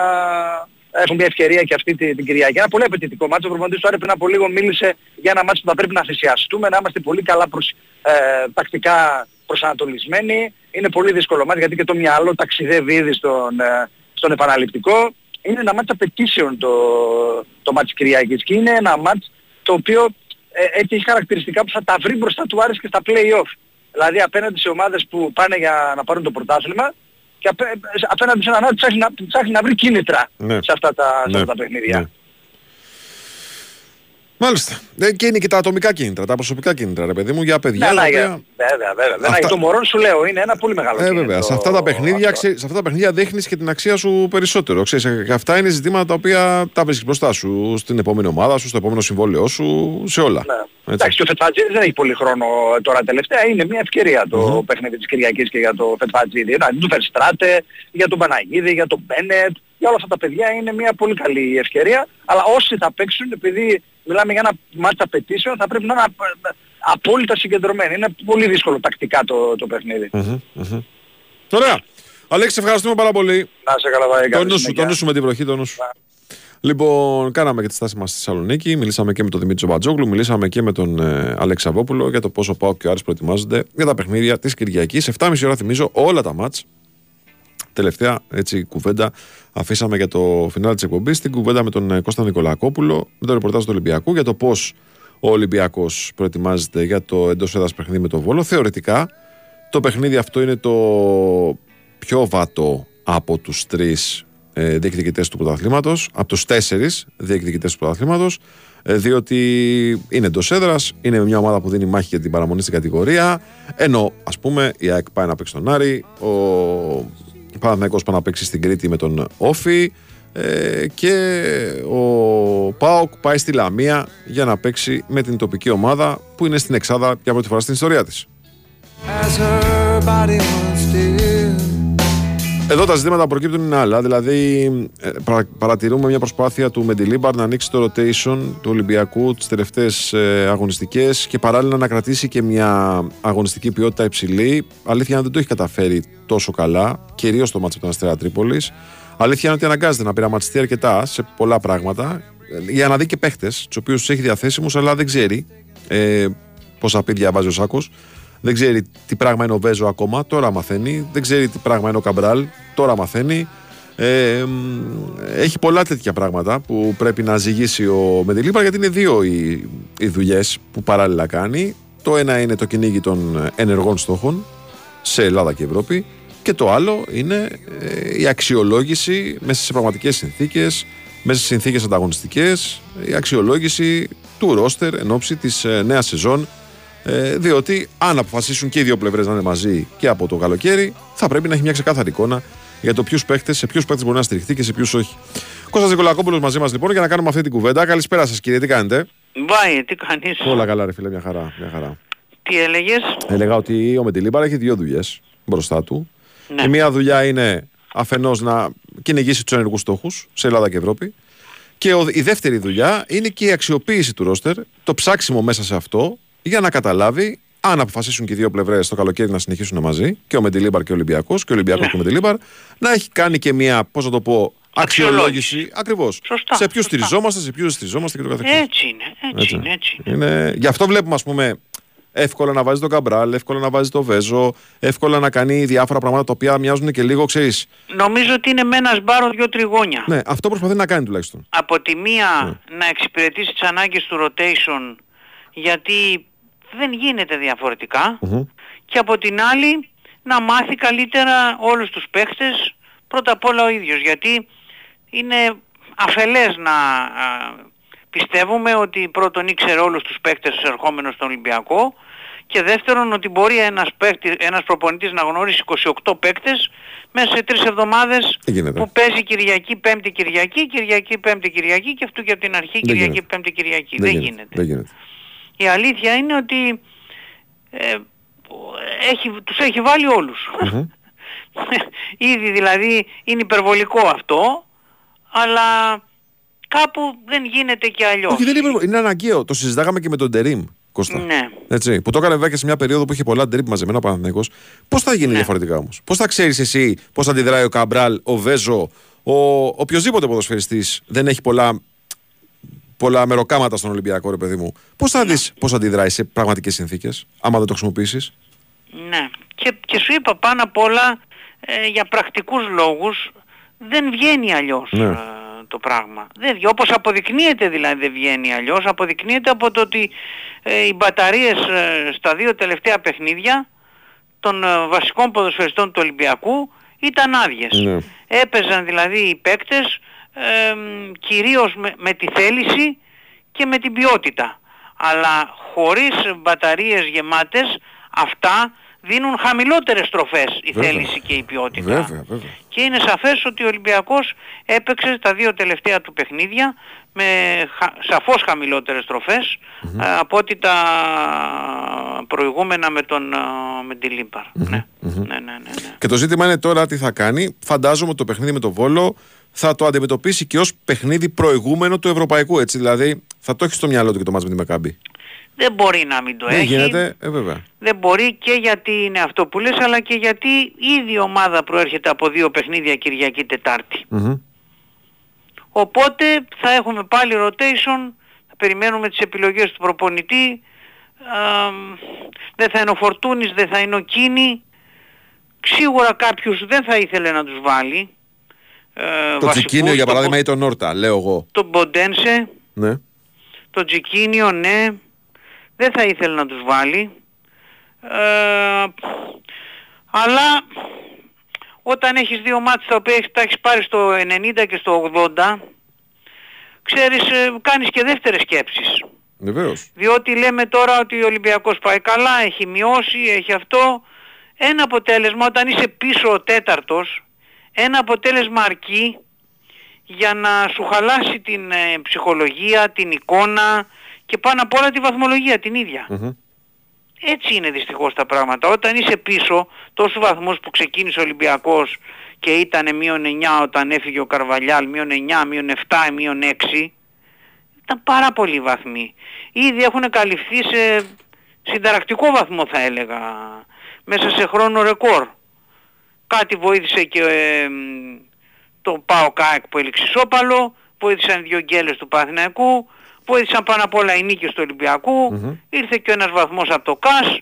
έχουν μια ευκαιρία και αυτή την, την Κυριακή. Ένα πολύ απαιτητικό μάτσο. Ο προπονητής του Άρη πριν από λίγο μίλησε για ένα μάτσο που θα πρέπει να θυσιαστούμε, να είμαστε πολύ καλά προς, ε, τακτικά προσανατολισμένοι. Είναι πολύ δύσκολο μάτσο γιατί και το μυαλό ταξιδεύει ήδη στον, ε, στον επαναληπτικό. Είναι ένα μάτς απαιτήσεων το, το μάτς Κυριακής και είναι ένα μάτς το οποίο ε, έτσι έχει χαρακτηριστικά που θα τα βρει μπροστά του Άρης και στα play-off. Δηλαδή απέναντι σε ομάδες που πάνε για να πάρουν το πρωτάθλημα και απέ, απέναντι σε έναν Άρη που ψάχνει να, που ψάχνει να βρει κίνητρα Ναι. σε αυτά τα, σε Ναι. αυτά τα παιχνίδια. Ναι. Μάλιστα. Ε, και είναι και τα ατομικά κίνητρα, τα προσωπικά κίνητρα, ρε παιδί μου, για παιδιά. Ναι, τα ναι, οποία- για- βέβαια, βέβαια. βέβαια. Αυτά- Το μωρό σου λέω είναι ένα πολύ μεγάλο Ε, κίνητρο βέβαια. Σε αυτά τα παιχνίδια, αυτό. ξέρεις, σε αυτά τα παιχνίδια δείχνεις και την αξία σου περισσότερο. Ξέρεις, ε, και αυτά είναι ζητήματα τα οποία τα βρίσκεις μπροστά σου, στην επόμενη ομάδα σου, στο επόμενο συμβόλαιό σου, σε όλα. Ναι. Έτσι. Εντάξει, και ο Φετφατζίδης δεν έχει πολύ χρόνο τώρα τελευταία. Είναι μια ευκαιρία το παιχνίδι της Κυριακής και για το Φετφατζίδη. Να, του Φερστράτε, για τον Παναγίδη, για τον Μπένετ. Για όλα αυτά τα παιδιά είναι μια πολύ καλή ευκαιρία. Αλλά όσοι θα παίξουν, επειδή μιλάμε για ένα μάτς απαιτήσεων, θα πρέπει να είναι απ- απόλυτα συγκεντρωμένοι. Είναι πολύ δύσκολο τακτικά το, το παιχνίδι. Μμμ, μμμ. Ωραία. Αλέξη, σε ευχαριστούμε πάρα πολύ. Να σε καλά, Βαγγέλη. Το Καλή νου σου, συνέχεια. το νου σου με την βροχή, το νου σου. Λοιπόν, κάναμε και τη στάση μας στη Θεσσαλονίκη. Μιλήσαμε και με τον Δημήτρη Μπατζόγλου, μιλήσαμε και με τον ε, Αλέξη Αβόπουλο για το πόσο πάω και ο Άρης προετοιμάζονται για τα παιχνίδια της Κυριακής. 7.30 ώρα θυμίζω όλα τα μάτ. Τελευταία έτσι, κουβέντα αφήσαμε για το φινάλ της εκπομπής την κουβέντα με τον ε, Κώστα Νικολακόπουλο, με το ρεπορτάζ του Ολυμπιακού για το πώς ο Ολυμπιακός προετοιμάζεται για το εντός έδρας παιχνίδι με τον Βόλο. Θεωρητικά το παιχνίδι αυτό είναι το πιο βατό από τους τρεις ε, διεκδικητές του πρωταθλήματος, από τους τέσσερις διεκδικητές του πρωταθλήματος, ε, διότι είναι εντός έδρας, είναι μια ομάδα που δίνει μάχη για την παραμονή στην κατηγορία, ενώ ας πούμε η ΑΕΚ πάει να παίξει τον Άρη, ο Παναθηναϊκός πάει να παίξει στην Κρήτη με τον Όφη ε, και ο ΠΑΟΚ πάει στη Λαμία για να παίξει με την τοπική ομάδα που είναι στην Εξάδα για πρώτη φορά στην ιστορία της. As her body was still. Εδώ τα ζητήματα που προκύπτουν είναι άλλα. Δηλαδή, ε, παρα- παρατηρούμε μια προσπάθεια του Μεντιλίμπαρ να ανοίξει το rotation του Ολυμπιακού τις τελευταίες αγωνιστικές και παράλληλα να κρατήσει και μια αγωνιστική ποιότητα υψηλή. Αλήθεια είναι ότι δεν το έχει καταφέρει τόσο καλά, κυρίως στο μάτσο του Αστέρα Τρίπολης. Αλήθεια είναι ότι αναγκάζεται να πειραματιστεί αρκετά σε πολλά πράγματα ε, για να δει και παίχτε, τους οποίους τους έχει διαθέσιμους, αλλά δεν ξέρει ε, πόσα πίδια βάζει ο Σάκος. Δεν ξέρει τι πράγμα είναι ο Βέζο ακόμα, τώρα μαθαίνει. Δεν ξέρει τι πράγμα είναι ο Καμπράλ, τώρα μαθαίνει. Ε, μ, έχει πολλά τέτοια πράγματα που πρέπει να ζυγίσει ο Μεντιλίμπα γιατί είναι δύο οι, οι δουλειές που παράλληλα κάνει. Το ένα είναι το κυνήγι των ενεργών στόχων σε Ελλάδα και Ευρώπη και το άλλο είναι ε, η αξιολόγηση μέσα σε πραγματικές συνθήκες, μέσα σε συνθήκες ανταγωνιστικές, η αξιολόγηση του ρόστερ εν ώψη της ε, νέας σεζόν ε, διότι αν αποφασίσουν και οι δύο πλευρές να είναι μαζί και από το καλοκαίρι θα πρέπει να έχει μια ξεκάθαρη εικόνα για το ποιους παίχτες, σε ποιους παίχτες μπορεί να στηριχθεί και σε ποιους όχι. Κώστας Νικολακόπουλος μαζί μας λοιπόν για να κάνουμε αυτή την κουβέντα. Καλησπέρα σας κύριε, τι κάνετε; Βάη, τι κάνεις; Όλα καλά, ρε φίλε, μια χαρά. Μια χαρά. Τι έλεγες; Έλεγα ότι ο Μεντιλίμπαρα έχει δύο δουλειές μπροστά του. Ναι. Η μία δουλειά είναι αφενός να κυνηγήσει τους ενεργούς στόχους σε Ελλάδα και Ευρώπη. Και ο- η δεύτερη δουλειά είναι και η αξιοποίηση του ρόστερ, το ψάξιμο μέσα σε αυτό, για να καταλάβει αν αποφασίσουν και οι δύο πλευρές το καλοκαίρι να συνεχίσουν μαζί, και ο Μεντιλίμπαρ και ο Ολυμπιακός, και ο Ολυμπιακός Ναι. και ο Μεντιλίμπαρ, να έχει κάνει και μια, πώς να το πω, αξιολόγηση. Ακριβώς. Σωστά, Σε ποιους σωστά. στηριζόμαστε, σε ποιους δεν στηριζόμαστε και το καθεξής. Έτσι είναι, έτσι, είναι, έτσι είναι. Είναι... Γι' αυτό βλέπουμε, ας πούμε, εύκολα να βάζει τον Καμπράλ, εύκολα να βάζει τον Βέζο, εύκολα να κάνει διάφορα πράγματα τα οποία μοιάζουν και λίγο, ξέρεις. Νομίζω ότι είναι με ένα σπάρο δυο τριγώνια. Ναι, αυτό προσπαθεί να κάνει τουλάχιστον. Από τη μία Ναι. να εξυπηρετήσει τις ανάγκες του rotation γιατί δεν γίνεται διαφορετικά και από την άλλη να μάθει καλύτερα όλους τους παίχτες πρώτα απ' όλα ο ίδιος γιατί είναι αφελές να α, πιστεύουμε ότι πρώτον ήξερε όλους τους παίχτες ερχόμενος στον Ολυμπιακό και δεύτερον ότι μπορεί ένας, παίχτης, ένας προπονητής να γνωρίσει 28 παίκτες μέσα σε τρεις εβδομάδες Δεν γίνεται; που παίζει Κυριακή, Πέμπτη, Κυριακή, Κυριακή, Πέμπτη, Κυριακή και αυτού και από την αρχή Δεν Κυριακή, γίνεται. Πέμπτη, Κυριακή. Δεν, γίνεται. Δεν γίνεται. Η αλήθεια είναι ότι ε, έχει, τους έχει βάλει όλους. Ήδη δηλαδή είναι υπερβολικό αυτό, αλλά κάπου δεν γίνεται και αλλιώς. Όχι, δεν είναι, είναι αναγκαίο. Το συζητάγαμε και με τον Τερήμ. Κώστα. Ναι. Έτσι, που το έκανε βέβαια και σε μια περίοδο που είχε πολλά ντρίπ μαζεμένα ο Παναθηναϊκός. Πώς θα γίνει διαφορετικά όμως; Πώς θα ξέρεις εσύ πώς αντιδράει ο Καμπράλ, ο Βέζο, ο οποιοδήποτε ποδοσφαιριστής δεν έχει πολλά, πολλά μεροκάματα στον Ολυμπιακό, ρε παιδί μου. Πώς θα δεις πώς αντιδράει σε πραγματικές συνθήκες, άμα δεν το χρησιμοποιήσεις; Ναι. Και, και σου είπα πάνω απ' όλα ε, για πρακτικούς λόγους δεν βγαίνει αλλιώς Ναι. ε, το πράγμα. Δεν, βγαίνει. όπως αποδεικνύεται δηλαδή δεν βγαίνει αλλιώς, αποδεικνύεται από το ότι ε, οι μπαταρίες ε, στα δύο τελευταία παιχνίδια των ε, βασικών ποδοσφαιριστών του Ολυμπιακού ήταν άδειες. Ναι. Έπαιζαν δηλαδή οι παίκτες ε, κυρίως με, με τη θέληση και με την ποιότητα. Αλλά χωρίς μπαταρίες γεμάτες αυτά δίνουν χαμηλότερες στροφές η Βέβαια. θέληση και η ποιότητα. Βέβαια, βέβαια. Και είναι σαφές ότι ο Ολυμπιακός έπαιξε τα δύο τελευταία του παιχνίδια με χα, σαφώς χαμηλότερες στροφές, ε, από ότι τα προηγούμενα με τον ε, με τη Λίμπαρ. Ναι. Ναι, ναι, ναι, ναι. Και το ζήτημα είναι τώρα τι θα κάνει. Φαντάζομαι ότι το παιχνίδι με τον Βόλο θα το αντιμετωπίσει και ως παιχνίδι προηγούμενο του Ευρωπαϊκού. Έτσι, δηλαδή θα το έχει στο μυαλό του και το ματς με τη Μακάμπι. Δεν μπορεί να μην το Δεν έχει. γίνεται, ε, βέβαια. Δεν μπορεί και γιατί είναι αυτό που λες, αλλά και γιατί ήδη η ομάδα προέρχεται από δύο παιχνίδια Κυριακή Τετάρτη. Μμμ. Οπότε θα έχουμε πάλι rotation, θα περιμένουμε τις επιλογές του προπονητή, αμ, δεν θα είναι ο Φορτούνης, δεν θα είναι ο Κίνη, σίγουρα κάποιους δεν θα ήθελε να τους βάλει. Ε, Το βασικούς, Τσικίνιο για το παράδειγμα Πο- ή τον Νόρτα, λέω εγώ. τον Μποντένσε, Ναι. το Τζικίνιο, ναι, δεν θα ήθελε να τους βάλει. Ε, αλλά όταν έχεις δύο μάτς τα οποία έχεις- τα έχεις πάρει στο 90 και στο 80, ξέρεις, ε, κάνεις και δεύτερες σκέψεις. Βεβαίως. Διότι λέμε τώρα ότι ο Ολυμπιακός πάει καλά, έχει μειώσει, έχει αυτό. Ένα αποτέλεσμα όταν είσαι πίσω ο τέταρτος, ένα αποτέλεσμα αρκεί για να σου χαλάσει την ε, ψυχολογία, την εικόνα και πάνω απ' όλα τη βαθμολογία την ίδια. Έτσι είναι δυστυχώς τα πράγματα. Όταν είσαι πίσω, τόσους βαθμούς που ξεκίνησε ο Ολυμπιακός και ήταν μείον 9 όταν έφυγε ο Καρβαλιάλ, μείον 9, μείον 7, μείον 6, ήταν πάρα πολλοί βαθμοί. Ήδη έχουν καλυφθεί σε συνταρακτικό βαθμό θα έλεγα, μέσα σε χρόνο ρεκόρ. Κάτι βοήθησε και ε, μ, το ΠΑΟ ΚΑΕΚ που έληξε ισόπαλο, βοήθησαν οι δύο γκέλες του Παναθηναϊκού, βοήθησαν πάνω απ' όλα οι νίκες του ολυμπιακου ήρθε και ένας βαθμός από το ΚΑΣ.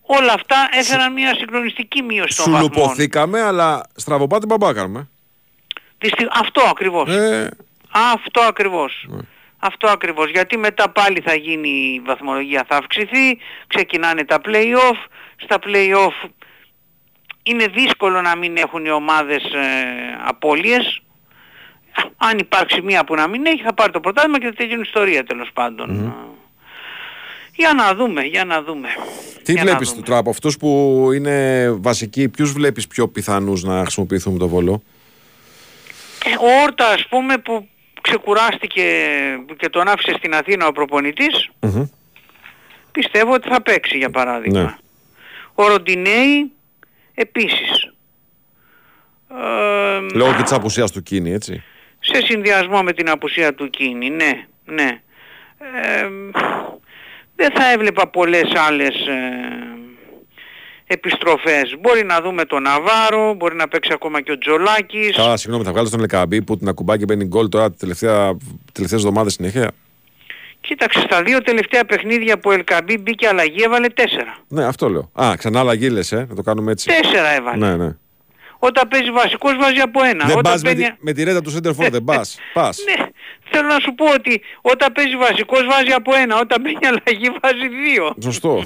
Όλα αυτά έφεραν μια συγκλονιστική μείωση των βαθμών. Σουλουποθήκαμε, αλλά στραβοπάτι μπαμπά κάνουμε. Δυστι- Αυτό ακριβώς. Ε, Αυτό ακριβώς. Αυτό ακριβώς. Γιατί μετά πάλι θα γίνει η βαθμολογία, θα αυξηθεί, ξεκινάνε τα play-off. Στα play-off είναι δύσκολο να μην έχουν οι ομάδες ε, απώλειες. Αν υπάρξει μία που να μην έχει θα πάρει το πρωτάθλημα και θα τελειώνει η ιστορία τέλος πάντων. Για να δούμε, για να δούμε. τι Για να βλέπεις δούμε. τώρα από αυτούς που είναι βασικοί, ποιους βλέπεις πιο πιθανούς να χρησιμοποιηθούν με το βολό. Ε, Ο Όρτα ας πούμε που ξεκουράστηκε και τον άφησε στην Αθήνα ο προπονητής, πιστεύω ότι θα παίξει για παράδειγμα. Ναι. Ο Ροντινέη επίσης. Ε, Ε, Λόγω και της απουσίας του Κίνη, έτσι. σε συνδυασμό με την απουσία του Κίνη, ναι, ναι. Ε, δεν θα έβλεπα πολλές άλλες ε, επιστροφές. Μπορεί να δούμε τον Ναβάρο, μπορεί να παίξει ακόμα και ο Τζολάκης. Καλά, συγγνώμη, θα βγάλω τον Λεκαμπή που την ακουμπάει και μπαίνει γκολ τώρα τις τελευταία, τελευταίες εβδομάδες συνέχεια. Κοίταξε, στα δύο τελευταία παιχνίδια που ο Ελκαμπή μπήκε αλλαγή έβαλε τέσσερα. Ναι, αυτό λέω. Α, ξανά αλλαγή λες, ε, να το κάνουμε έτσι. Τέσσερα έβαλε. Ναι, ναι. Όταν παίζει βασικός βάζει από ένα. Δεν Όταν πας με, παίρνει- τη, με τη ρέτα του Σέντερφορ, δεν πας. Πας. Ναι, θέλω να σου πω ότι όταν παίζει βασικός βάζει από ένα, όταν παίρνει αλλαγή βάζει δύο. Σωστό.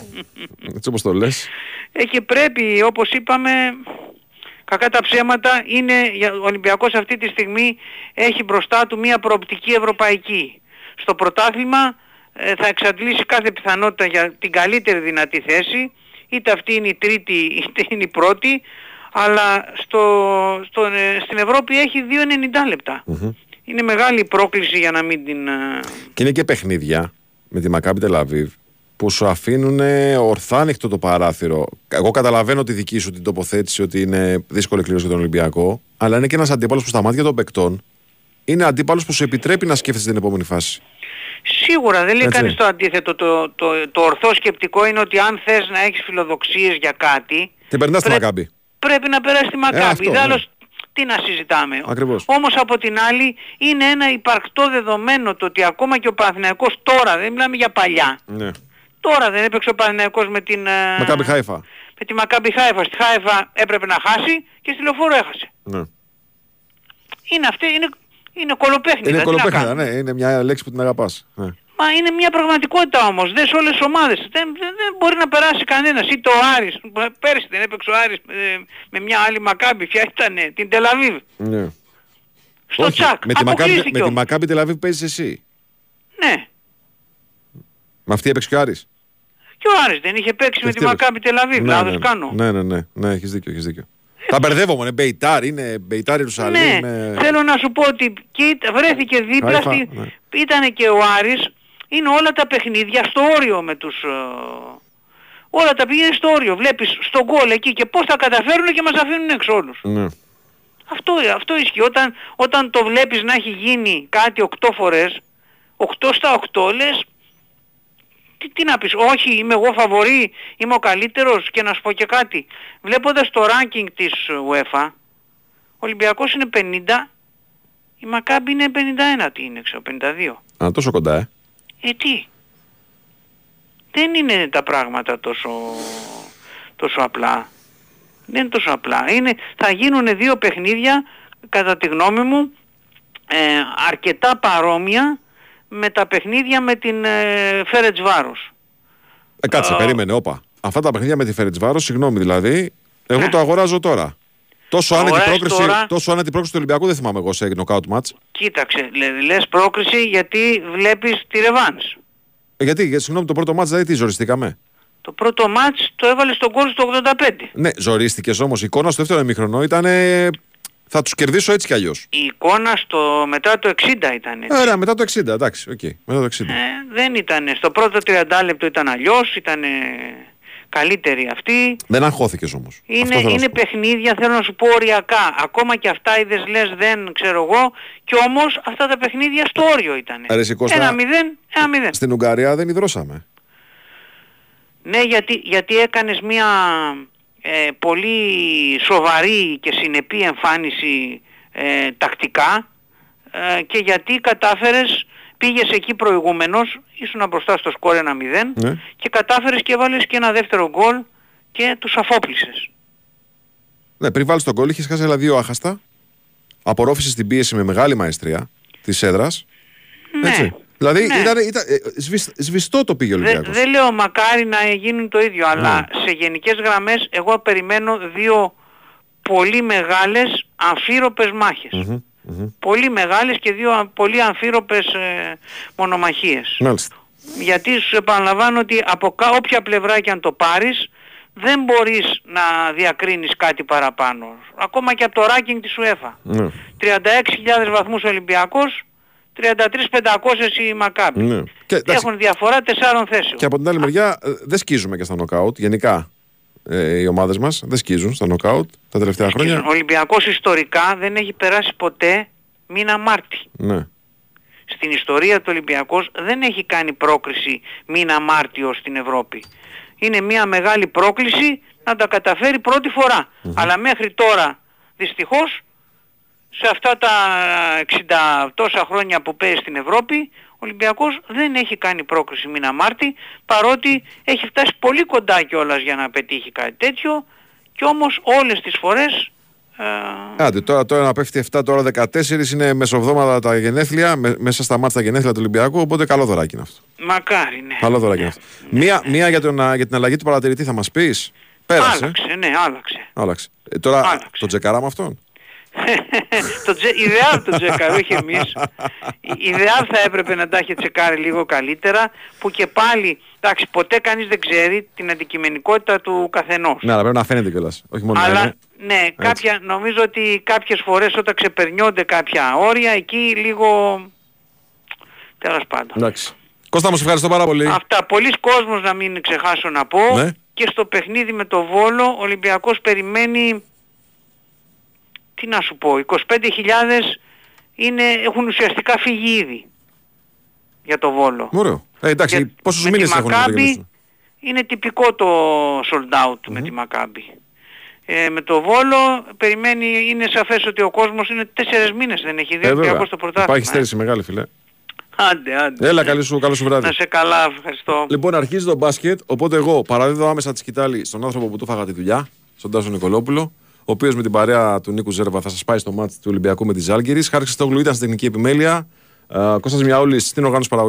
έτσι όπως το λες. Ε, και πρέπει, όπως είπαμε, κακά τα ψέματα, είναι, για- ο Ολυμπιακός αυτή τη στιγμή έχει μπροστά του μια προοπτική ευρωπαϊκή. Στο πρωτάθλημα ε, θα εξαντλήσει κάθε πιθανότητα για την καλύτερη δυνατή θέση, είτε αυτή είναι η τρίτη είτε είναι η πρώτη, αλλά στο, στο, ε, στην Ευρώπη έχει 2,90 λεπτά. Είναι μεγάλη πρόκληση για να μην την... ε, Και είναι και παιχνίδια με τη Μακάμπι Τελαβίβ που σου αφήνουν ορθά ανοιχτό το παράθυρο. Εγώ καταλαβαίνω τη δική σου την τοποθέτηση ότι είναι δύσκολη κλήρωση για τον Ολυμπιακό, αλλά είναι και ένας αντίπαλος που στα μάτια των παικτών είναι αντίπαλος που σου επιτρέπει να σκέφτεσαι την επόμενη φάση. Σίγουρα δεν λέει Έτσι. κανείς το αντίθετο. Το, το, το ορθό σκεπτικό είναι ότι αν θες να έχεις φιλοδοξίες για κάτι, Την περνάς στη Πρέ- Μακάμπι. πρέπει να περάσεις τη Μακάμπη. αυτό, Ιδάλλως τι να συζητάμε. Ακριβώς. Όμως από την άλλη είναι ένα υπαρκτό δεδομένο το ότι ακόμα και ο Παναθηναϊκός τώρα, δεν μιλάμε για παλιά, Ναι. τώρα δεν έπαιξε ο Παναθηναϊκός με την, ε, Μακάμπι Χάιφα. με τη Μακάμπη Χάιφα. Στη Χάιφα έπρεπε να χάσει και στη Λεωφόρο έχασε. Ναι. Είναι αυτή, είναι, είναι κολοπέχνη. Είναι κολοπέχνιδα, ναι, είναι μια λέξη που την αγαπάς. Ναι. Μα είναι μια πραγματικότητα όμως. Δεν σε όλες τις ομάδες. Δεν, δεν, δεν μπορεί να περάσει κανένας. Είτε ο Άρης. Πέρσι δεν έπαιξε ο Άρης ε, με μια άλλη Μακάμπη. Ποια ήτανε. Την Τελαβίβ. ναι. Στο Όχι, τσακ. με τη Μακάμπι, Αποκλείστηκε με τη όμως. Μακάμπι Τελαβίβ παίζεις εσύ; Ναι. Με αυτή έπαιξε και ο Άρης; Και ο Άρης δεν είχε παίξει με τη Ευτυχώς. Μακάμπη Τελαβίβ. Ναι, Λάθος ναι, κάνω. Ναι, ναι, ναι, ναι, έχεις δίκιο, έχεις δίκιο. Τα μπερδεύομαι, είναι Μπεϊτάρ, είναι Μπεϊτάρ Ιερουσαλήμ. Ναι, είναι- θέλω να σου πω ότι και ήταν- βρέθηκε δίπλα Χάιφα, στη... ναι. Ήταν και ο Άρης, είναι όλα τα παιχνίδια στο όριο με τους... ε, Όλα τα πήγαινε στο όριο. Βλέπεις στον γκολ εκεί και πώς τα καταφέρουν και μας αφήνουν έξω όλους. Ναι. Αυτό, αυτό ισχύει. Όταν, όταν το βλέπεις να έχει γίνει κάτι 8 φορές, 8 στα 8 λες, τι, τι να πεις, όχι είμαι εγώ φαβορή, είμαι ο καλύτερος και να σου πω και κάτι. Βλέποντας το ranking της UEFA, ο Ολυμπιακός είναι 50, η Μακάμπη είναι 51, τι είναι ξέρω, 52. Α, τόσο κοντά, ε. Ε, τι; Δεν είναι τα πράγματα τόσο, τόσο απλά. Δεν είναι τόσο απλά. Είναι, θα γίνουν δύο παιχνίδια, κατά τη γνώμη μου, ε, αρκετά παρόμοια με τα παιχνίδια με την ε, Φέρετς Βάρος. Ε, κάτσε, Α. περίμενε, όπα. Αυτά τα παιχνίδια με τη Φερετσβάρο, συγγνώμη δηλαδή, εγώ το αγοράζω τώρα. Τόσο άνετη, Αγοράζεις πρόκριση, τώρα. τόσο άνετη πρόκριση του Ολυμπιακού δεν θυμάμαι εγώ σε knockout match. Κοίταξε, λέ- λες πρόκριση γιατί βλέπεις τη ρεβάνς. Ε, γιατί, γιατί, συγγνώμη, το πρώτο ματς δηλαδή τι, ζοριστήκαμε; Το πρώτο ματς το έβαλες το γκολ στο 85. Ναι, ζορίστηκες όμως. Η εικόνα στο δεύτερο ημίχρονο ήταν. Ε, θα τους κερδίσω έτσι κι αλλιώς. Η εικόνα στο, μετά το 60 ήταν έτσι. Ωραία, μετά το 60, εντάξει, οκ. Μετά το 60. Ε, δεν ήταν. Στο πρώτο 30 λεπτό ήταν αλλιώς, ήταν καλύτερη αυτή. Δεν αγχώθηκες όμως. Είναι, είναι παιχνίδια, θέλω να σου πω οριακά. Ακόμα και αυτά είδες λες δεν ξέρω εγώ. Και όμως αυτά τα παιχνίδια στο όριο ήταν. Ρε, εσύ, Κώστα, Ένα μηδέν, ένα μηδέν. Στην Ουγγαρία δεν υδρώσαμε. Ναι, γιατί, γιατί έκανες μια ε, πολύ σοβαρή και συνεπή εμφάνιση ε, τακτικά ε, και γιατί κατάφερες, πήγες εκεί προηγούμενος, ήσουν μπροστά στο σκορ 1-0 Ναι. και κατάφερες και έβαλες και ένα δεύτερο γκολ και τους αφόπλησες. Ναι, πριν βάλεις τον κόλλ, είχες χάσει άλλα δύο άχαστα. Απορρόφησες την πίεση με μεγάλη μαεστρία της έδρας. Ναι. Έτσι. Δηλαδή Ναι. ήταν, ήταν ε, σβησ- σβηστό το πήγε ο Δεν, Ολυμπιακός. δεν λέω μακάρι να γίνουν το ίδιο, αλλά Ναι. σε γενικές γραμμές εγώ περιμένω δύο πολύ μεγάλες αμφίροπες μάχες. Μμμ, μμμ. Πολύ μεγάλες και δύο α- πολύ αμφίροπες ε, μονομαχίες. Μάλιστα. Γιατί σου επαναλαμβάνω ότι από κα- όποια πλευρά και αν το πάρεις δεν μπορείς να διακρίνεις κάτι παραπάνω. Ακόμα και από το ranking της UEFA. Ναι. 36.000 βαθμούς ο Ολυμπιακός, 33.500 η Μακάμπη. Ναι. Και, εντάξει, Έχουν διαφορά τεσσάρων θέσεων. και από την άλλη μεριά ε, δεν σκίζουμε και στα νοκάουτ γενικά. ε, οι ομάδες μας. Δεν σκίζουν στα νοκάουτ τα τελευταία χρόνια. Ο Ολυμπιακός ιστορικά δεν έχει περάσει ποτέ μήνα Μάρτη. Ναι. Στην ιστορία του Ολυμπιακός δεν έχει κάνει πρόκριση μήνα Μάρτιο στην Ευρώπη. Είναι μια μεγάλη πρόκληση να τα καταφέρει πρώτη φορά. Αλλά μέχρι τώρα δυστυχώς σε αυτά τα 60 τόσα χρόνια που παίζει στην Ευρώπη ο Ολυμπιακός δεν έχει κάνει πρόκριση μήνα Μάρτη παρότι έχει φτάσει πολύ κοντά κιόλας για να πετύχει κάτι τέτοιο και όμως όλες τις φορές ε, Άντε, τώρα, τώρα να πέφτει 7, τώρα 14 είναι μεσοβδόματα τα γενέθλια, με- μέσα στα μάτια τα γενέθλια του Ολυμπιακού, οπότε καλό δωράκι είναι αυτό. μακάρι ναι. Καλό δωράκι είναι αυτό. Μία, μία για, τον, α, για την αλλαγή του παρατηρητή θα μας πεις. Πέρασε. Άλλαξε, ναι, άλλαξε. Άλλαξε. Ε, τώρα το τσεκαράμε αυτόν. Το τζε, ιδεάλ το τσεκαρ, όχι εμείς. Η- Ιδεάλ θα έπρεπε να τα έχει τσεκάρει λίγο καλύτερα, που και πάλι, εντάξει, ποτέ κανείς δεν ξέρει την αντικειμενικότητα του καθενός. Ναι, αλλά πρέπει να φαίνεται κιόλας. Όχι μόνο να Αλλά είναι. ναι, κάποια, νομίζω ότι κάποιες φορές όταν ξεπερνιόνται κάποια όρια, εκεί λίγο... Τέλος πάντων. Εντάξει. Κώστα μου, σε ευχαριστώ πάρα πολύ. Αυτά. Πολλοί κόσμος να μην ξεχάσω να πω. Ναι. Και στο παιχνίδι με το Βόλο ο Ολυμπιακός περιμένει, τι να σου πω, 25.000 είναι, έχουν ουσιαστικά φύγει ήδη για το Βόλο. Ωραίο. Ε, εντάξει, Για- πόσους με τη μήνες έχουν να Μακάμπι τελειώσουν. είναι τυπικό το sold out με τη Μακάμπη. Ε, με το Βόλο περιμένει, είναι σαφές ότι ο κόσμος είναι τέσσερις μήνες δεν έχει δει Ε, ο βέβαια. Ολυμπιακός στο πρωτάθλημα. Υπάρχει ε. στέρηση μεγάλη, φιλέ. Άντε, άντε. Έλα, καλή σου, καλό σου βράδυ. Να σε καλά, ευχαριστώ. Λοιπόν, αρχίζει το μπάσκετ, οπότε εγώ παραδίδω άμεσα τη σκητάλη στον άνθρωπο που του φάγα τη δουλειά, στον Τάσο Νικολόπουλο, ο οποίος με την παρέα του Νίκου Ζέρβα θα σας πάει στο μάτι του Ολυμπιακού με τη Ζάλγκηρη. Χάρη στο ήταν στην τεχνική επιμέλεια. Ε, Κώστας Μιαούλης στην οργάνωση παραγωγής;